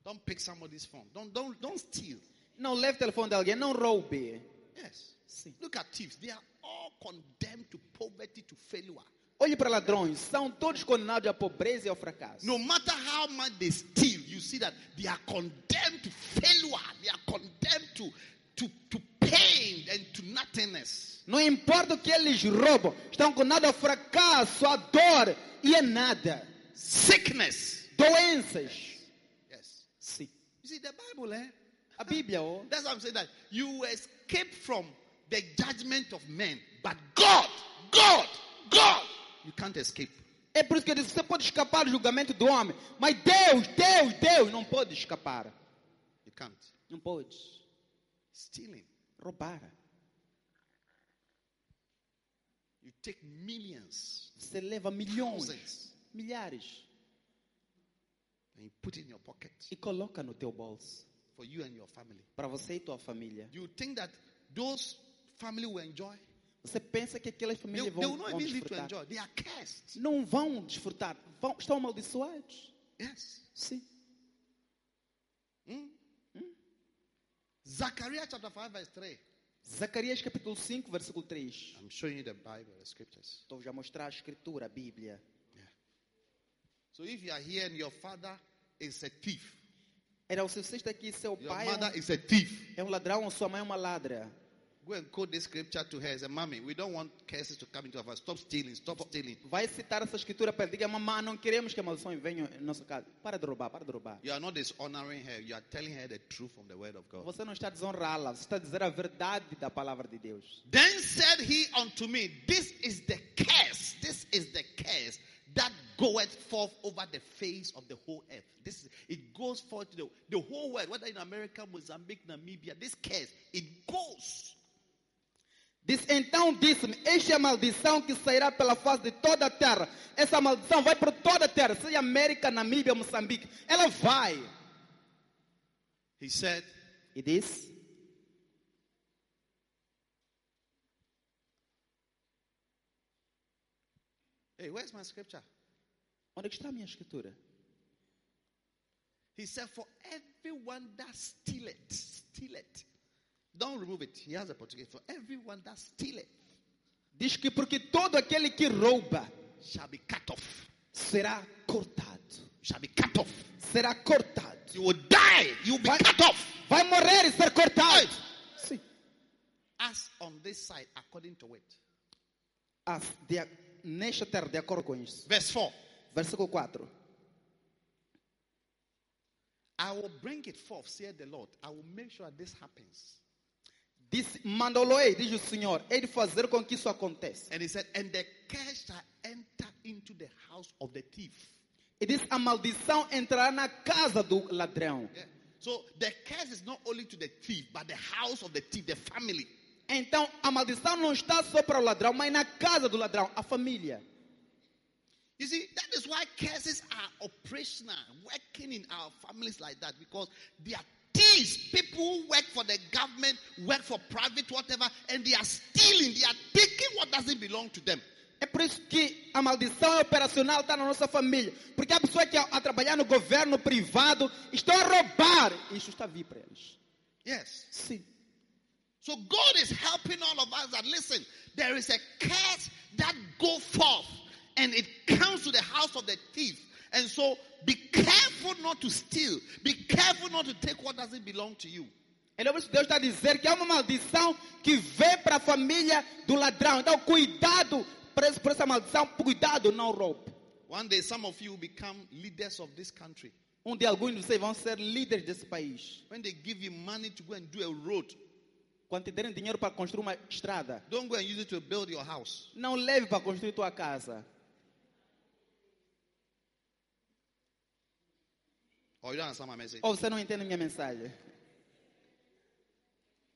Don't pick somebody's phone. Don't don't don't steal. Não leve o telefone de alguém, não roube. Yes. Sim. Look at thieves. They are all condemned to poverty, to failure. Olhe para ladrões, são todos condenados à pobreza e ao fracasso. No matter how much they steal, you see that they are condemned to failure. They are condemned to to, to pain and to nothingness. Não importa o que eles roubam, estão condenados ao fracasso, à dor e a nada. Sickness. Doenças. Yes. Sim. You see the Bible, eh? A Bíblia, oh, That's why I'm saying that you escape from the judgment of men, but God, God, God, you can't escape. é por isso que eu disse, você pode escapar do julgamento do homem, mas Deus, Deus, Deus não pode escapar. You can't. Não pode. Stealing. Roubar. You take millions, Você leva milhões, thousands, milhares and you put it in your pocket e coloca no teu bolso for you and your family. para você e tua família. You think that those family will enjoy? Você pensa que aquelas They, famílias they vão, will not vão desfrutar? enjoy. They are cursed. Não vão desfrutar, vão, estão amaldiçoados. Yes. Sim. Zechariah chapter 5, verse 3. Zacarias capítulo 5, versículo 3. I'm showing you the Bible, the scriptures. Estou já a mostrar a escritura, a Bíblia. So if you are here and your father is a thief, Era se você está aqui, seu your pai é mother um, is a thief, é um ladrão sua mãe é uma ladra. Go and quote this scripture to her. Say, Mommy, we don't want curses to come into our house. Stop stealing, stop stealing. Vai citar essa escritura para. Diga, mamãe, não queremos que a maldição venha em nossa casa. Para de roubar, para de roubar. You are not dishonoring her, you are telling her the truth from the word of God. Você não está desonrá-la, você está dizer a verdade da palavra de Deus. Then said he unto me, This is the curse, this is the curse that goeth forth over the face of the whole earth. This is, it goes forth to the, the whole world, whether in America, Mozambique, Namibia, this curse, it goes. Diz, então disse-me: Esta é a maldição que sairá pela face de toda a terra. Essa maldição vai por toda a terra, seja América, Namíbia, Moçambique. Ela vai. He said, E disse: Hey, where's my scripture? Onde é está a minha escritura? He said, For everyone that stealeth, stealeth. Don't remove it. He has a Portuguese. For everyone that stealeth Diz que porque todo aquele que rouba shall be cut off. será cortado. Shall be cut off. Será cortado. You will die. You will be Vai- cut off. Vai morrer e ser cortado. Sim. As on this side, according to it. As de, nesta terra, de acordo com isso. Verse 4. Versículo 4. I will bring it forth, said the Lord. I will make sure this happens. Disse, mandou-lo-ei, diz o Senhor, de fazer com que isso aconteça. And he said, And the curse shall enter into the house of the thief. E diz, a maldição entrará na casa do ladrão. Yeah. So the curse is not only to the thief, but the house of the thief, the family. Então, a maldição não está só para o ladrão, mas na casa do ladrão, a família. You see, that is why curses are operational, working in our families like that, because they are thieves. People who work for the government, work for private, whatever, and they are stealing, they are taking what doesn't belong to them. É por isso que a maldição operacional está na nossa família. Porque há pessoas que, a, a trabalhar no governo privado, estão a roubar. Isso está a vir para eles. Yes. Sim. So God is helping all of us that listen, there is a curse that go forth and it comes to the house of the thief. And so be careful not to steal. Be careful not to take what doesn't belong to you. Então, Deus está a dizer que há uma maldição que vem para a família do ladrão. Então, cuidado por essa maldição. Cuidado, não roube. One day some of you will become leaders of this country. Um dia, alguns de vocês vão ser líderes desse país. When they give you money to go and do a road, Quando te derem dinheiro para construir uma estrada, don't go and use it to build your house. não leve para construir tua casa. Or you don't understand my message. Ou você não entende minha mensagem.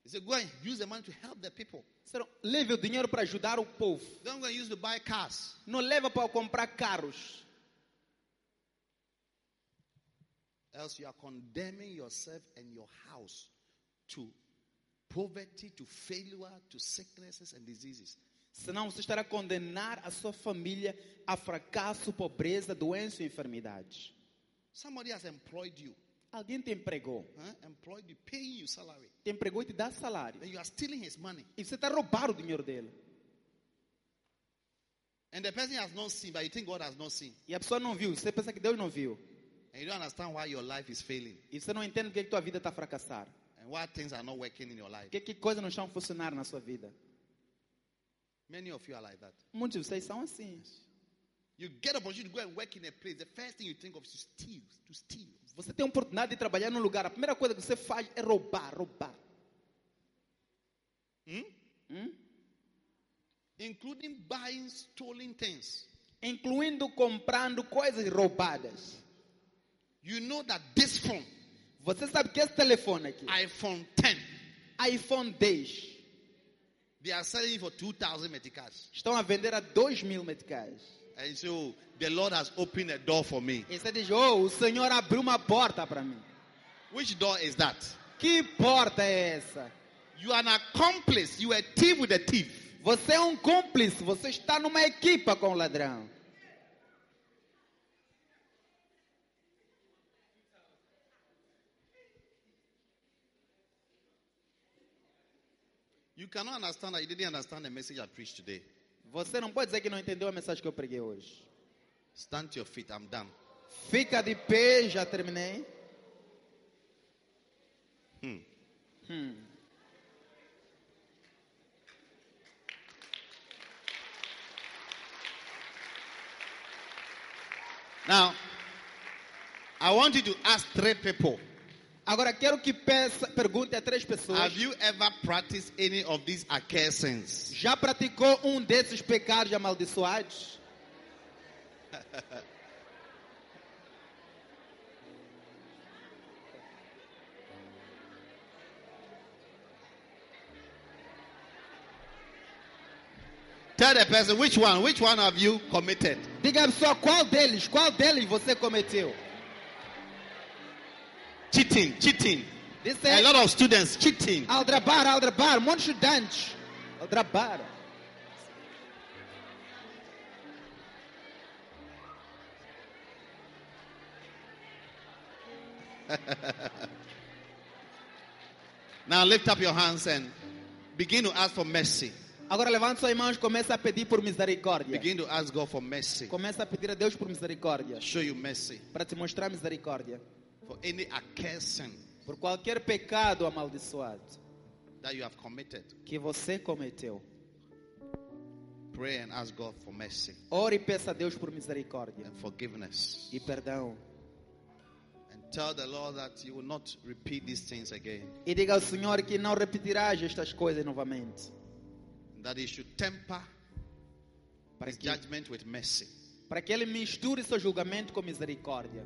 He said, go and use the money to help the people. Leve o dinheiro para ajudar o povo. Don't go and use to buy cars. Não leva para comprar carros. Else you are condemning yourself and your house to poverty, to failure, to sicknesses and diseases. Senão você estará a condenar a sua família a fracasso, pobreza, doença e enfermidades. Somebody has employed you, Alguém te empregou. huh? employed you, paying you salary. Te empregou e te dá salário. Then you are stealing his money. E você está a roubar o dinheiro dele. And the person has not seen, but you think God has not seen. E a pessoa não viu. Você pensa que Deus não viu. And you don't understand why your life is failing E você não entende porque que tua vida está fracassar. and why things are not working in your life. Que que coisas não estão a funcionar na sua vida. Many of you are like that. Muitos de vocês são assim. You get opportunity to go and work in a place. The first thing you think of is to steal, to steal. Você tem oportunidade de trabalhar num lugar. A primeira coisa que você faz é roubar, roubar. Including buying stolen things. Incluindo comprando coisas roubadas. You know that this phone, Você sabe que esse telefone aqui, iPhone 10, iPhone 10, they are selling for 2,000 meticas. estão a vender a 2 mil meticais. And so the Lord has opened a door for me. E você diz, oh, o Senhor abriu uma porta para mim. Which door is that? Que porta é essa? You are an accomplice. You are a thief with a thief. Você é um cúmplice, você está numa equipa com o ladrão. You cannot understand that you didn't understand the message I preached today. Você não pode dizer que não entendeu a mensagem que eu preguei hoje. Stand to your feet. I'm done. Fica de pé, já terminei. Hmm. Hum. Now, I want you to ask three people Agora quero que peça, pergunte a três pessoas. Have you ever practiced any of these accursings? Já praticou um desses pecados amaldiçoados? Tell the person which one, which one have you committed? Diga só qual deles, qual deles você cometeu? Cheating, cheating. A lot of students cheating. aldrabar, aldrabar, um monte de. Aldrabar. Now lift up your hands and begin to ask for mercy. Agora levante suas mãos e começa a pedir por misericórdia. Begin to ask God for mercy. Começa a pedir a Deus por misericórdia. Show you mercy Para te mostrar misericórdia. For any Por qualquer pecado amaldiçoado that you have committed. que você cometeu. Pray and ask God for mercy Ore e peça a Deus por misericórdia and forgiveness. e perdão. And tell the Lord that you will not repeat these things again. E diga ao Senhor que não repetirás estas coisas novamente. That He should temper Para His que, judgment with mercy. para que Ele misture seu julgamento com misericórdia.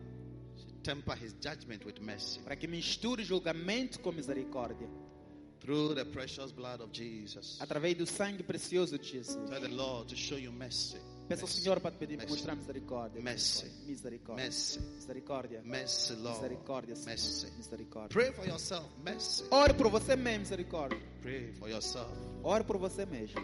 Temper His judgment with mercy. Para que misture julgamento com misericórdia. Through the precious blood of Jesus. Através do sangue precioso de Jesus. Tell the Lord to show you mercy. Peça ao. Senhor para te pedir, Mercy. mostrar misericórdia. Mercy. Misericórdia. Mercy. Misericórdia. Mercy, Lord. Misericórdia, Senhor. Mercy. Misericórdia. Pray for yourself. Mercy. Ore por você mesmo, misericórdia. Pray for yourself. Ore por você mesmo,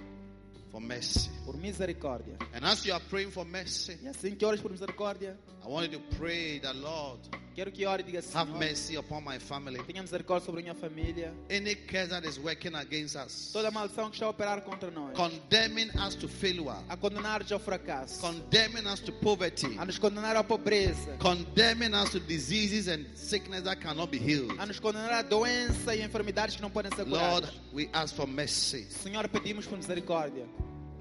For mercy. por misericórdia. And as you are praying for mercy, E assim que ores por misericórdia, I want you to pray that Lord quero que ore e diga have Senhor, mercy upon my family. tenha misericórdia sobre a minha família. Any curse that is working against us, Toda maldição que está a operar contra nós, condemning us to failure, a condenar-nos ao fracasso, condemning us to poverty, a nos condenar à pobreza, condemning us to diseases and sickness that cannot be healed. a nos condenar à doença e enfermidades que não podem ser Lord, curadas. we ask for mercy. Senhor, pedimos por misericórdia,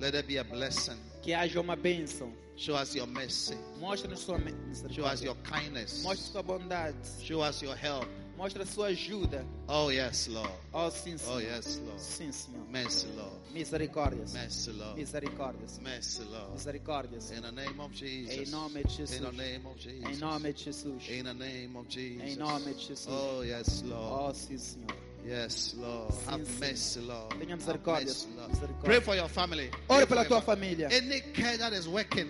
Let there be a blessing. que haja uma bênção. Show us your mercy. Mostra-nos sua me- Show us misericórdia. your kindness. Mostra sua bondade. Show us your help. Mostra sua ajuda. Oh, yes, Lord. Oh, sim, Oh, Senhor. yes, Lord. Sim, Senhor. Mercy, Lord. Misericórdia, Senhor. Mercy, Lord. Misericórdia, Senhor. Mercy, Lord. Misericórdia, Senhor. In the name of Jesus. Em nome de Jesus. In the name of Jesus. Em nome de Jesus. In the name of Jesus. Em nome de Jesus. Oh, yes, Lord. Oh, sim, Senhor. Yes, Lord. Have mercy, Lord. Tenha misericórdia, mercy, Lord. Pray for your family. Ore pela tua família. Any care that is working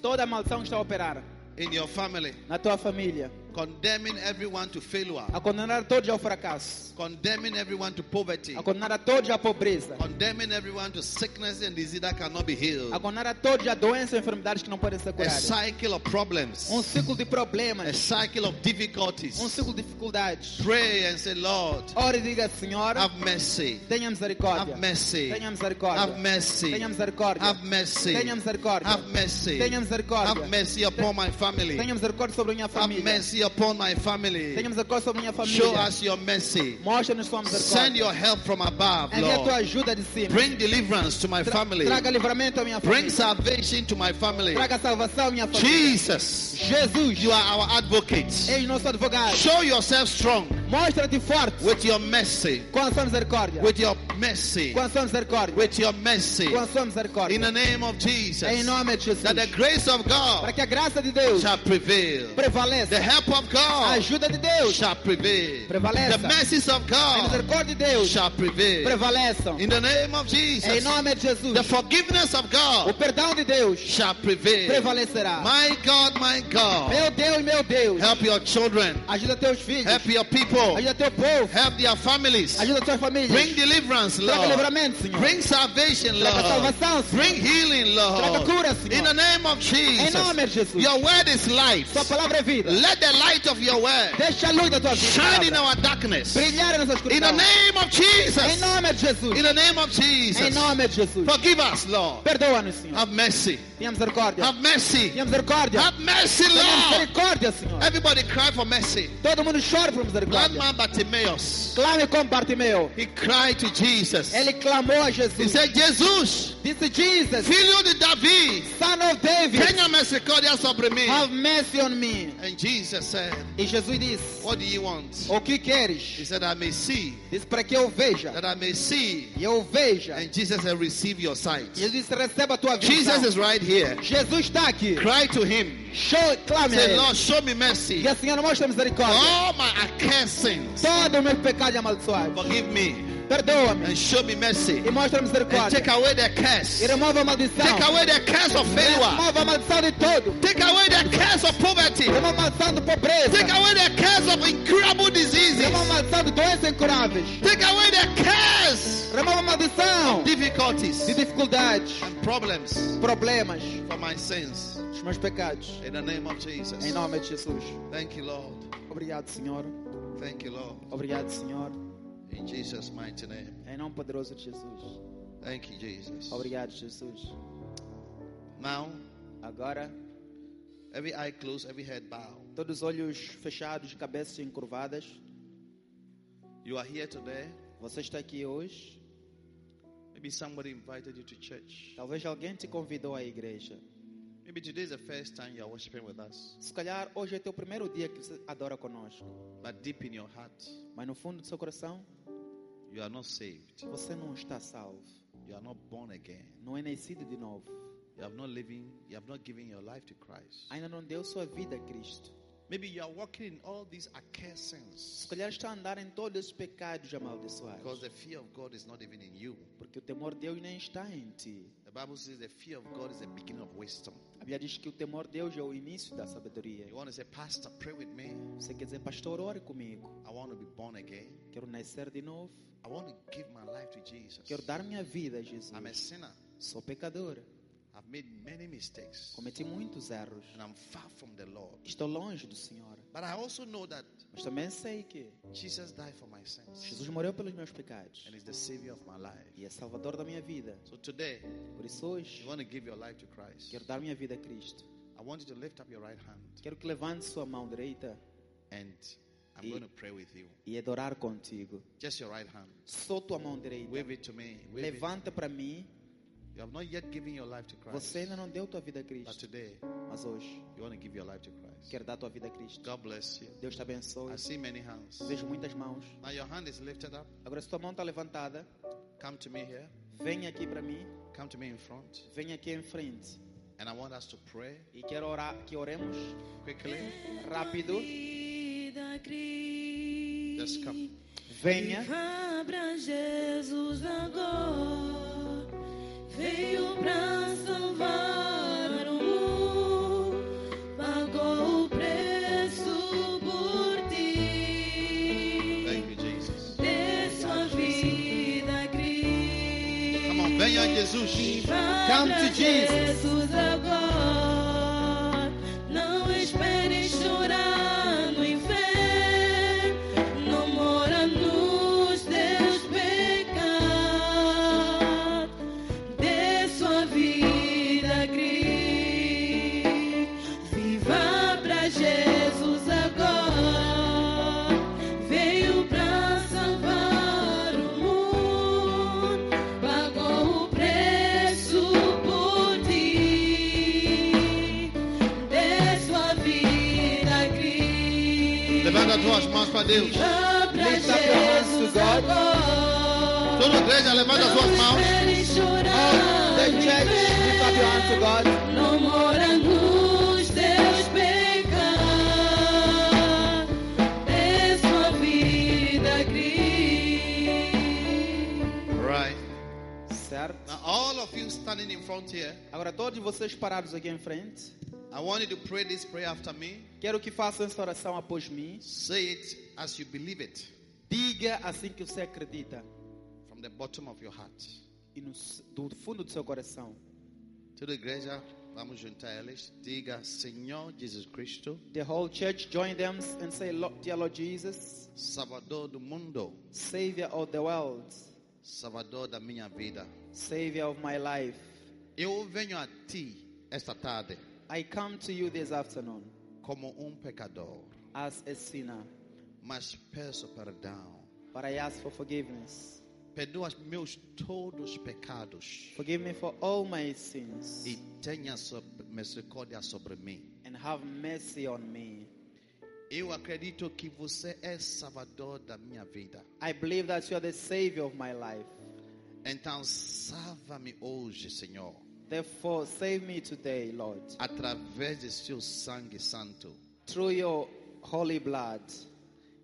Toda maldição que está a operar in your family, na tua família, condemning everyone to failure, a condenar todos ao fracasso, condemning everyone to poverty, a condenar a todos à pobreza, condemning everyone to sickness and disease that cannot be healed, a condenar a todos a doenças e enfermidades que não podem ser a curadas. cycle of problems, Um ciclo de a problemas, cycle of difficulties. um ciclo de dificuldades. Pray and say, Lord, Ore e diga, Senhor, have mercy. tenha misericórdia. Have mercy. Tenha misericórdia. Have mercy. Tenha misericórdia. Have mercy. Tenha misericórdia. Have mercy. Tenha misericórdia. Have mercy upon my family. Tenha misericórdia sobre a minha Have família. Mercy upon my family. Tenha misericórdia sobre a minha Show us your mercy. Mostra-nos sua Send your help from above, Envia a tua Lord. ajuda de cima. Bring deliverance to my Tra- family. Traga livramento à minha Bring salvation to my family. Traga salvação à minha família. Jesus, Jesus, you are our advocate. és nosso advogado. Show yourself strong Mostra-te forte with your mercy. com a sua misericórdia. With your mercy. Com a sua misericórdia. With your mercy. Com a sua In the name of Jesus. Em nome de Jesus. That the grace of Para God que a graça de Deus shall prevail. The prevaleça. Help of A God ajuda de Deus shall prevail. Prevaleça. The mercies of A God misericórdia de Deus shall prevail. prevaleçam. In the name of Em Jesus. nome de Jesus. The forgiveness of O God perdão de Deus shall prevail. prevalecerá. My God, my God. Meu Deus, meu Deus. Help your children. Ajuda teus filhos. Help your people. Ajuda teu povo. Help their families. Ajuda tuas famílias. Bring deliverance, Traga Lord. livramento, Senhor. Bring salvation, Traga Lord. salvação, Senhor. Bring healing, Traga Lord. cura, Senhor. In the name of Em nome de Jesus. Jesus. Your word is light. Sua palavra é vida. Let the light of your word Deixa a luz da tua vida. shine in our darkness. Brilhar em nossa In the name of Jesus. Em nome de Jesus. In the name of Jesus. Em nome de Jesus. Forgive us, Lord. Perdoa-nos, Senhor. Have mercy. Tenha misericórdia. Have mercy. Tenha misericórdia. Have mercy, Tenha Lord. misericórdia, Senhor. Everybody cry for mercy. Todo mundo chora por misericórdia. man Bartimaeus. Clame como Bartimeu. He cried to Jesus. Ele clamou a Jesus. He said, Jesus, Disse Jesus, filho de Davi, Son of David, tenha misericórdia sobre mim. have mercy on me. And Jesus said, E Jesus disse, What do you want? o que queres? He said, I may see, Disse para que eu veja. that I may see. E eu veja. And Jesus said, Receive your sight. Disse, receba a tua Jesus is right here. Jesus está aqui. Cry to him. Show, clame Say. Lord, show me mercy. E a Senhora mostra misericórdia. All my accursed sins, Todo o meu pecado é amaldiçoado. forgive me Perdoa-me. and show me mercy. E mostra And misericórdia. take away the curse. E remova a maldição. Take away the curse of failure. Remova a maldição de todo. Take away the curse of poverty. Remova a maldição de pobreza. Take away the curse of incurable diseases. Remova a maldição de doenças incuráveis. Take away the curse Remova a maldição difficulties de dificuldades, and problems problemas, for my sins. os meus pecados. In the name of Jesus. Em nome de Jesus. Thank you, Lord. Obrigado, Senhor. Thank you, Lord. Obrigado, Senhor. In Jesus' mighty name. Em nome poderoso de Jesus. Thank you, Jesus. Obrigado, Jesus. Now, Agora, every eye closed, every head bowed. todos os olhos fechados, cabeças encurvadas. You are here today. Você está aqui hoje. Maybe somebody invited you to church. Talvez alguém te convidou à igreja. Maybe today is the first time you are worshiping with us. Se calhar hoje é teu primeiro dia que você adora conosco. But deep in your heart, Mas no fundo do seu coração, you are not saved. você não está salvo. You are not born again. Não é nascido de novo. You have not living. You have not given your life to Christ. Ainda não deu sua vida a Cristo. Maybe you are walking in all these Se calhar está a andar em todos os pecados because amaldiçoados. the fear of God is not even in you. Porque o temor de Deus nem está em ti. The Bible says the fear of God is the beginning of wisdom. Bíblia diz que o temor de Deus é o início da sabedoria. You want to say, Pastor, pray with me. Você quer dizer, pastor, ore comigo. I want to be born again. Quero nascer de novo. I want to give my life to Jesus. Quero dar minha vida a Jesus. I'm a sinner. Sou pecadora. I've made many mistakes. Cometi muitos erros. And I'm far from the Lord. Estou longe do Senhor. But I also know that Mas também sei que Jesus died for my sins. Jesus morreu pelos meus pecados. And is the Savior of my life. E é salvador da minha vida. So today, Por isso hoje, you want to give your life to Christ. quero dar minha vida a Cristo. I want you to lift up your right hand. Quero que levante sua mão direita And I'm E- going to pray with you. e adorar contigo. Just your right hand. Só tua mão direita. Wave it to me. Wave. Levanta para mim. Você ainda não deu tua vida a But Cristo. today, Mas hoje, you want to give your life to Christ. quero dar tua vida a Cristo. God bless you. Deus te abençoe. I see many hands. Vejo muitas mãos. Now your hand is lifted up. Agora, se tua mão está levantada, Come to me here. vem aqui para mim. Come to me in front. Vem aqui em frente. And I want us to pray E quero orar, que oremos quickly. rápido. Just come. Venha. Pra Jesus agora. Come venha Jesus. To Jesus. Para Deus. Viva pra Lift up your hands to Jesus God. agora. Toda a igreja, levanta as tuas mãos. All the no church, lift up your hands to God. pecados. Dê sua vida a Cristo. Right. Certo? Now, all of you standing in front here, Agora, todos vocês parados aqui em frente, I want you to pray this prayer after me. Quero que façam essa oração após mim. Say it as you believe it Diga assim que você acredita from the bottom of your heart. e no, do fundo do seu coração. Toda a igreja, vamos juntar eles. Diga, Senhor Jesus Cristo, The whole church join them and say, Dear Lord Jesus, Salvador do mundo, Savior of the world, Salvador da minha vida. Savior of my life. Eu venho a ti esta tarde I come to you this afternoon como um pecador, as a sinner, mas peço perdão. but I ask for forgiveness. Perdoa meus todos pecados Forgive me for all my sins e tenha sobre- misericórdia sobre mim. and have mercy on me. Eu acredito que você é salvador da minha vida. I believe that you are the Savior of my life. Então, salva-me hoje, Senhor, Therefore, save me today, Lord, através de seu sangue santo. through your holy blood.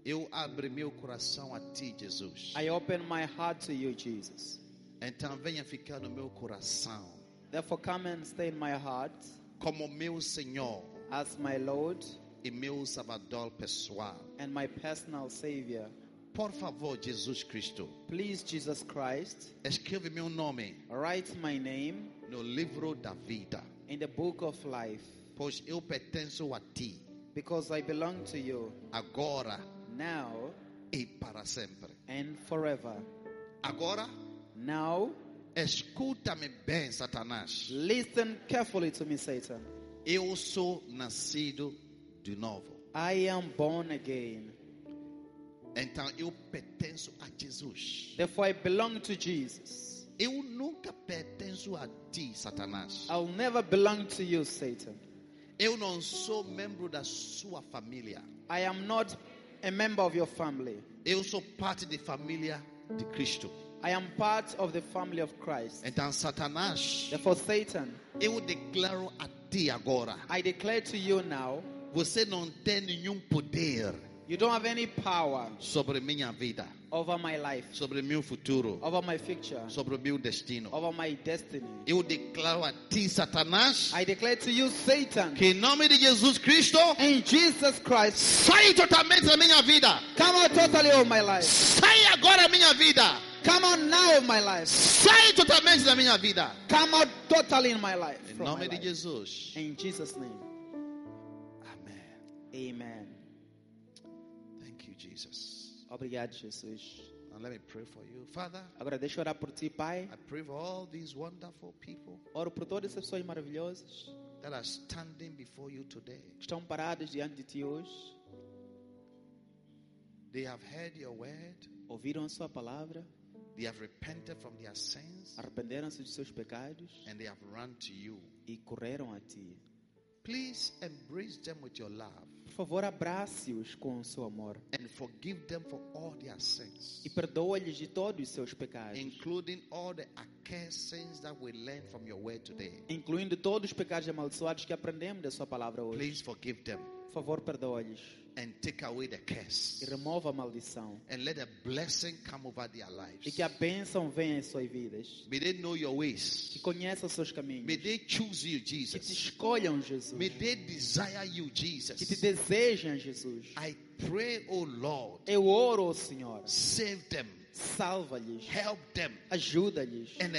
Eu abro meu coração a ti, Jesus. I open my heart to you, Jesus. Então, venha ficar no meu coração Therefore, come and stay in my heart como meu Senhor as my Lord e meu Salvador pessoal. and my personal Savior. Por favor, Jesus Cristo, Please, Jesus Christ, escreve meu nome write my name no livro da vida, in the book of life pois eu pertenço a ti, because I belong to you agora now e para sempre. and forever. Agora, Now, escuta-me bem, Satanás. listen carefully to me, Satan. Eu sou nascido de novo. I am born again. Então eu pertenço a Jesus. Therefore, I belong to Jesus. Eu nunca pertenço a ti, Satanás. I'll never belong to you, Satan. Eu não sou membro da sua família. I am not a member of your family. Eu sou parte da família de Cristo. I am part of the family of Christ. Então, Satanás, Therefore, Satan, eu declaro a ti agora: I declare to you now, você não tem nenhum poder you don't have any power sobre minha vida, over my life, sobre meu futuro, over my future, sobre meu destino. over my destiny. Eu declaro a ti, Satanás, I declare to you, Satan, que em nome de Jesus Cristo, in Jesus Christ, sai totalmente da minha vida. come out totally of my life. Sai agora da minha vida. Come out now of my life. Sai totalmente da minha vida. Come out totally in my life. Em nome de life. Jesus. In Jesus' name. Amém. Amen. Obrigado, Jesus. Now let me pray for you. Father, Agora deixa eu orar por ti, Pai. I pray for all these wonderful people Oro por todas as pessoas maravilhosas that are standing before you today. que estão paradas diante de ti hoje. They have heard your word. Ouviram a sua palavra, They have repented from their sins arrependeram-se dos seus pecados and they have run to you. e correram a ti. Please embrace them with your love favor, abrace-os com o seu amor and forgive them for all their sins, e perdoa-lhes de todos os seus pecados, including all the accursed sins that we learned from your word today. incluindo todos os pecados amaldiçoados que aprendemos da sua palavra hoje. Please forgive them Por favor, perdoa-lhes and take away the e curse remova a maldição and let a blessing come over their e lives. que a bênção venha em suas vidas, May they know your que ways. conheçam os seus caminhos, May they choose you, que te Jesus. escolham, Jesus, May they desire you, que te Jesus. desejem, Jesus. I pray, oh Lord, Eu oro, ó Senhor, save them, salva-lhes, help them, ajuda-lhes and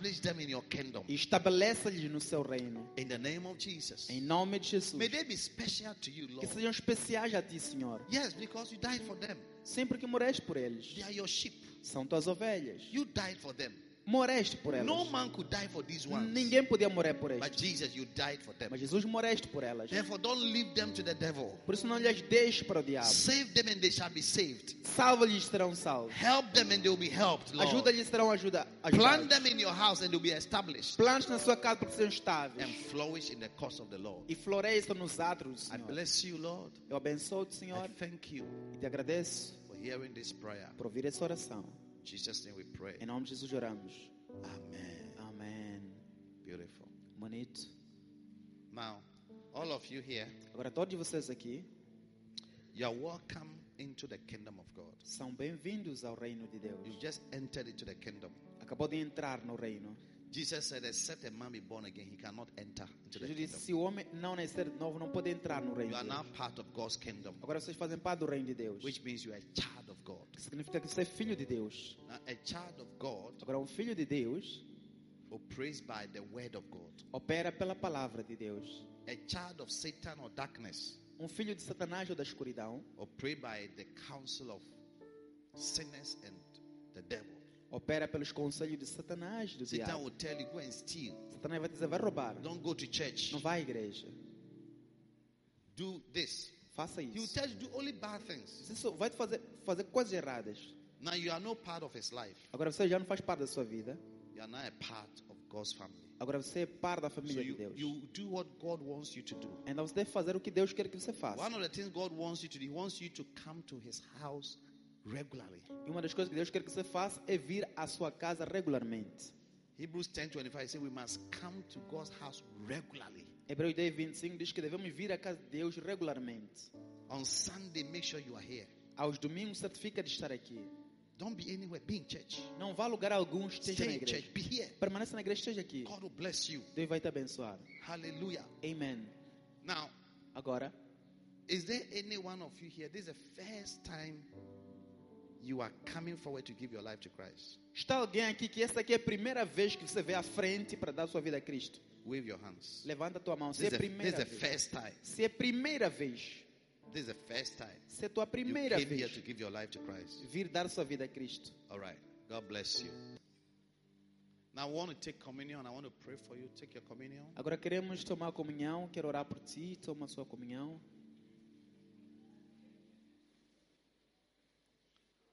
establish them in your kingdom. estabeleça-lhes no seu reino. In the name of Jesus. Em nome de Jesus. May they be special to you, Que Lord. sejam especiais a ti, Senhor. Yes, because you died for them. Sempre que moreste por eles. They are your sheep. São tuas ovelhas. You died for them. Moreste por elas. No man could die for these ones. Ninguém podia morrer por But eles. Jesus, you died for them. Mas Jesus moreste por elas. Therefore, don't leave them to the devil. Por isso não lhes deixe para o diabo. Save them and they shall be saved. Salva-lhes serão salvos. Help them and they will be helped, Lord. Ajuda-lhes serão ajuda, Plant them in your house and they will be established Plantes na sua casa porque sejam estáveis. and flourish in the cause of the Lord. E floresçam nos atos do I Senhor. bless you, Lord. Eu abençoo-te, I Senhor. thank you E te agradeço for hearing this prayer. por ouvir essa oração. Jesus' name we pray. Em nome de Jesus oramos. Amen. Amém. Beautiful. Bonito. Now, all of you here, Agora todos vocês aqui you are welcome into the kingdom of God. são bem-vindos ao reino de Deus. You've just entered into the kingdom. Acabou de entrar no reino. Jesus said, except a man be born again, he cannot enter into the Jesus kingdom. disse: se o homem não nascer de novo, não pode entrar no reino You are de now part of God's kingdom, Agora vocês fazem parte do reino de Deus. which means you are a child God. Que significa que é filho de Deus. Now, a child of God Agora, um filho de Deus operates by the word of God. opera pela palavra de Deus. A child of Satan or darkness Um filho de Satanás ou da escuridão operate by the counsel of sinners and the devil. opera pelos conselhos de Satanás do Satan diabo. will tell you, go and steal. Satanás vai dizer: vai roubar. Don't go to church. Não vai à igreja. Do this. Faça He will isso. tell you, do only bad things. Isso vai te fazer, fazer coisas erradas. Now you are no part of his life. Agora você já não faz parte da sua vida. You are now a part of God's family. Agora você é parte da So família de you, Deus. you do what God wants you to do. Então você deve fazer o que Deus quer que você faça. One of the things God wants you to do, He wants you to come to His house regularly. E uma das coisas que Deus quer que você faça é vir à sua casa regularmente. Hebrews 10 25 says we must come to God's house regularly. Hebreus 10, 25 diz que devemos vir à casa de Deus regularmente. On Sunday, make sure you are here. Aos domingos, certifica de estar aqui. Don't be anywhere, be in church. Não vá a lugar algum, esteja na Stay in igreja. church, be here. Permaneça na igreja, esteja aqui. God will bless you. Deus vai te abençoar. Hallelujah. Amen. Now, Agora, is there any one of you here? This is the first time you are coming forward to give your life to Christ. está alguém aqui que essa aqui é a primeira vez que você vê à frente para dar sua vida a Cristo? Wave your hands. Levanta tua mão. Se This é a this primeira vez. first time. Se é a primeira vez. This is the first time Se é tua you primeira came here vez. to give your life to Christ. Vir dar sua vida a Cristo. All right. God bless you. Now I want to take communion. I want to pray for you. Take your communion. Agora queremos tomar a comunhão. Quero orar por ti. Toma a sua comunhão.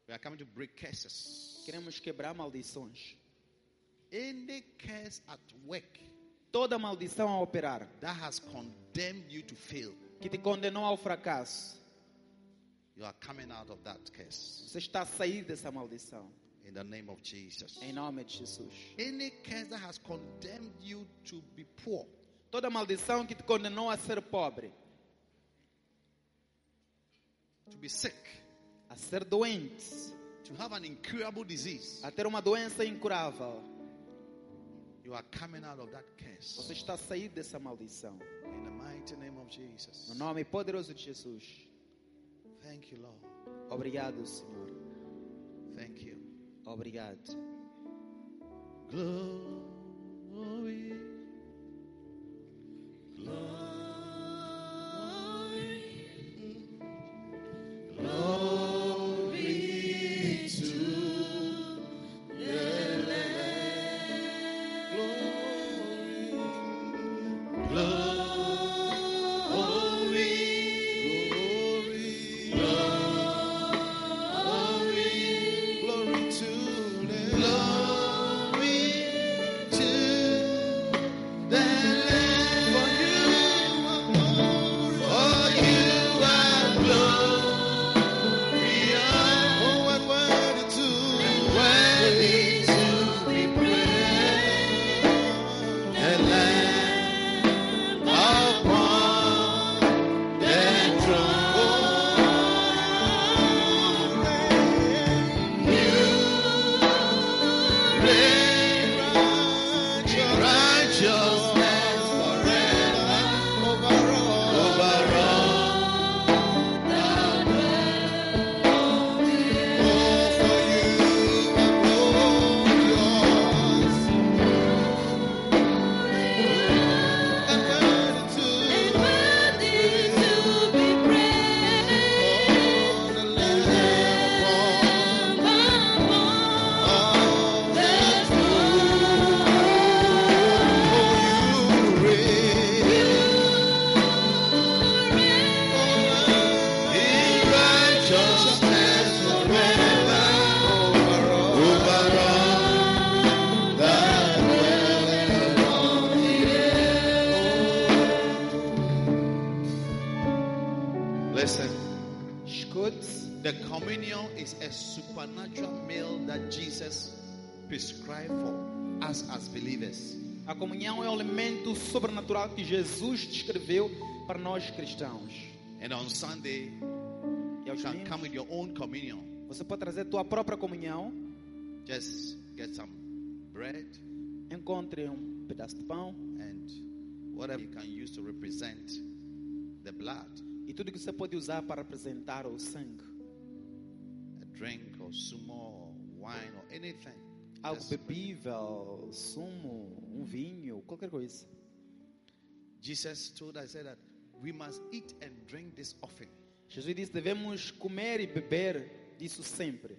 We are coming to break curses. Queremos quebrar maldições. Any curse at work Toda maldição a operar that has condemned you to fail, que te condenou ao fracasso. you are coming out of that curse Você está a sair dessa maldição. in the name of Jesus. Em nome de Jesus. Any curse that has condemned you to be poor, Toda maldição que te condenou a ser pobre, to be sick, a ser doente, to have an incurable disease, a ter uma doença incurável, você curse está a sair dessa maldição. in the mighty name of Jesus. No nome poderoso de Jesus. Thank you, Lord. Obrigado, Senhor. Thank you. Obrigado. Glory. Glory Jesus descreveu para nós cristãos. And on Sunday, E aos you can come with your own communion. você pode trazer tua própria comunhão. Just get some bread, encontre um pedaço de pão and whatever you can use to represent the blood, e tudo que você pode usar para representar o sangue. a drink or sumo or wine or anything. Algo bebível, sumo, um vinho, qualquer coisa. Jesus told us that we must eat and drink this often. Jesus disse: devemos comer e beber disso sempre.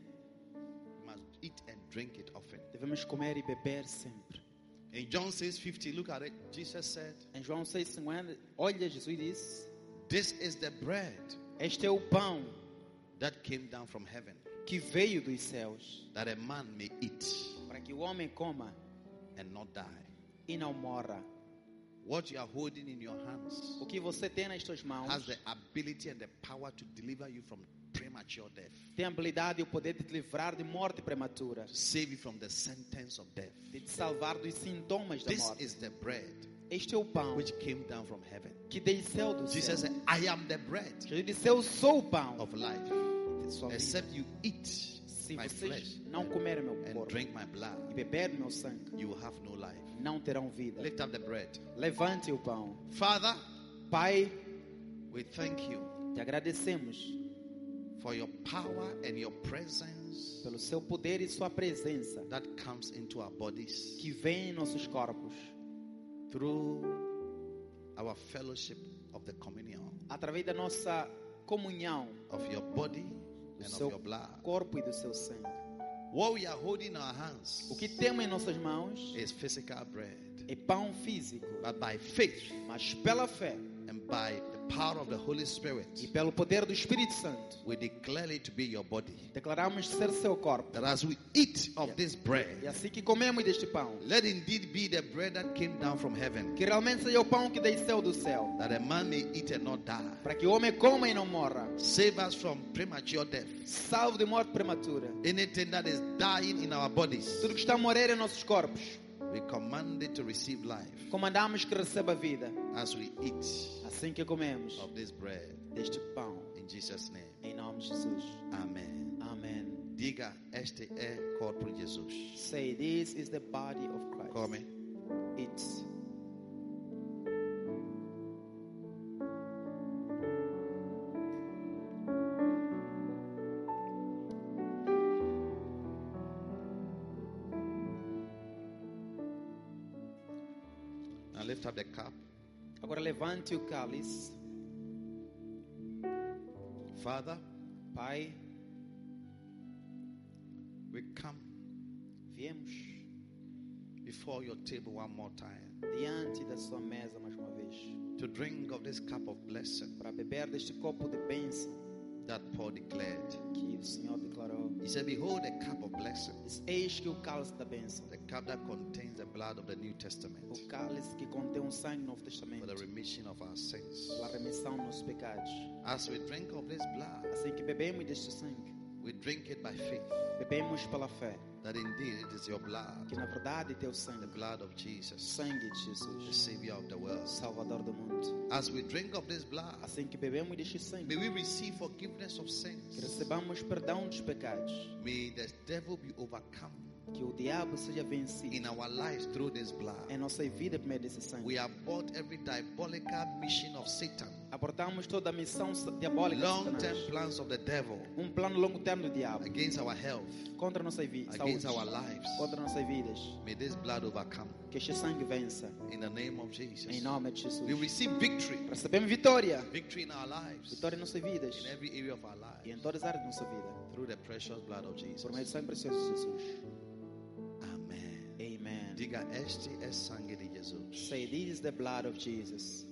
We must eat and drink it often. Devemos comer e beber sempre. In John 6 50, look at it. Jesus said, Em João 6,50, olha, Jesus disse: This is the bread Este é o pão that came down from heaven, que veio dos céus, that a man may eat para que o homem coma and not die. e não morra. What you are holding in your hands O que você tem nas suas mãos has the ability and the power to deliver you from premature death, tem a habilidade e o poder de te livrar de morte prematura, to save you from the sentence of death. de te salvar dos sintomas da This morte. is the bread Este é o pão which came down from heaven. que desceu do céu. Jesus said, I am the bread Jesus disse: Eu sou o pão of life. Except you eat Se my vocês flesh não comerem meu and corpo drink my blood, e beberem meu sangue, you have no life. não terão vida. Lift up the bread. Levante o pão. Father, Pai, we thank you te agradecemos for your power and your presence pelo seu poder e sua presença that comes into our bodies que vem em nossos corpos through our fellowship of the communion através da nossa comunhão of your body do and of seu your blood. corpo e do seu sangue. What we are holding in our hands O que temos em nossas mãos is physical bread, é pão físico, but by faith mas pela fé and by the power of the Holy e Spirit, pelo poder do Espírito Santo, we declare it to be your body. declaramos ser seu corpo. That as we eat of this E bread, assim que comemos deste pão, let indeed be the bread that came down from heaven, que realmente seja o pão que desceu do céu, that a man may eat and not die. para que o homem coma e não morra, Save us from premature death. salvo de morte prematura. Anything that is dying in our bodies, Tudo que está a morrer em nossos corpos, we command it to receive life comandamos que receba vida, as we eat assim que comemos of this bread. deste pão, In Jesus' name, em nome de Jesus. Amen. Amém. Diga, este é corpo de Jesus. Say, this is the body of Christ. Come. It's levante o cálice. Father, Pai, we come viemos before your table one more time diante da sua mesa mais uma vez. to drink of this cup of blessing. Para beber deste copo de bênção that Paul declared. que o Senhor declarou. He said, Behold, a cup of blessing, Diz, Eis que o cálice da bênção, the cup that contains the blood of the New Testament o cálice que contém o sangue do Novo for Testamento, the remission of our sins. pela remissão dos pecados. As we drink of this blood, Assim que bebemos deste sangue, we drink it by faith. Bebemos pela fé, that indeed it is your blood, que na verdade é teu the sangue, blood of Jesus, sangue de the Jesus, Savior of the world. Salvador do mundo. As we drink of this blood, Assim que bebemos deste may sangue, we receive forgiveness of que sins. recebamos perdão dos pecados, May the devil be overcome que o diabo seja vencido in our lives through this blood. em nossa vida por meio desse sangue. We abort every diabolical mission of Satan, Abortamos toda a missão diabólica de long term plans of the devil Um plano longo termo do diabo against our health, contra nossa vida, against our saúde, lives. contra nossas vidas. May this blood overcome Que este sangue vença. in the name of Em Jesus. nome de Jesus. We receive victory, Recebemos vitória. victory in our lives, Vitória em nossas vidas. in every area of our E em lives, todas as áreas da nossa vida. through the precious blood of Por meio do Jesus. sangue precioso de Jesus. Amen. Diga, este é sangue de Jesus. Say, this is the blood of Jesus.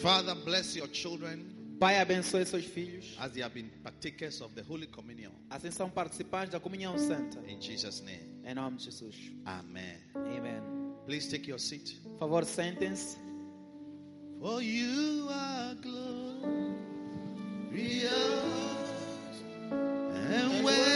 Father, bless your children Pai, abençoe seus filhos. as they have been partakers of the Holy Communion. Assim são participantes da comunhão santa. In Jesus' name. Em nome de Jesus. Amen. Amen. Please take your seat. Por favor, sentem-se. For you are glorious and worthy